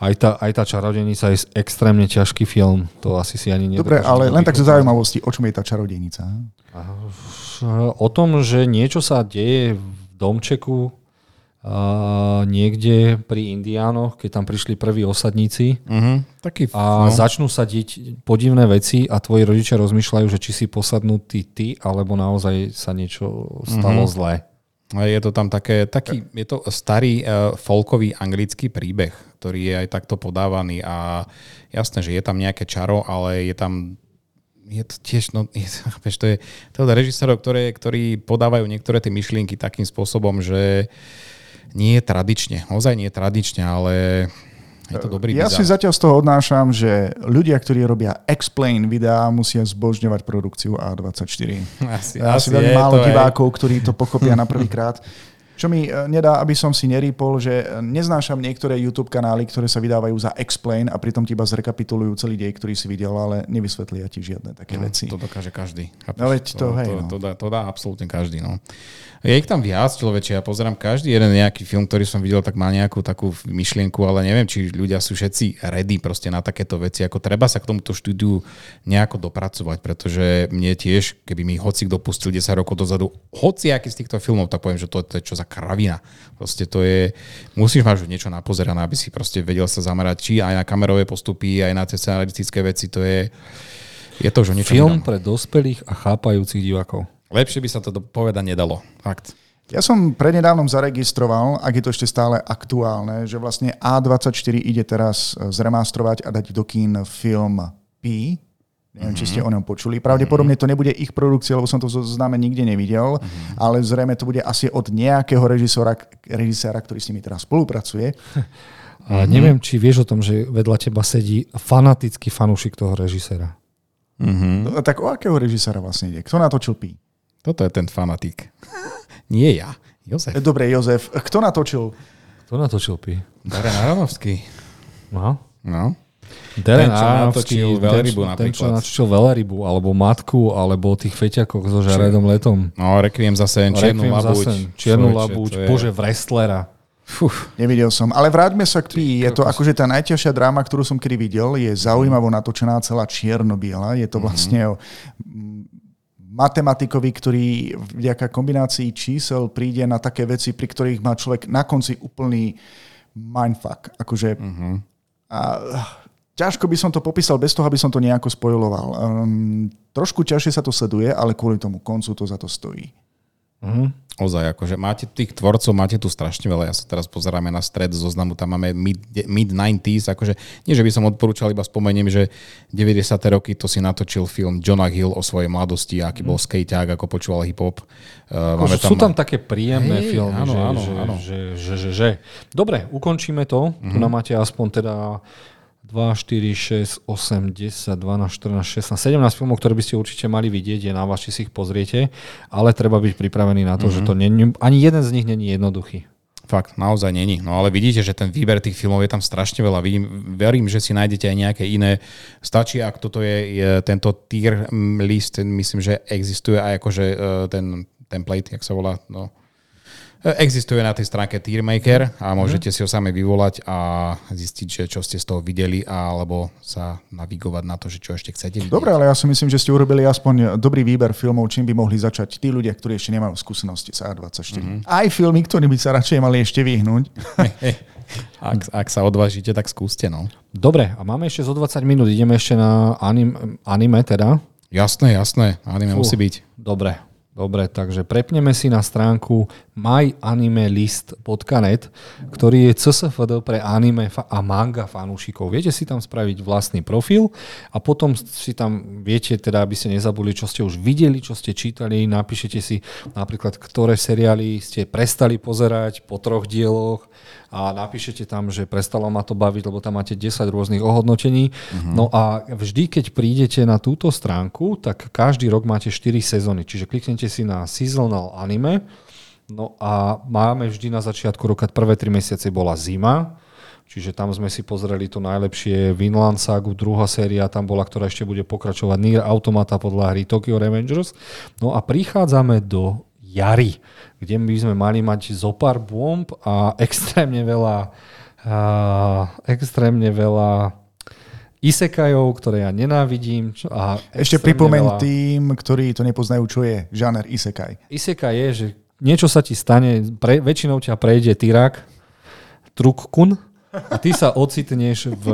S1: Aj tá, aj tá čarodejnica je extrémne ťažký film. To asi si ani
S2: Dobre,
S1: nedokážem
S2: ale len tak zo zaujímavosti, o čom je tá čarodejnica?
S1: O tom, že niečo sa deje v domčeku a niekde pri Indiánoch, keď tam prišli prví osadníci
S3: Uh-huh. Taký,
S1: a
S3: no.
S1: začnú sa diť podivné veci a tvoji rodičia rozmýšľajú, že či si posadnutý ty, alebo naozaj sa niečo stalo mm-hmm. zlé.
S3: Je to tam také, taký, je to starý uh, folkový anglický príbeh, ktorý je aj takto podávaný a jasné, že je tam nejaké čaro, ale je tam je to tiež, no, je, chápeš, to je to je režisérov, ktoré, ktorí podávajú niektoré tie myšlienky takým spôsobom, že nie je tradične, ozaj nie je tradične, ale je to dobrý
S2: Ja si
S3: bizar.
S2: zatiaľ z toho odnášam, že ľudia, ktorí robia explain videá, musia zbožňovať produkciu A24.
S3: Asi,
S2: Ja
S3: asi
S2: si veľmi málo divákov, ktorí to pochopia na prvýkrát. Čo mi e, nedá, aby som si nerýpol, že e, neznášam niektoré YouTube kanály, ktoré sa vydávajú za explain a pritom ti iba zrekapitulujú celý dej, ktorý si videl, ale nevysvetlia ti žiadne také
S3: no,
S2: veci.
S3: To dokáže každý. Chápeš?
S2: No veď to,
S3: to,
S2: hej,
S3: to,
S2: no.
S3: to, dá, to dá absolútne každý. No. Je ich tam viac človeče, ja pozerám každý jeden nejaký film, ktorý som videl, tak má nejakú takú myšlienku, ale neviem, či ľudia sú všetci ready proste na takéto veci. Ako treba sa k tomuto štúdiu nejako dopracovať, pretože mne tiež, keby mi hoci kto pustil 10 rokov dozadu, hoci aký z týchto filmov, tak poviem, že to, to je čo za kravina. Proste to je, musíš mať niečo napozerané, aby si proste vedel sa zamerať, či aj na kamerové postupy, aj na tie scenaristické veci, to je, je to už o niečom
S1: Film
S3: inom.
S1: pre dospelých a chápajúcich divákov.
S3: Lepšie by sa to povedať nedalo. Fakt.
S2: Ja som prednedávnom zaregistroval, ak je to ešte stále aktuálne, že vlastne A24 ide teraz e, zremastrovať a dať do kín film P. Neviem, či ste o ňom počuli. Pravdepodobne to nebude ich produkcia, lebo som to v zozname nikde nevidel, ale zrejme to bude asi od nejakého režisora, režiséra, ktorý s nimi teraz spolupracuje.
S1: A neviem, či vieš o tom, že vedľa teba sedí fanatický fanúšik toho režiséra.
S2: No, tak o akého režiséra vlastne ide? Kto natočil P?
S3: Toto je ten fanatik. Nie ja. Jozef.
S2: Dobre, Jozef. Kto natočil?
S1: Kto natočil Pi?
S3: Darren Aronovský.
S1: No.
S3: No.
S1: Darren
S3: Ten, čo
S1: ten, čo- ten, čo
S3: napríklad.
S1: natočil Veľrybu, alebo Matku, alebo o tých feťakoch so Žaredom Letom.
S3: No, Requiem zase, Čiernu labuť.
S1: zase, Čiernu labuť,
S3: je-
S1: bože, wrestlera.
S3: Fuf.
S2: Nevidel som. Ale vráťme sa k Pi. Je to akože tá najťažšia dráma, ktorú som kedy videl. Je zaujímavo natočená celá čierno-biela. Je to vlastne o matematikovi, ktorý vďaka kombinácii čísel príde na také veci, pri ktorých má človek na konci úplný mindfuck. Akože, a, ťažko by som to popísal bez toho, aby som to nejako spojoloval. Um, trošku ťažšie sa to sleduje, ale kvôli tomu koncu to za to stojí.
S3: Ozaj, akože máte tých tvorcov, máte tu strašne veľa. Ja sa teraz pozeráme na stred zoznamu, tam máme mid, mid-90s, akože nie, že by som odporúčal, iba spomeniem, že 90. roky to si natočil film Jonah Hill o svojej mladosti, aký bol skejťák, ako počúval hip-hop. Uh,
S1: Akože sú tam také príjemné
S3: Hej,
S1: filmy,
S3: áno,
S1: že,
S3: áno,
S1: že,
S3: áno.
S1: Že, že, že, že. Dobre, ukončíme to. Tu nám máte aspoň teda 2, 4, 6, 8, 10, 12, 14, 16, 17 filmov, ktoré by ste určite mali vidieť, je na vás, či si ich pozriete, ale treba byť pripravený na to, že to nie, ani jeden z nich není jednoduchý.
S3: Fakt, naozaj není. No ale vidíte, že ten výber tých filmov je tam strašne veľa. Vidím, verím, že si nájdete aj nejaké iné. Stačí, ak toto je, je tento tier list, myslím, že existuje aj akože e, ten template, jak sa volá, no. Existuje na tej stránke Tiermaker a môžete si ho sami vyvolať a zistiť, že čo ste z toho videli alebo sa navigovať na to, že čo ešte chcete vidieť.
S2: Dobre, ale ja si myslím, že ste urobili aspoň dobrý výber filmov, čím by mohli začať tí ľudia, ktorí ešte nemajú skúsenosti s A24. Mm-hmm. Aj filmy, ktorým by sa radšej mali ešte vyhnúť.
S3: Ak, ak sa odvážite, tak skúste, no.
S1: Dobre, a máme ešte zo 20 minút, ideme ešte na anime, anime teda.
S3: Jasné, jasné, anime
S1: Fú.
S3: musí byť.
S1: Dobre, dobre, takže prepneme si na stránku myanimelist.net, ktorý je CSFD pre anime a manga fanúšikov. Viete si tam spraviť vlastný profil a potom si tam viete, teda aby ste nezabudli, čo ste už videli, čo ste čítali, napíšete si napríklad, ktoré seriály ste prestali pozerať po troch dieloch a napíšete tam, že prestalo ma to baviť, lebo tam máte 10 rôznych ohodnotení. Uh-huh. No a vždy, keď prídete na túto stránku, tak každý rok máte 4 sezóny. Čiže kliknete si na seasonal anime, no a máme vždy na začiatku roka, prvé 3 mesiace bola zima, Čiže tam sme si pozreli to najlepšie Vinland Sagu, druhá séria tam bola, ktorá ešte bude pokračovať Nier Automata podľa hry Tokyo Revengers. No a prichádzame do jary, kde by sme mali mať zopár bomb a extrémne veľa a, extrémne veľa isekajov, ktoré ja nenávidím. A
S2: Ešte pripomeň
S1: veľa-
S2: tým, ktorí to nepoznajú, čo je žáner isekaj.
S1: Isekaj je, že niečo sa ti stane, pre, väčšinou ťa prejde tyrak, trukkun, a ty sa ocitneš v...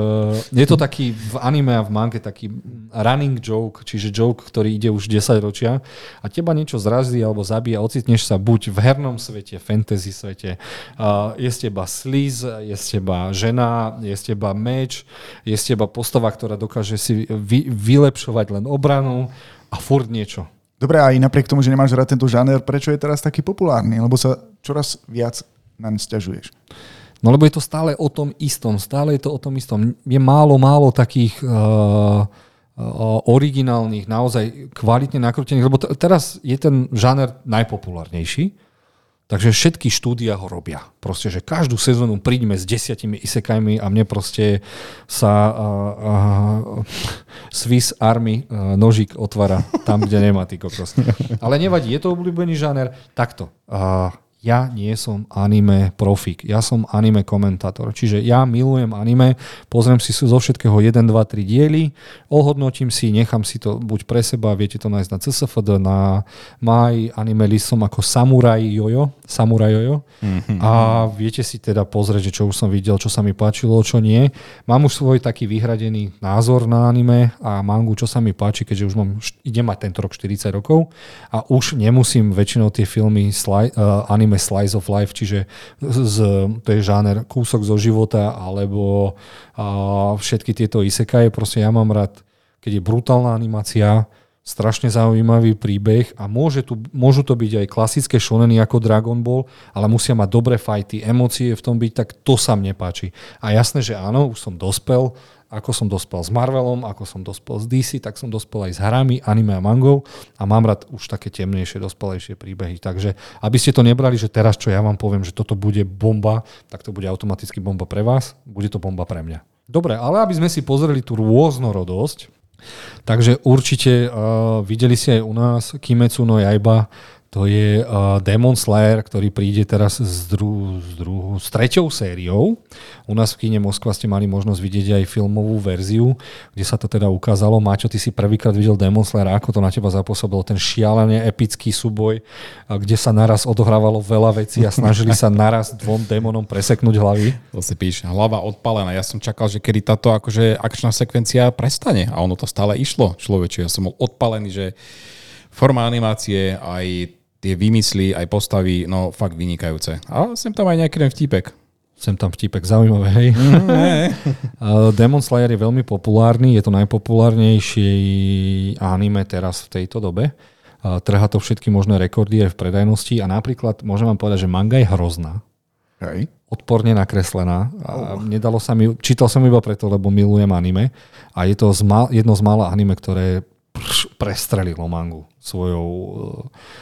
S1: Je to taký v anime a v mange taký running joke, čiže joke, ktorý ide už 10 ročia a teba niečo zrazí alebo zabije ocitneš sa buď v hernom svete, fantasy svete, uh, je z teba sliz, je z teba žena, je z teba meč, je z teba postava, ktorá dokáže si vy, vylepšovať len obranu a furt niečo.
S2: Dobre, aj napriek tomu, že nemáš rád tento žáner, prečo je teraz taký populárny? Lebo sa čoraz viac naň stiažuješ.
S1: No lebo je to stále o tom istom, stále je to o tom istom. Je málo, málo takých uh, originálnych, naozaj kvalitne nakrútených, lebo t- teraz je ten žáner najpopulárnejší. Takže všetky štúdia ho robia. Proste, že každú sezónu príďme s desiatimi isekajmi a mne proste sa uh, uh, Swiss Army uh, nožík otvára tam, kde nemá ty kokos. Ale nevadí, je to obľúbený žáner. Takto. Uh, ja nie som anime profik, ja som anime komentátor. Čiže ja milujem anime, pozriem si zo všetkého 1, 2, 3 diely, ohodnotím si, nechám si to buď pre seba, viete to nájsť na CSFD, na My Anime List som ako Samurai Jojo, Samurai Jojo mm-hmm. a viete si teda pozrieť, že čo už som videl, čo sa mi páčilo, čo nie. Mám už svoj taký vyhradený názor na anime a mangu, čo sa mi páči, keďže už mám, idem mať tento rok 40 rokov a už nemusím väčšinou tie filmy sli, uh, anime anime slice of life, čiže z, to je žáner kúsok zo života, alebo a, všetky tieto isekaje. Proste ja mám rád, keď je brutálna animácia, strašne zaujímavý príbeh a môže tu, môžu to byť aj klasické shoneny ako Dragon Ball, ale musia mať dobré fajty, emócie v tom byť, tak to sa mne páči. A jasné, že áno, už som dospel, ako som dospel s Marvelom, ako som dospel s DC, tak som dospel aj s hrami, anime a mangou a mám rád už také temnejšie, dospelejšie príbehy. Takže aby ste to nebrali, že teraz, čo ja vám poviem, že toto bude bomba, tak to bude automaticky bomba pre vás, bude to bomba pre mňa. Dobre, ale aby sme si pozreli tú rôznorodosť, takže určite uh, videli si aj u nás Kimetsu no Jaiba, to je uh, Demon Slayer, ktorý príde teraz s, dru, s, dru, s treťou sériou. U nás v kine Moskva ste mali možnosť vidieť aj filmovú verziu, kde sa to teda ukázalo. Máčo, ty si prvýkrát videl Demon Slayer, ako to na teba zapôsobilo? Ten šialene epický súboj, kde sa naraz odohrávalo veľa vecí a snažili sa naraz dvom démonom preseknúť hlavy.
S3: To si píš, hlava odpalená. Ja som čakal, že kedy táto akože akčná sekvencia prestane a ono to stále išlo. Človeče, ja som bol odpalený, že forma animácie aj tie vymysly, aj postavy, no fakt vynikajúce. A sem tam aj nejaký ten vtipek.
S1: Sem tam vtipek, zaujímavé, hej. Mm, Demon Slayer je veľmi populárny, je to najpopulárnejší anime teraz v tejto dobe. Trhá to všetky možné rekordy aj v predajnosti a napríklad môžem vám povedať, že manga je hrozná.
S2: Hej.
S1: Odporne nakreslená. A nedalo sa mi, čítal som iba preto, lebo milujem anime. A je to jedno z mála anime, ktoré prestrelilo mangu svojou,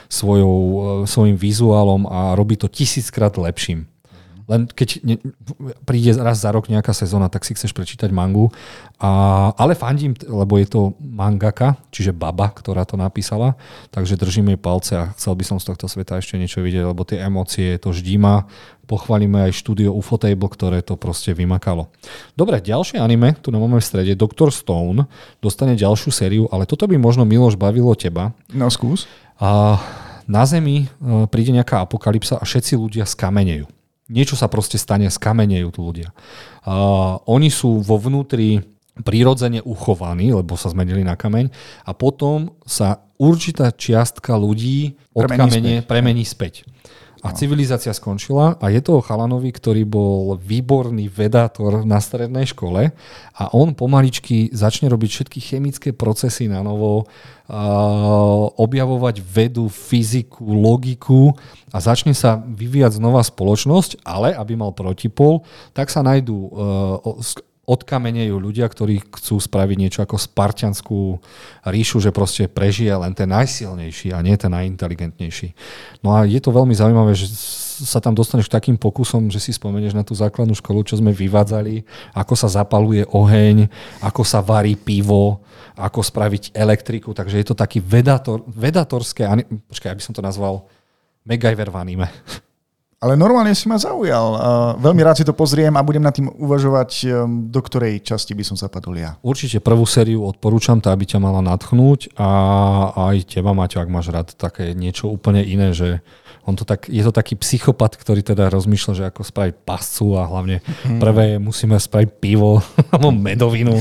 S1: svojou, svojim vizuálom a robí to tisíckrát lepším. Len keď ne, príde raz za rok nejaká sezóna, tak si chceš prečítať mangu. A, ale fandím, lebo je to mangaka, čiže baba, ktorá to napísala, takže držím jej palce a chcel by som z tohto sveta ešte niečo vidieť, lebo tie emócie to ždíma. Pochválime aj štúdio Ufotable, ktoré to proste vymakalo. Dobre, ďalšie anime, tu máme v strede, Dr. Stone dostane ďalšiu sériu, ale toto by možno Miloš bavilo teba.
S2: No skús.
S1: A na Zemi e, príde nejaká apokalypsa a všetci ľudia skamenejú niečo sa proste stane, skamenejú tu ľudia. Uh, oni sú vo vnútri prirodzene uchovaní, lebo sa zmenili na kameň a potom sa určitá čiastka ľudí od premení kamene späť. premení späť. A civilizácia skončila a je to Chalanovi, ktorý bol výborný vedátor na strednej škole a on pomaličky začne robiť všetky chemické procesy na novo, objavovať vedu, fyziku, logiku a začne sa vyvíjať znova spoločnosť, ale aby mal protipol, tak sa nájdú odkamenejú ľudia, ktorí chcú spraviť niečo ako spartianskú ríšu, že proste prežije len ten najsilnejší a nie ten najinteligentnejší. No a je to veľmi zaujímavé, že sa tam dostaneš k takým pokusom, že si spomenieš na tú základnú školu, čo sme vyvádzali, ako sa zapaluje oheň, ako sa varí pivo, ako spraviť elektriku, takže je to taký vedator, vedatorské, počkaj, aby som to nazval MacGyver v anime.
S2: Ale normálne si ma zaujal. Veľmi rád si to pozriem a budem nad tým uvažovať, um, do ktorej časti by som zapadol ja.
S1: Určite prvú sériu odporúčam, tá by ťa mala natchnúť a aj teba, Maťo, ak máš rád také niečo úplne iné, že on to tak, je to taký psychopat, ktorý teda rozmýšľa, že ako spraviť pascu a hlavne mhm. prvé musíme spraviť pivo alebo medovinu.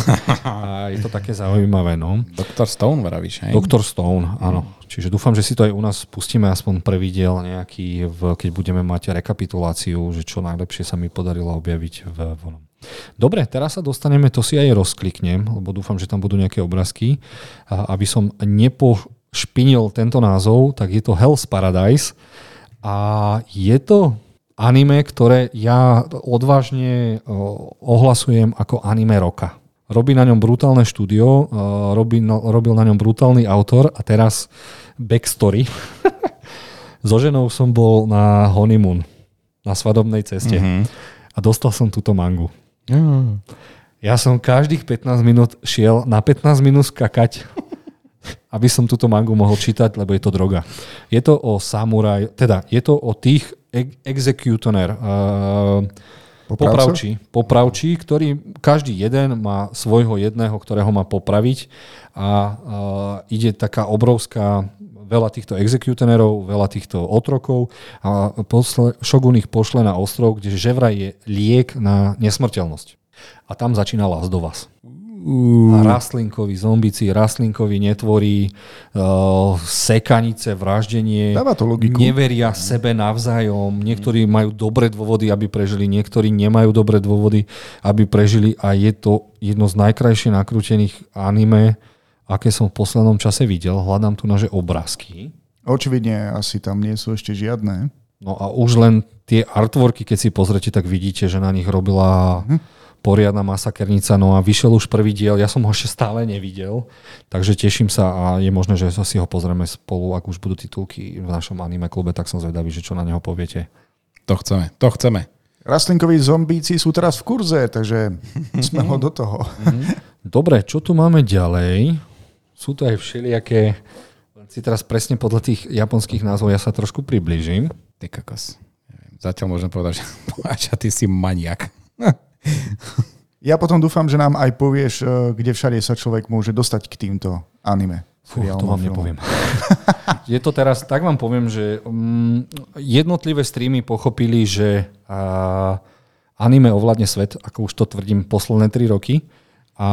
S1: A je to také zaujímavé. No.
S3: Doktor Stone vravíš, hej?
S1: Doktor Stone, áno. Čiže dúfam, že si to aj u nás pustíme aspoň prvý diel nejaký, v, keď budeme mať rekapituláciu, že čo najlepšie sa mi podarilo objaviť v vonom. Dobre, teraz sa dostaneme, to si aj rozkliknem, lebo dúfam, že tam budú nejaké obrázky. Aby som nepošpinil tento názov, tak je to Hell's Paradise a je to anime, ktoré ja odvážne ohlasujem ako anime roka. Robí na ňom brutálne štúdio, robí, no, robil na ňom brutálny autor a teraz backstory. So ženou som bol na honeymoon, na svadobnej ceste mm-hmm. a dostal som túto mangu. Mm. Ja som každých 15 minút šiel na 15 minút skakať, aby som túto mangu mohol čítať, lebo je to droga. Je to o samuraj, teda je to o tých executioner, uh, Popravci, popravči, ktorý každý jeden má svojho jedného, ktorého má popraviť a uh, ide taká obrovská veľa týchto exekutenerov, veľa týchto otrokov a posle, Shogun ich pošle na ostrov, kde ževraj je liek na nesmrteľnosť. A tam začína Last do vás. Uh. Zombici, rastlinkoví netvorí, uh, sekanice, vraždenie.
S2: Dáva to logiku.
S1: Neveria sebe navzájom. Niektorí majú dobré dôvody, aby prežili, niektorí nemajú dobré dôvody, aby prežili a je to jedno z najkrajšie nakrútených anime, aké som v poslednom čase videl. Hľadám tu naše obrázky.
S2: Očividne asi tam nie sú ešte žiadne.
S1: No a už len tie artworky, keď si pozrete, tak vidíte, že na nich robila... Hm poriadna masakernica, no a vyšiel už prvý diel, ja som ho ešte stále nevidel, takže teším sa a je možné, že si ho pozrieme spolu, ak už budú titulky v našom anime klube, tak som zvedavý, že čo na neho poviete.
S3: To chceme, to chceme.
S2: Rastlinkoví zombíci sú teraz v kurze, takže sme ho do toho.
S1: Dobre, čo tu máme ďalej? Sú to aj všelijaké, si teraz presne podľa tých japonských názvov ja sa trošku približím.
S3: Ty kakos. Zatiaľ môžem povedať, že ty si maniak.
S2: Ja potom dúfam, že nám aj povieš, e, kde všade sa človek môže dostať k týmto anime.
S1: Fú, to vám nepoviem. je to teraz, tak vám poviem, že um, jednotlivé streamy pochopili, že uh, anime ovládne svet, ako už to tvrdím posledné 3 roky. A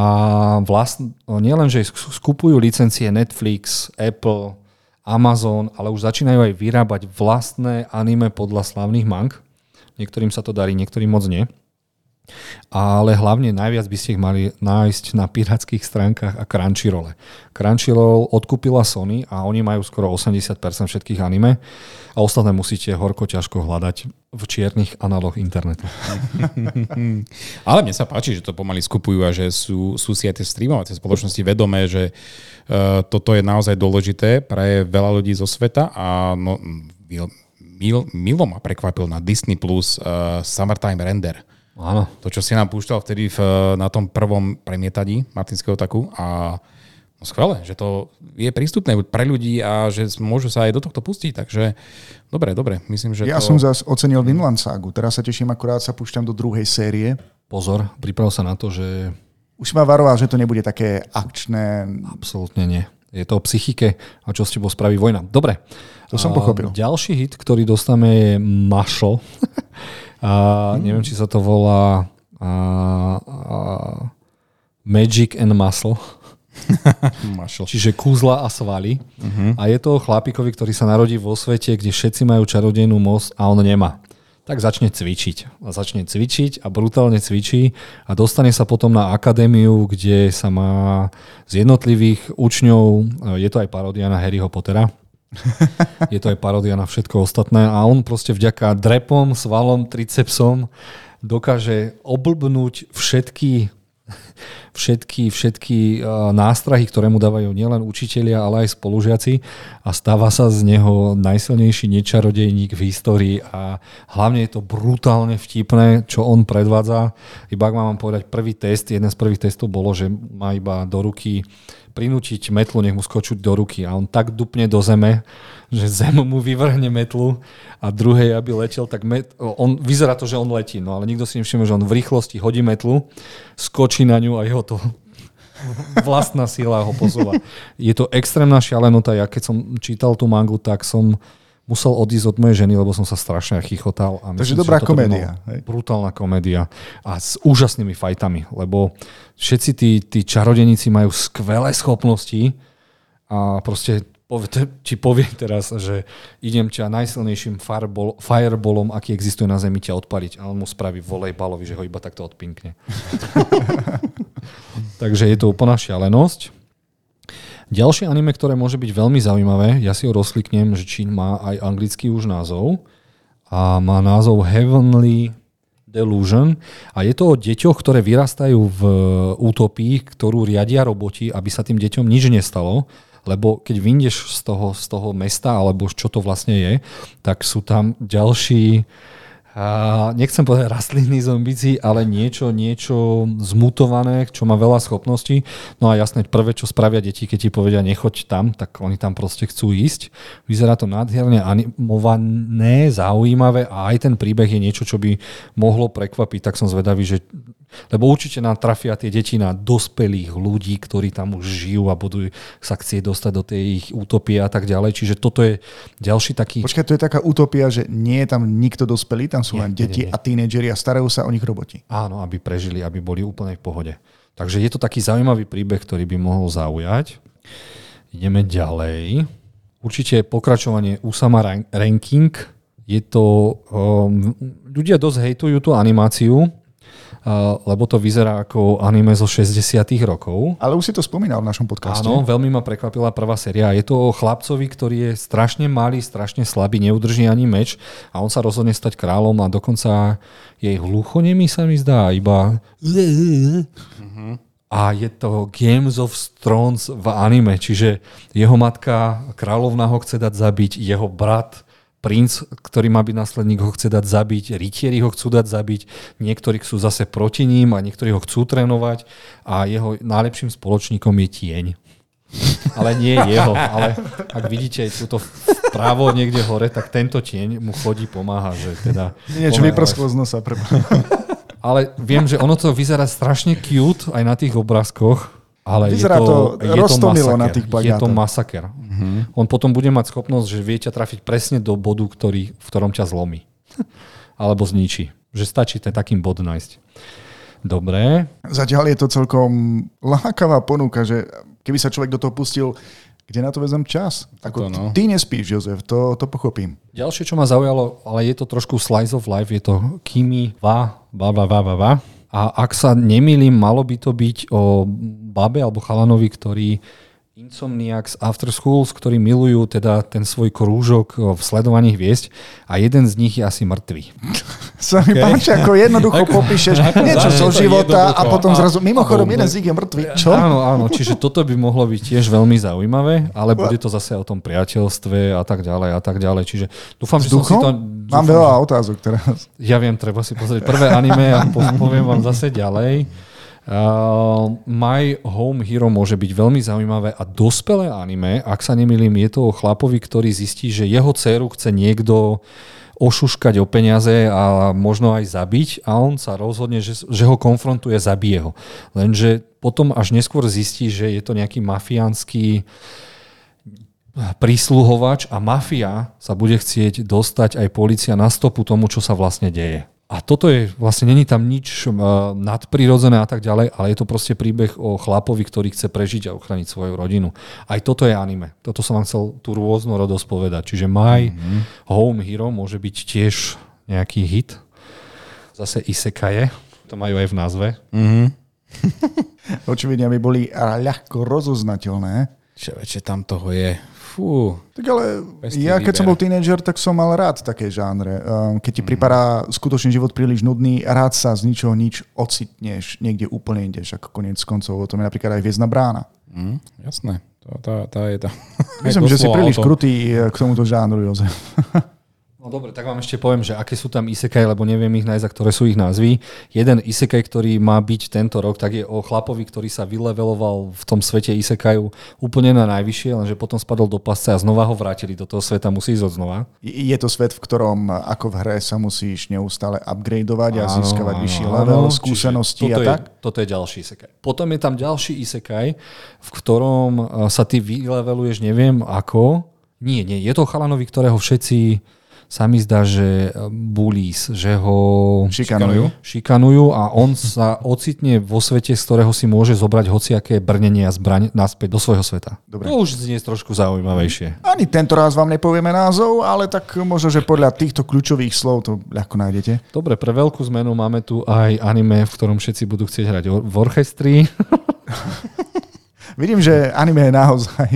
S1: vlast, nielen, že skupujú licencie Netflix, Apple, Amazon, ale už začínajú aj vyrábať vlastné anime podľa slavných mang. Niektorým sa to darí, niektorým moc nie. Ale hlavne najviac by ste ich mali nájsť na pirátskych stránkach a Crunchyrolle. Crunchyroll odkúpila Sony a oni majú skoro 80% všetkých anime a ostatné musíte horko ťažko hľadať v čiernych análoch internetu.
S3: Ale mne sa páči, že to pomaly skupujú a že sú, sú si aj tie streamovacie spoločnosti vedomé, že uh, toto je naozaj dôležité pre veľa ľudí zo sveta a no, mil, mil, milo ma prekvapil na Disney Plus uh, Summertime Render
S1: Áno.
S3: To, čo si nám púšťal vtedy v, na tom prvom premietaní Martinského taku a no skvelé, že to je prístupné pre ľudí a že môžu sa aj do tohto pustiť, takže dobre, dobre, myslím, že
S2: Ja
S3: to...
S2: som zase ocenil Vinland Sagu, teraz sa teším, akurát sa púšťam do druhej série.
S1: Pozor, priprav sa na to, že...
S2: Už ma varoval, že to nebude také akčné.
S1: Absolútne nie. Je to o psychike a čo s tebou spraví vojna. Dobre.
S2: To som pochopil.
S1: A ďalší hit, ktorý dostame je Mašo. A neviem, či sa to volá a, a, Magic and Muscle. Čiže kúzla a svaly. Uh-huh. A je to o chlapikovi, ktorý sa narodí vo svete, kde všetci majú čarodejnú moc a on nemá. Tak začne cvičiť. A začne cvičiť a brutálne cvičí a dostane sa potom na akadémiu, kde sa má z jednotlivých učňov, je to aj paródia na Harryho Pottera, je to aj parodia na všetko ostatné a on proste vďaka drepom, svalom, tricepsom dokáže oblbnúť všetky všetky, všetky nástrahy, ktoré mu dávajú nielen učitelia, ale aj spolužiaci. A stáva sa z neho najsilnejší nečarodejník v histórii. A hlavne je to brutálne vtipné, čo on predvádza. Iba ak mám povedať prvý test, jeden z prvých testov bolo, že má iba do ruky prinútiť metlu, nech mu skočuť do ruky. A on tak dupne do zeme, že zem mu vyvrhne metlu. A druhej, aby letel, tak met, on, vyzerá to, že on letí, no ale nikto si nevšimne, že on v rýchlosti hodí metlu, skočí na ňu a jeho to vlastná sila ho posúva. Je to extrémna šialenota. Ja keď som čítal tú mangu, tak som musel odísť od mojej ženy, lebo som sa strašne chychotal. A
S2: Takže dobrá komédia.
S1: Brutálna komédia a s úžasnými fajtami, lebo všetci tí, tí čarodeníci majú skvelé schopnosti a proste ti poviem teraz, že idem ťa najsilnejším fireball, fireballom, aký existuje na Zemi, ťa odpaliť. A on mu spraví volejbalovi, že ho iba takto odpinkne. Takže je to úplná šialenosť. Ďalšie anime, ktoré môže byť veľmi zaujímavé, ja si ho rozkliknem, že Čín má aj anglický už názov a má názov Heavenly Delusion a je to o deťoch, ktoré vyrastajú v utopii, ktorú riadia roboti, aby sa tým deťom nič nestalo lebo keď vyjdeš z toho, z toho mesta, alebo čo to vlastne je, tak sú tam ďalší a nechcem povedať rastlinní zombici, ale niečo, niečo zmutované, čo má veľa schopností. No a jasné, prvé, čo spravia deti, keď ti povedia nechoď tam, tak oni tam proste chcú ísť. Vyzerá to nádherne animované, zaujímavé a aj ten príbeh je niečo, čo by mohlo prekvapiť. Tak som zvedavý, že lebo určite nám trafia tie deti na dospelých ľudí, ktorí tam už žijú a budú sa chcieť dostať do tej ich utopie a tak ďalej. Čiže toto je ďalší taký...
S2: Počkaj, to je taká utopia, že nie je tam nikto dospelý, tam sú nie, len deti nie, nie. a tínedžeri a starajú sa o nich roboti.
S1: Áno, aby prežili, aby boli úplne v pohode. Takže je to taký zaujímavý príbeh, ktorý by mohol zaujať. Ideme ďalej. Určite pokračovanie Usama Ranking. Je to... Um, ľudia dosť hejtujú tú animáciu, lebo to vyzerá ako anime zo 60 rokov.
S2: Ale už si to spomínal v našom podcaste.
S1: Áno, veľmi ma prekvapila prvá séria. Je to o chlapcovi, ktorý je strašne malý, strašne slabý, neudrží ani meč a on sa rozhodne stať kráľom a dokonca jej hluchonemý sa mi zdá, iba... A je to Games of Thrones v anime, čiže jeho matka kráľovna ho chce dať zabiť, jeho brat princ, ktorý má byť následník, ho chce dať zabiť, rytieri ho chcú dať zabiť, niektorí sú zase proti ním a niektorí ho chcú trénovať a jeho najlepším spoločníkom je tieň. Ale nie jeho, ale ak vidíte túto vpravo niekde hore, tak tento tieň mu chodí, pomáha, že teda...
S2: Niečo vyprsklo z nosa.
S1: Ale viem, že ono to vyzerá strašne cute aj na tých obrázkoch, ale
S2: Vyzerá
S1: je to,
S2: to je to masaker. na tých
S1: plagátoch. Je to masaker. Uh-huh. On potom bude mať schopnosť, že vie ťa trafiť presne do bodu, ktorý, v ktorom ťa zlomí. Alebo zničí. Že stačí ten takým bod nájsť. Dobre.
S2: Zatiaľ je to celkom lákavá ponuka, že keby sa človek do toho pustil, kde na to vezem čas? Ako, to, no. Ty nespíš, Jozef, to, to pochopím.
S1: Ďalšie, čo ma zaujalo, ale je to trošku slice of life, je to Kimi Va, va, va, va, va, va a ak sa nemýlim, malo by to byť o babe alebo chalanovi, ktorý Insomniacs After Schools, ktorí milujú teda ten svoj krúžok v sledovaní hviezd a jeden z nich je asi mŕtvý.
S2: Sa mi okay. páči, ako jednoducho ako, popíšeš ako niečo zo života a potom zrazu, mimochodom, jeden z nich je mŕtvý. Čo?
S1: Áno, áno, čiže toto by mohlo byť tiež veľmi zaujímavé, ale bude to zase o tom priateľstve a tak ďalej a tak ďalej. Čiže dúfam, že som si to... Dúfam,
S2: Mám veľa otázok teraz.
S1: Ja viem, treba si pozrieť prvé anime a poviem vám zase ďalej. Uh, My Home Hero môže byť veľmi zaujímavé a dospelé anime, ak sa nemýlim, je to o chlapovi, ktorý zistí, že jeho dceru chce niekto ošuškať o peniaze a možno aj zabiť a on sa rozhodne, že, že ho konfrontuje, zabije ho. Lenže potom až neskôr zistí, že je to nejaký mafiánsky prísluhovač a mafia sa bude chcieť dostať aj policia na stopu tomu, čo sa vlastne deje. A toto je, vlastne není tam nič uh, nadprirodzené a tak ďalej, ale je to proste príbeh o chlapovi, ktorý chce prežiť a ochraniť svoju rodinu. Aj toto je anime. Toto som vám chcel tú rôznorodosť povedať. Čiže My mm-hmm. Home Hero môže byť tiež nejaký hit. Zase Isekaje, to majú aj v názve. Mm-hmm.
S2: Očividne by boli ľahko rozoznateľné.
S3: Čo veče, tam toho je. Fú.
S2: Tak ale ja keď výber. som bol tínedžer, tak som mal rád také žánre. Ehm, keď ti mm. pripadá skutočný život príliš nudný, rád sa z ničoho nič ocitneš, niekde úplne ideš, ako koniec koncov. O tom je napríklad aj Viezna brána.
S3: Mm, jasné. To, tá, tá je tá.
S2: Myslím, že si príliš krutý k tomuto žánru, Jozef.
S1: No dobre, tak vám ešte poviem, že aké sú tam isekaj, lebo neviem ich nájsť, a ktoré sú ich názvy. Jeden isekaj, ktorý má byť tento rok, tak je o chlapovi, ktorý sa vyleveloval v tom svete isekaju úplne na najvyššie, lenže potom spadol do pasce a znova ho vrátili do toho sveta, musí ísť znova.
S2: Je to svet, v ktorom ako v hre sa musíš neustále upgradeovať a získavať vyšší level, skúsenosti a
S1: je,
S2: tak?
S1: Toto je ďalší isekaj. Potom je tam ďalší isekaj, v ktorom sa ty vyleveluješ neviem ako. Nie, nie, je to chalanovi, ktorého všetci sa mi zdá, že bulís, že ho
S2: šikanujú.
S1: šikanujú a on sa ocitne vo svete, z ktorého si môže zobrať hociaké brnenie a zbraň naspäť do svojho sveta. Dobre. To už znie trošku zaujímavejšie.
S2: Ani tento raz vám nepovieme názov, ale tak možno, že podľa týchto kľúčových slov to ľahko nájdete.
S1: Dobre, pre veľkú zmenu máme tu aj anime, v ktorom všetci budú chcieť hrať v orchestri.
S2: Vidím, že anime je naozaj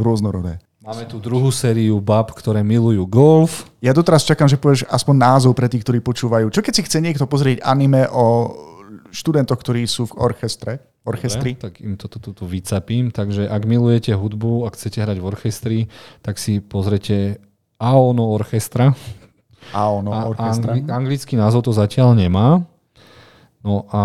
S2: rôznorodé.
S1: Máme tu druhú sériu bab, ktoré milujú golf.
S2: Ja doteraz čakám, že povieš aspoň názov pre tých, ktorí počúvajú. Čo keď si chce niekto pozrieť anime o študentoch, ktorí sú v orchestre? orchestri.
S1: Dobre, tak im toto tu, vycapím. Takže ak milujete hudbu, ak chcete hrať v orchestri, tak si pozrete Aono Orchestra.
S2: Aono
S1: A
S2: orchestra.
S1: angli- anglický názov to zatiaľ nemá. No a...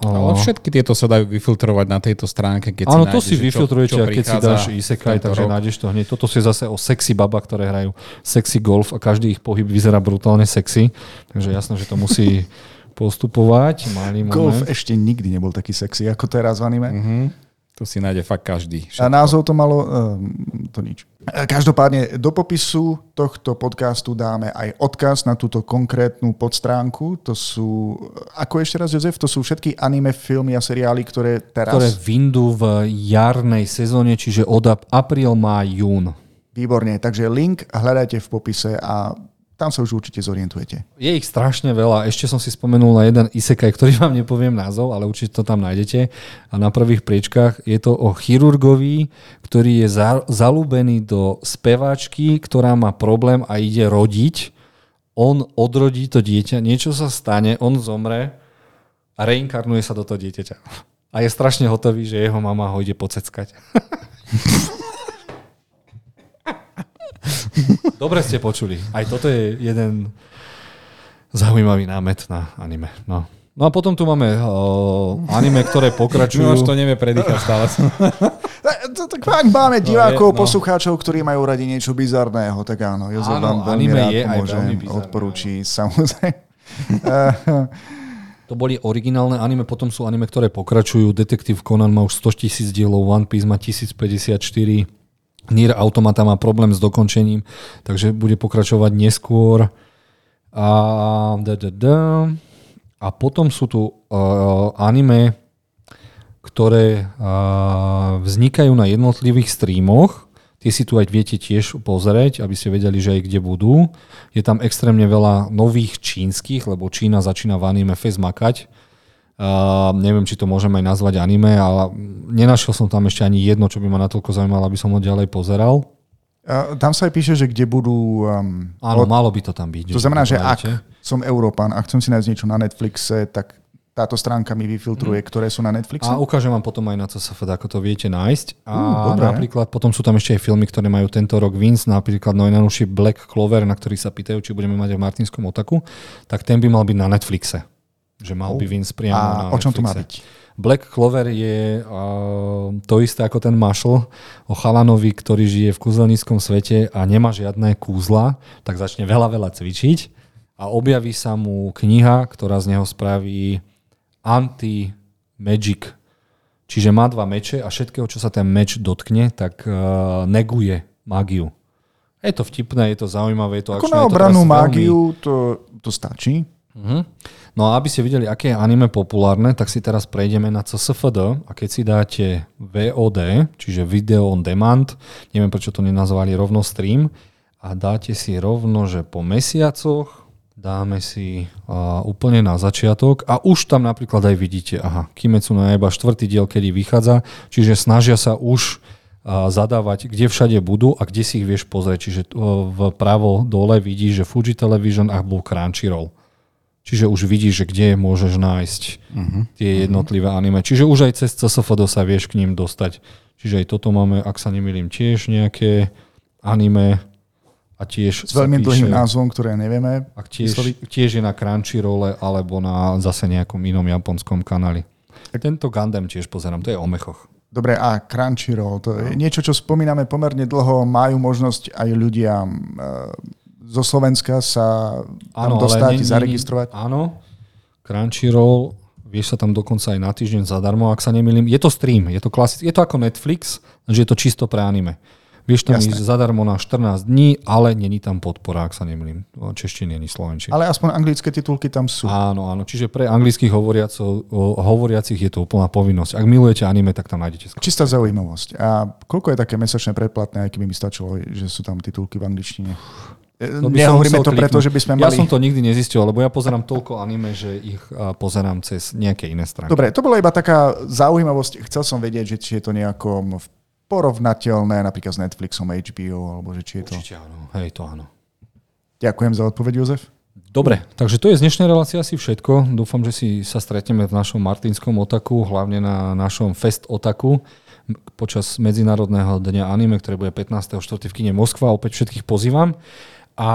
S3: Ale všetky tieto sa dajú vyfiltrovať na tejto stránke, keď
S1: Áno,
S3: si
S1: to
S3: nájdeš,
S1: si
S3: čo-
S1: vyfiltrujete,
S3: čo
S1: a keď si dáš isekaj, takže
S3: rok.
S1: nájdeš to hneď. Toto si zase o sexy baba, ktoré hrajú sexy golf a každý ich pohyb vyzerá brutálne sexy. Takže jasné, že to musí postupovať. Malý
S2: Golf ešte nikdy nebol taký sexy ako teraz v anime.
S3: Mhm. To si nájde fakt každý.
S2: A názov to malo, um, to nič. E, Každopádne do popisu tohto podcastu dáme aj odkaz na túto konkrétnu podstránku. To sú, ako ešte raz Jozef, to sú všetky anime filmy a seriály, ktoré teraz...
S1: ktoré vyndú v jarnej sezóne, čiže od ap- apríl, má jún.
S2: Výborne, takže link hľadajte v popise a tam sa už určite zorientujete.
S1: Je ich strašne veľa. Ešte som si spomenul na jeden isekaj, ktorý vám nepoviem názov, ale určite to tam nájdete. A na prvých priečkách je to o chirurgovi, ktorý je za- zalúbený do speváčky, ktorá má problém a ide rodiť. On odrodí to dieťa, niečo sa stane, on zomre a reinkarnuje sa do toho dieťaťa. A je strašne hotový, že jeho mama ho ide poceckať. Dobre ste počuli. Aj toto je jeden zaujímavý námet na anime. No. No a potom tu máme uh, anime, ktoré pokračujú.
S3: Už to nevie predýchať stále.
S2: Tak fakt máme divákov,
S1: je- no.
S2: poslucháčov, ktorí majú radi niečo bizarného, tak áno, Jozef
S1: Áno,
S2: vám veľmi rád
S1: je
S2: pomôže,
S1: veľmi bizarné,
S2: odporúči, samozrejme.
S1: To boli originálne anime, potom sú anime, ktoré pokračujú. Detektív Conan má už 100 tisíc dielov, One Piece má 1054, Nier Automata má problém s dokončením, takže bude pokračovať neskôr. A, da, da, da. a potom sú tu uh, anime, ktoré uh, vznikajú na jednotlivých streamoch. Tie si tu aj viete tiež pozrieť, aby ste vedeli, že aj kde budú. Je tam extrémne veľa nových čínskych, lebo Čína začína v anime fest makať. Uh, neviem, či to môžeme aj nazvať anime, ale nenašiel som tam ešte ani jedno, čo by ma natoľko zaujímalo, aby som ho ďalej pozeral.
S2: A Tam sa aj píše, že kde budú... Um,
S1: Áno,
S2: od-
S1: malo by to tam byť.
S2: to znamená, že ak som Európan a chcem si nájsť niečo na Netflixe, tak táto stránka mi vyfiltruje, ktoré sú na Netflixe.
S1: A ukážem vám potom aj na CSFD, ako to viete nájsť. A
S2: Mm, dobre.
S1: napríklad potom sú tam ešte aj filmy, ktoré majú tento rok Vince, napríklad najnovší Black Clover, na ktorý sa pýtajú, či budeme mať aj v Martinskom otaku, tak ten by mal byť na Netflixe. Že mal by Vince priamo na
S2: a o čom to má
S1: Netflixe.
S2: byť?
S1: Black Clover je uh, to isté ako ten Marshall o chalanovi, ktorý žije v kúzelníckom svete a nemá žiadne kúzla, tak začne veľa, veľa cvičiť a objaví sa mu kniha, ktorá z neho spraví anti-magic. Čiže má dva meče a všetkého, čo sa ten meč dotkne, tak uh, neguje mágiu. Je to vtipné, je to zaujímavé, je to
S2: Ako
S1: akčné,
S2: na
S1: je to
S2: obranú
S1: teraz veľmi-
S2: mágiu to, to stačí.
S1: Mhm. No a aby ste videli, aké je anime populárne, tak si teraz prejdeme na CSFD a keď si dáte VOD, čiže Video on Demand, neviem prečo to nenazvali rovno stream, a dáte si rovno, že po mesiacoch dáme si uh, úplne na začiatok a už tam napríklad aj vidíte, aha, Kimetsu no Yaiba štvrtý diel, kedy vychádza, čiže snažia sa už a zadávať, kde všade budú a kde si ich vieš pozrieť. Čiže uh, vpravo dole vidíš, že Fuji Television a bol Crunchyroll. Čiže už vidíš, že kde môžeš nájsť uh-huh. tie jednotlivé anime. Čiže už aj cez CSFD sa vieš k ním dostať. Čiže aj toto máme, ak sa nemýlim, tiež nejaké anime a tiež
S2: S veľmi
S1: píše,
S2: dlhým názvom, ktoré nevieme.
S1: a tiež, tiež je na Crunchyrolle alebo na zase nejakom inom japonskom kanáli. Tento Gundam tiež pozerám, to je o mechoch.
S2: Dobre, a Crunchyroll, to je niečo, čo spomíname pomerne dlho. Majú možnosť aj ľudia e, zo Slovenska sa tam dostať,
S1: nie-
S2: zaregistrovať.
S1: Áno, Crunchyroll, vieš sa tam dokonca aj na týždeň zadarmo, ak sa nemýlim. Je to stream, je to klasické, je to ako Netflix, že je to čisto pre anime. Vieš tam
S2: Jasné.
S1: ísť zadarmo na 14 dní, ale není tam podpora, ak sa nemýlim. Češtine, ani slovenčine.
S2: Ale aspoň anglické titulky tam sú.
S1: Áno, áno. Čiže pre anglických hovoriacov, hovoriacich je to úplná povinnosť. Ak milujete anime, tak tam nájdete. skoro.
S2: Čistá zaujímavosť. A koľko je také mesačné predplatné, aj keby mi stačilo, že sú tam titulky v angličtine?
S1: Som
S2: Nehovoríme to preto, že by sme
S1: Ja
S2: mali...
S1: som to nikdy nezistil, lebo ja pozerám toľko anime, že ich pozerám cez nejaké iné stránky.
S2: Dobre, to bola iba taká zaujímavosť. Chcel som vedieť, že či je to nejako porovnateľné napríklad s Netflixom, HBO, alebo že či je to...
S1: Určite áno. Hej, to áno.
S2: Ďakujem za odpoveď, Jozef.
S1: Dobre, takže to je z dnešnej relácie asi všetko. Dúfam, že si sa stretneme v našom Martinskom otaku, hlavne na našom Fest otaku počas Medzinárodného dňa anime, ktoré bude 15.4. v kine Moskva. Opäť všetkých pozývam. A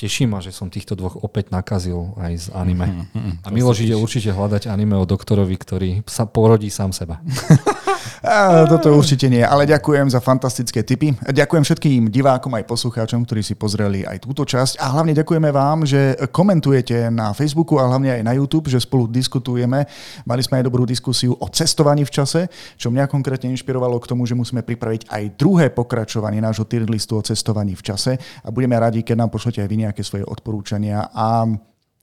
S1: teší ma, že som týchto dvoch opäť nakazil aj z anime. Mm-hmm, a Miloš ide určite hľadať anime o doktorovi, ktorý sa porodí sám seba.
S2: Toto určite nie, ale ďakujem za fantastické tipy. Ďakujem všetkým divákom aj poslucháčom, ktorí si pozreli aj túto časť a hlavne ďakujeme vám, že komentujete na Facebooku a hlavne aj na YouTube, že spolu diskutujeme. Mali sme aj dobrú diskusiu o cestovaní v čase, čo mňa konkrétne inšpirovalo k tomu, že musíme pripraviť aj druhé pokračovanie nášho tier listu o cestovaní v čase a budeme radi, keď nám pošlete aj vy nejaké svoje odporúčania a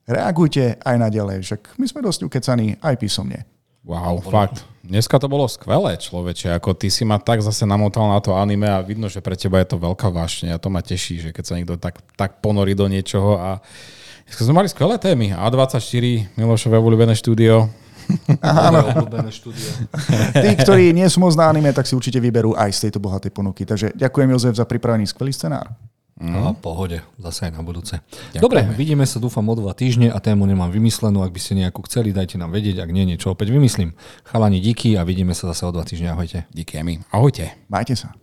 S2: reagujte aj naďalej, však my sme dosť ukecaní aj písomne.
S3: Wow, fakt. Dneska to bolo skvelé, človeče. Ako ty si ma tak zase namotal na to anime a vidno, že pre teba je to veľká vášne a to ma teší, že keď sa niekto tak, tak ponorí do niečoho a dneska sme mali skvelé témy. A24, Milošové obľúbené štúdio.
S2: Aha, Tí, ktorí nie sú moc na anime, tak si určite vyberú aj z tejto bohatej ponuky. Takže ďakujem Jozef za pripravený skvelý scenár.
S1: No, pohode, zase aj na budúce. Ďakujem. Dobre, vidíme sa dúfam o dva týždne a tému nemám vymyslenú. Ak by ste nejakú chceli, dajte nám vedieť, ak nie, niečo opäť vymyslím. Chalani, díky a vidíme sa zase o dva týždne. Ahojte.
S3: Díky, my. Ahojte.
S2: Majte sa.